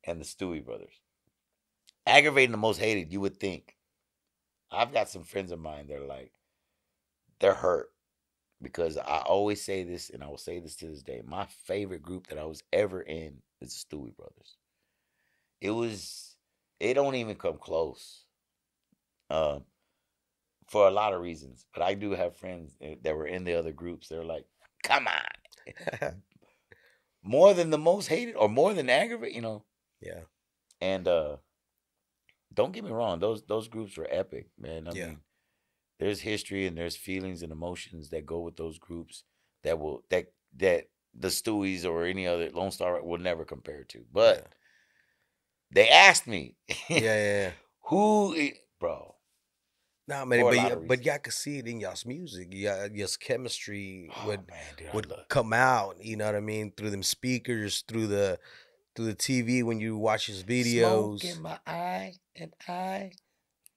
And the Stewie brothers. Aggravating the most hated, you would think. I've got some friends of mine that are like, they're hurt. Because I always say this, and I will say this to this day. My favorite group that I was ever in is the Stewie brothers. It was it don't even come close. Um for a lot of reasons. But I do have friends eh, that were in the other groups. They're like, come on more than the most hated or more than aggravate, you know. yeah. And uh don't get me wrong, those those groups were epic, man. I Yeah. mean, there's history and there's feelings and emotions that go with those groups that will that that the Stewies or any other Lone Star will never compare to. But they asked me, yeah, yeah, yeah. who, bro? Nah, man, but y- but y'all could see it in y'all's music. Yeah, y'all's chemistry Oh, would man, dude, would come out. You know what I mean? Through them speakers, through the through the TV when you watch his videos. Smoke in my eye, and I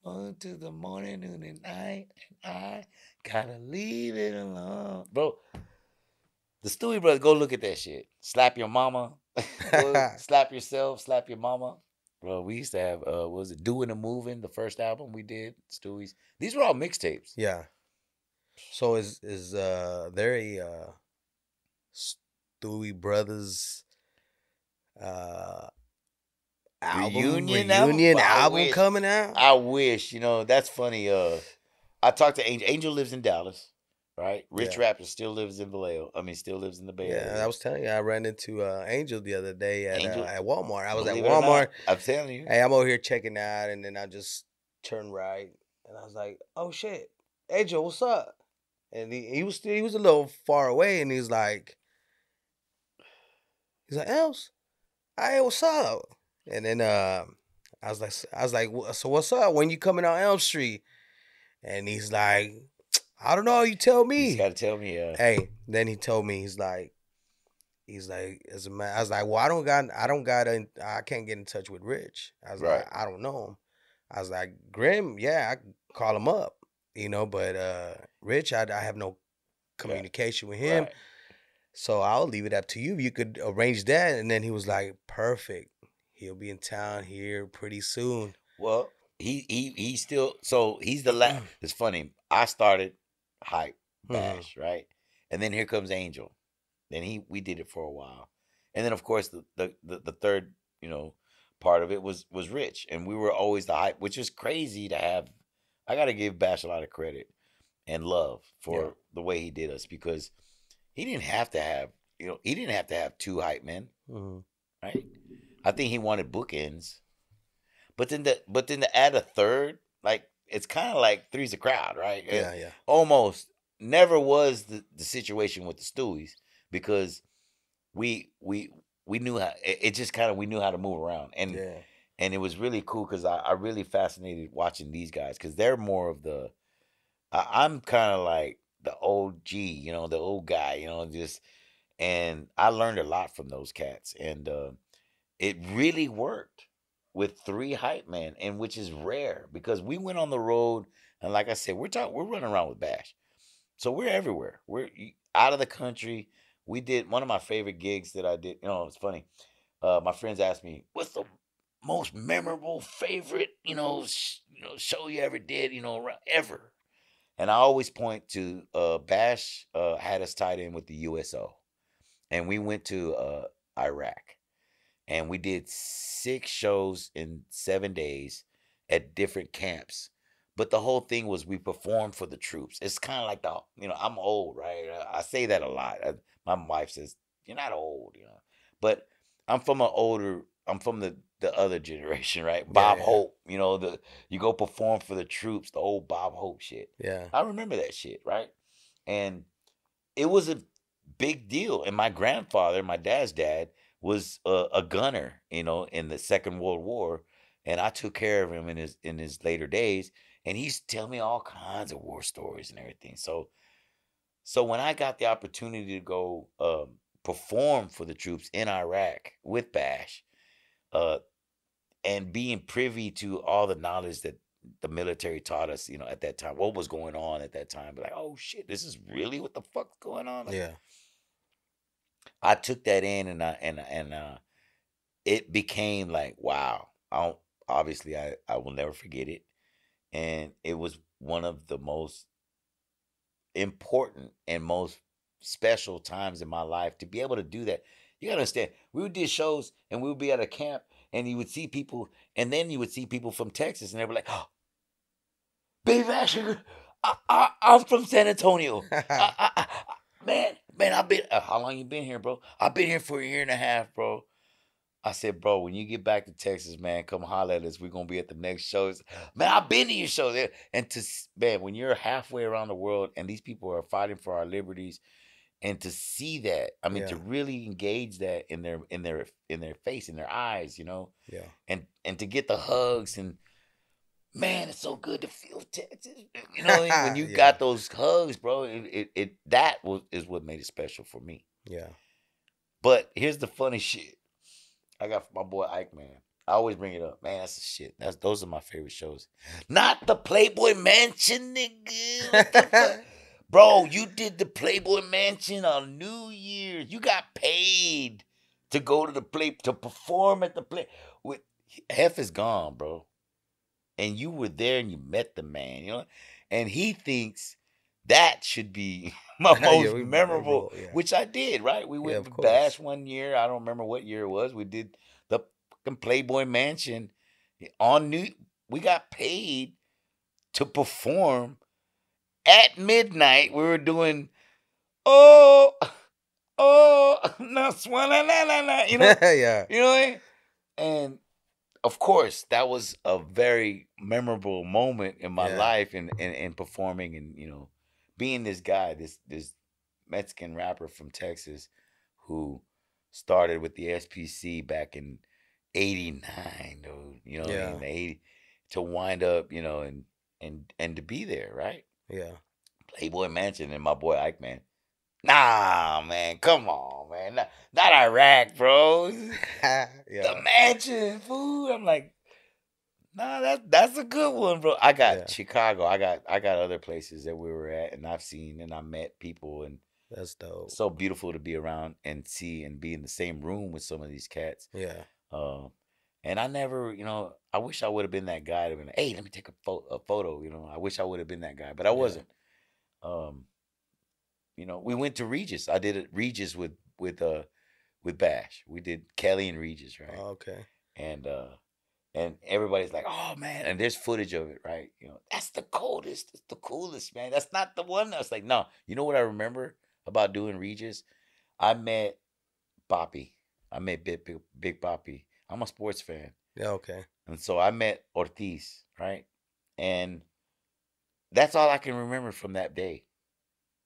on to the morning, noon, and night, and I gotta leave it alone, bro. The Stewie brothers, go look at that shit. Slap your mama, slap yourself, slap your mama. Bro, we used to have uh, what was it doing and moving? The first album we did, Stewie's. These were all mixtapes. Yeah. So is is uh there a uh Stewie Brothers uh album Reunion album? reunion album wish. coming out? I wish, you know, that's funny. Uh, I talked to Angel. Angel lives in Dallas, right? Rich Yeah. Raptor still lives in Vallejo. I mean, still lives in the Bay yeah, Area. I was telling you, I ran into uh Angel the other day at uh, at Walmart. I was Believe at Walmart. I'm telling you. Hey, I'm over here checking out, and then I just turned right, and I was like, "Oh shit, Angel, what's up?" And he, he was still, he was a little far away, and he's like, he's like, "Els, hey, what's up?" And then uh, I was like, I was like, "So what's up? When you coming out Elm Street?" And he's like, "I don't know. You tell You me." just gotta tell me. Yeah. Hey, then he told me he's like, he's like, as a man, I was like, well, I don't got, I don't got, in, I can't get in touch with Rich. I was Right. like, I don't know him. I was like, Grimm, yeah, I can call him up, you know, but uh Rich, I, I have no communication with him, right. so I'll leave it up to you. You could arrange that, and then he was like, perfect. He'll be in town here pretty soon. Well, he he he still. So he's the Mm. last. It's funny. I started hype Mhm. bash right, and then here comes Angel. Then he we did it for a while, and then of course the the the, the third you know part of it was was Rich, and we were always the hype, which is crazy to have. I got to give Bash a lot of credit and love for Yeah. the way he did us because he didn't have to have you know he didn't have to have two hype men Mhm. right? I think he wanted bookends, but then the but then to add a third, like it's kind of like three's a crowd, right? It Yeah, yeah, almost never was the, the situation with the Stewies because we we we knew how it, it just kind of we knew how to move around and yeah. and it was really cool because I, I really fascinated watching these guys because they're more of the I, I'm kind of like the old G, you know, the old guy, you know, just and I learned a lot from those cats and uh, it really worked with three hype men and which is rare because we went on the road and like I said, we're talking we're running around with Bash, so we're everywhere. We're out of the country. We did one of my favorite gigs that I did. You know, it's funny. Uh, my friends asked me, "What's the most memorable, favorite, you know, sh- you know, show you ever did, you know, ever?" And I always point to uh, Bash uh, had us tied in with the USO, and we went to uh, Iraq, and we did six shows in seven days at different camps. But the whole thing was we performed for the troops. It's kind of like the you know I'm old, right? I- say that a lot. I- my wife says you're not old, you know, but I'm from an older. I'm from the the other generation, right? Bob yeah. Hope, you know the you go perform for the troops, the old Bob Hope shit. Yeah. I remember that shit, right? And it was a big deal. And my grandfather, my dad's dad, was a, a gunner, you know, in the Second World War, and I took care of him in his in his later days. And he's used to tell me all kinds of war stories and everything. So, so when I got the opportunity to go um, perform for the troops in Iraq with Bash, uh, and being privy to all the knowledge that the military taught us, you know, at that time, what was going on at that time. Like, oh shit, this is really what the fuck's going on. Like, Yeah. I took that in and I and and uh it became like, wow. I don't obviously I, I will never forget it. And it was one of the most important and most special times in my life to be able to do that. You gotta understand, we would do shows and we would be at a camp and you would see people, and then you would see people from Texas, and they were like, "Oh, Baby Bash, I, I, I'm from San Antonio. I, I, I, man, man, I've been. Uh, how long you been here, bro? I've been here for a year and a half, bro. I said, bro, when you get back to Texas, man, come holler at us. We're gonna be at the next shows. Man, I've been to your show there. And to man, when you're halfway around the world and these people are fighting for our liberties, and to see that, I mean, to really engage that in their in their in their face, in their eyes, you know, Yeah. and and to get the hugs and man, it's so good to feel Texas. You know, what I mean? when you Yeah. got those hugs, bro, it, it it that was is what made it special for me. Yeah. But here's the funny shit. I got my boy Ike, man. I always bring it up, man. That's the shit. That's those are my favorite shows. Not the Playboy Mansion, nigga. What the fuck? Bro, you did the Playboy Mansion on New Year's. You got paid to go to the play to perform at the play. With Hef is gone, bro. And you were there and you met the man, you know, and he thinks that should be my Yeah, most we- memorable, yeah. which I did, right? We went to. Bash one year. I don't remember what year it was. We did the fucking Playboy Mansion on New. We got paid to perform at midnight. We were doing, oh, oh, no, swalla la la la, you know, yeah. you know what I mean? And of course, that was a very memorable moment in my Yeah. life and and and performing and you know, being this guy, this this Mexican rapper from Texas who started with the SPC back in 89, dude, you know, what I Yeah. mean? 80, to wind up, you know, and and and to be there, right? Yeah. Playboy Mansion and my boy Ike, man. Nah, man, come on, man. Not, not Iraq, bro. yeah. The mansion, food. I'm like, nah, that's that's a good one, bro. I got Yeah. Chicago. I got I got other places that we were at, and I've seen and I met people, and That's dope. so beautiful to be around and see and be in the same room with some of these cats. Yeah. Um, and I never, you know, I wish I would have been that guy to been like, hey, let me take a, pho- a photo. You know, I wish I would have been that guy, but I Yeah. wasn't. Um, you know, we went to Regis. I did it Regis with with uh with Bash. We did Kelly and Regis, right? Oh, okay. and uh and everybody's like, oh man, and there's footage of it, right? You know, that's the coldest, it's the coolest, man. That's not the one. I was like, no, you know what I remember about doing Regis? I met Papi. I met Big Big, Big Papi. I'm a sports fan. Yeah. Okay. And so I met Ortiz, right? And that's all I can remember from that day.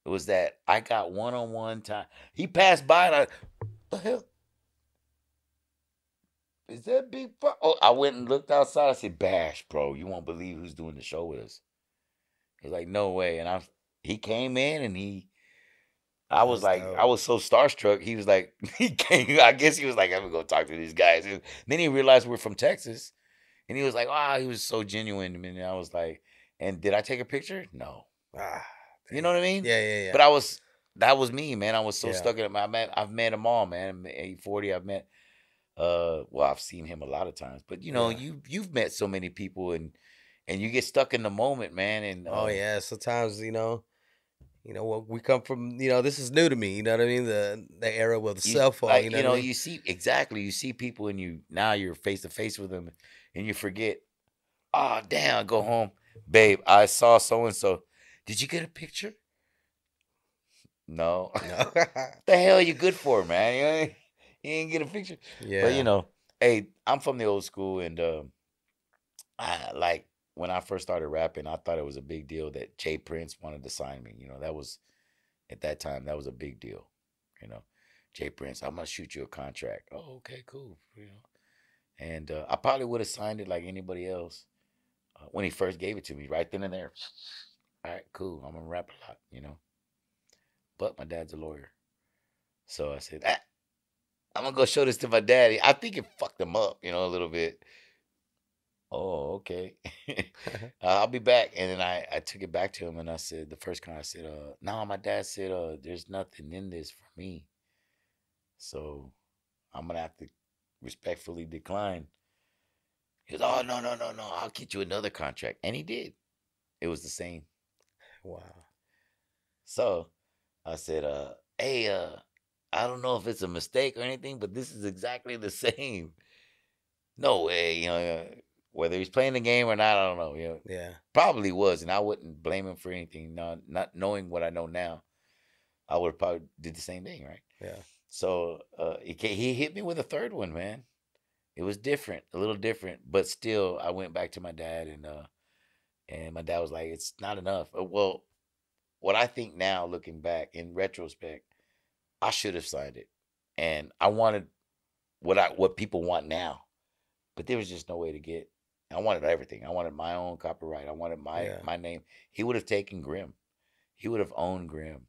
It was that I got one on one time. He passed by and I, the hell? Is that big? Fu-? Oh, I went and looked outside. I said, Bash, bro, you won't believe who's doing the show with us. He's like, no way. And I, he came in and he, I was like, dope. I was so starstruck. He was like, he came. I guess he was like, I'm gonna go talk to these guys. And then he realized we're from Texas, and he was like, wow, he was so genuine. And I was like, and did I take a picture? No. Ah. You know what I mean? Yeah. Yeah. Yeah. But I was, that was me, man. I was so Yeah. stuck in it. I met, I've met them all, man. E-40, I've met. Uh, well, I've seen him a lot of times, but you know, Yeah. you you've met so many people, and and you get stuck in the moment, man. And Oh uh, yeah. Sometimes you know, you know, well, we come from, you know, this is new to me. You know what I mean? The the era with the You- cell phone. like, you know, what I mean? you see exactly. You see people, and you now you're face to face with them, and you forget. Oh damn! Go home, babe. I saw so and so. Did you get a picture? No. No. the hell are you good for, man? You ain't, you ain't get a picture. yeah. But you know, hey, I'm from the old school, and um, I like when I first started rapping, I thought it was a big deal that J. Prince wanted to sign me. You know, that was at that time that was a big deal. You know, J. Prince, I'm gonna shoot you a contract. Oh, okay, cool. You know, and uh, I probably would have signed it like anybody else uh, when he first gave it to me, right then and there. All right, cool. I'm gonna rap a lot. You know, but my dad's a lawyer, so I said, ah, I'm gonna go show this to my daddy. I think it fucked him up, you know, a little bit. Oh, okay. uh, I'll be back. And then I, I took it back to him and I said, the first con, I said, uh, no, my dad said, uh, there's nothing in this for me. So I'm gonna have to respectfully decline. He goes, oh no, no, no, no, I'll get you another contract. And he did. It was the same. Wow. So I said, uh, hey, uh, I don't know if it's a mistake or anything, but this is exactly the same. No way, you know, whether he's playing the game or not, I don't know. You know, Yeah. probably was, and I wouldn't blame him for anything. Not not knowing what I know now, I would have probably did the same thing, right? Yeah. So uh, he he hit me with a third one, man. It was different, a little different, but still, I went back to my dad, and uh, and my dad was like, "It's not enough." Uh, Well, what I think now, looking back in retrospect, I should have signed it, and I wanted what I what people want now, but there was just no way to get. I wanted everything. I wanted my own copyright. I wanted my Yeah. my name. He would have taken Grimm. He would have owned Grimm.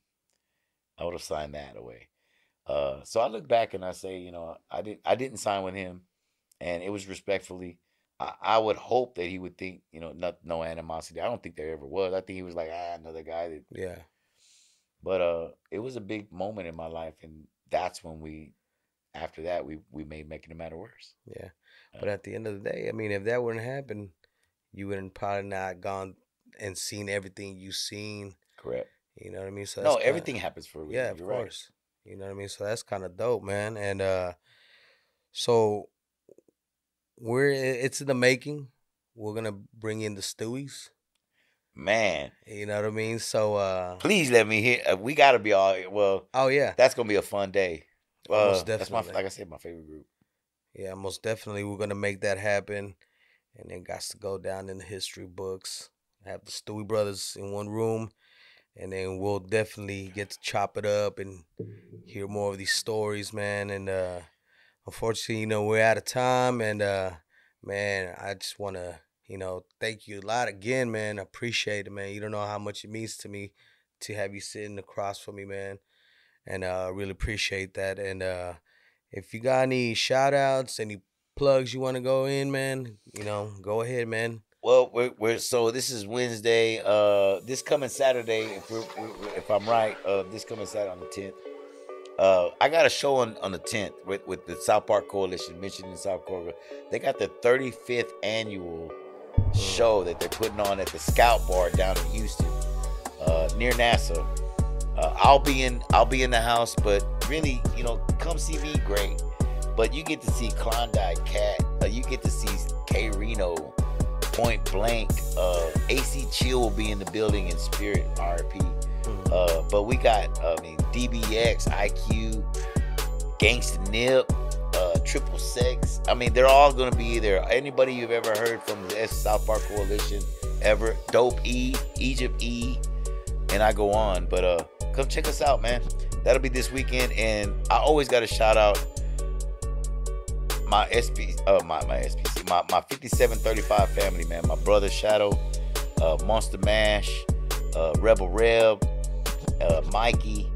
I would have signed that away. Uh, so I look back and I say, you know, I didn't I didn't sign with him, and it was respectfully. I, I would hope that he would think, you know, not no animosity. I don't think there ever was. I think he was like, ah, another guy that Yeah. but uh, it was a big moment in my life, and that's when we, after that, we we made making it matter worse. Yeah. Uh, But at the end of the day, I mean, if that wouldn't happen, you wouldn't probably not gone and seen everything you seen. Correct. You know what I mean? So no, kinda- everything happens for a reason. Yeah, of You're right. course. You know what I mean? So that's kind of dope, man. And uh so we're it's in the making. We're gonna bring in the Stewies. Man, You know what I mean? So uh please let me hear. Uh, we got to be all well. oh yeah. That's gonna be a fun day. Oh, most Uh, that's my definitely. like I said, my favorite group. Yeah, most definitely we're gonna make that happen. And then got to go down in the history books. Have the Stewie brothers in one room. And then we'll definitely get to chop it up and hear more of these stories, man. And uh unfortunately, you know, we're out of time and uh man, I just wanna, you know, thank you a lot again, man. I appreciate it, man. You don't know how much it means to me to have you sitting across from me, man. And uh, I really appreciate that. And uh, if you got any shout outs, any plugs you want to go in, man, you know, go ahead, man. Well, we're, we're so this is Wednesday. Uh, this coming Saturday, if we're, we if I'm right, uh, this coming Saturday on the 10th. Uh, I got a show on, on the 10th with, with the South Park Coalition, Michigan South Park. They got the 35th annual show that they're putting on at the Scout Bar down in Houston, uh, near NASA. Uh, I'll be in I'll be in the house, but really, you know, come see me, great. But you get to see Klondike Kat. Uh, you get to see K-Rino, Point Blank. Uh, AC Chill will be in the building in spirit, RP. Uh, but we got, I mean, DBX, IQ, Ganksta N-I-P, uh, Triple Sex. I mean, they're all gonna be there. Anybody you've ever heard from the S South Park Coalition, ever, Dope E, Egypt E, and I go on. But uh, come check us out, man. That'll be this weekend, and I always got to shout out my SP, uh, my my SPC, my my 5735 family, man. My brother Shadow, uh, Monster Mash, uh, Rebel Reb, uh, Mikey,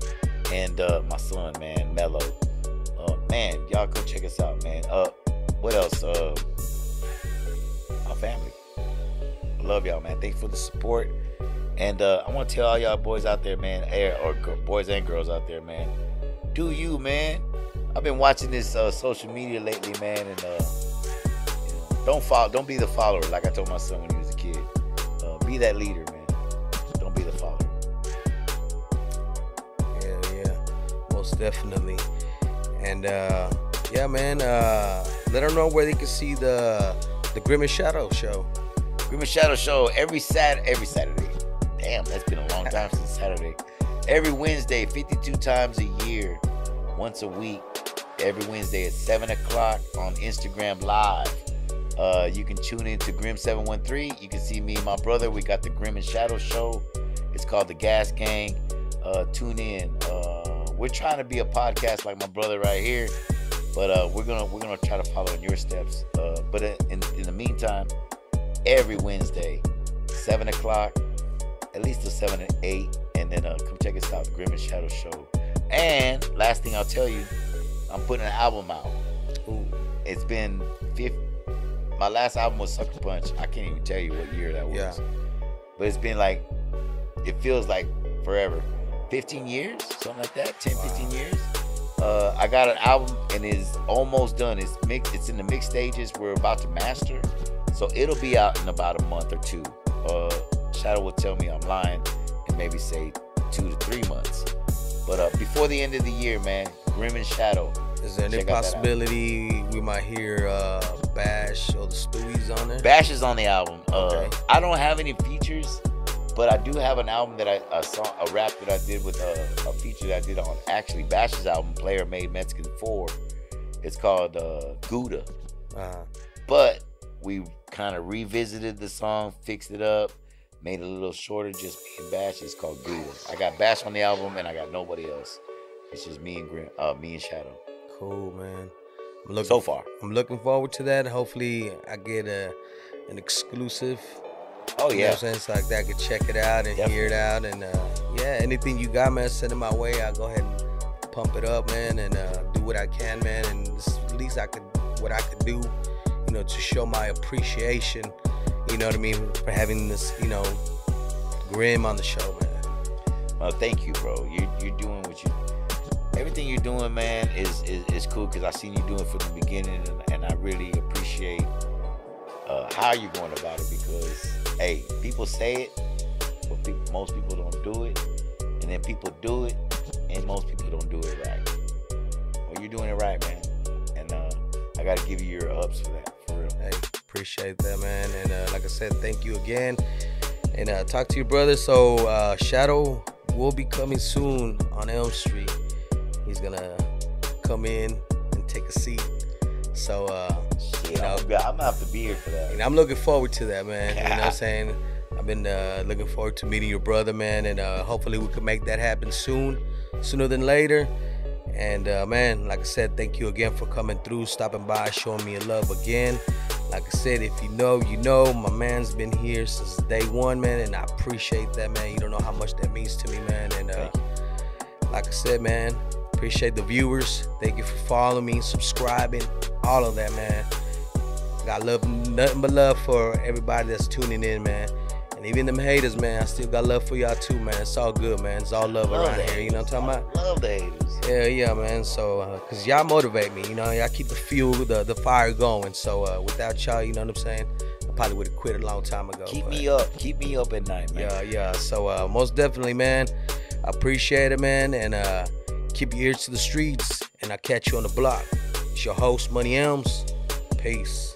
and uh, my son, man, Mello. Uh, man, y'all go check us out, man. Uh, what else? Uh, my family. Love y'all, man. Thanks for the support. And uh, I want to tell all y'all boys out there, man, eh, or boys and girls out there, man, do you, man. I've been watching this uh, social media lately, man, and uh, don't follow, don't be the follower, like I told my son when he was a kid. Uh, be that leader, man. Definitely. And uh, yeah, man, uh, let them know where they can see the the Grimm and Shadow show. Grimm and Shadow show every Sat every Saturday. Damn, that's been a long time since Saturday. Every Wednesday, 52 times a year, once a week. Every Wednesday at 7 o'clock on Instagram Live. Uh, you can tune in to Grim713. You can see me and my brother. We got the Grimm and Shadow show. It's called The Gas Gang. Uh, tune in. Uh, we're trying to be a podcast like my brother right here, but uh, we're gonna we're gonna try to follow in your steps. Uh, but in, in the meantime, every Wednesday, seven o'clock, at least till seven and eight, and then uh, come check us out, the Grimm and Shadow Show. And last thing I'll tell you, I'm putting an album out. Ooh, It's been 50, my last album was Sucker Punch. I can't even tell you what year that was. Yeah. But it's been like, it feels like forever. 15 years, something like that. 10, 15 years. Uh, I got an album and it's almost done. It's mixed. It's in the mix stages. We're about to master, so it'll be out in about a month or two. Uh, Shadow will tell me I'm lying and maybe say two to three months. But uh, before the end of the year, man, Grimm and Shadow. is there any Check out that possibility we might hear uh, Bash or the Stewies on there? Bash is on the album. Uh, Okay. I don't have any features, but I do have an album that I a song a rap that I did with a, a feature that I did on actually Bash's album, Player Made Mexican Four. It's called uh, Gouda, Uh, but we kind of revisited the song, fixed it up, made it a little shorter, just me and Bash. It's called Gouda. I got Bash on the album, and I got nobody else. It's just me and Grimm, uh, me and Shadow. cool, man. I'm looking So far, I'm looking forward to that. Hopefully, I get a an exclusive. Oh You know yeah, what I'm saying? So like that I could check it out and hear it out. And uh, yeah, anything you got, man, send it my way. I'll go ahead and pump it up, man, and uh, do what I can, man. And at least I could, what I could do, you know, to show my appreciation, you know what I mean, for having this, you know, Grimm on the show, man. Well, thank you, bro. You you're doing what you. Everything you're doing, man, is is, is cool because I seen you doing it from the beginning, and, and I really appreciate uh, how you're going about it. Because hey, people say it, but people, most people don't do it, and then people do it, and most people don't do it right. Well, you're doing it right, man, and uh, I got to give you your ups for that, for real. Hey, appreciate that, man. And uh, like I said, thank you again. And uh, talk to your brother. So uh, Shadow will be coming soon on Elms Street. He's gonna come in and take a seat. So uh, You know. I'm, gonna- have to be here for that. and I'm looking forward to that, man. You know what I'm saying? I've been uh, looking forward to meeting your brother, man, and uh, hopefully we can make that happen soon, sooner than later. And uh, man, like I said, thank you again for coming through, stopping by, showing me your love again. Like I said, if you know, you know, my man's been here since day one, man, and I appreciate that, man. You don't know how much that means to me, man. And uh, like I said, man, appreciate the viewers. Thank you for following me, subscribing, all of that, man. Got love, nothing but love for everybody that's tuning in, man. And even them haters, man, I still got love for y'all too, man. It's all good, man. It's all love Love around here. You know what I'm talking about? Love the haters. Yeah, yeah, man. So, uh, cause y'all motivate me, you know, y'all keep the fuel, the the fire going. So, uh, without y'all, you know what I'm saying? I probably would have quit a long time ago. Keep but- me up. Keep me up at night, man. yeah, yeah. So uh, most definitely, man. I appreciate it, man. And uh, keep your ears to the streets. And I'll catch you on the block. It's your host, Money Elms. Peace.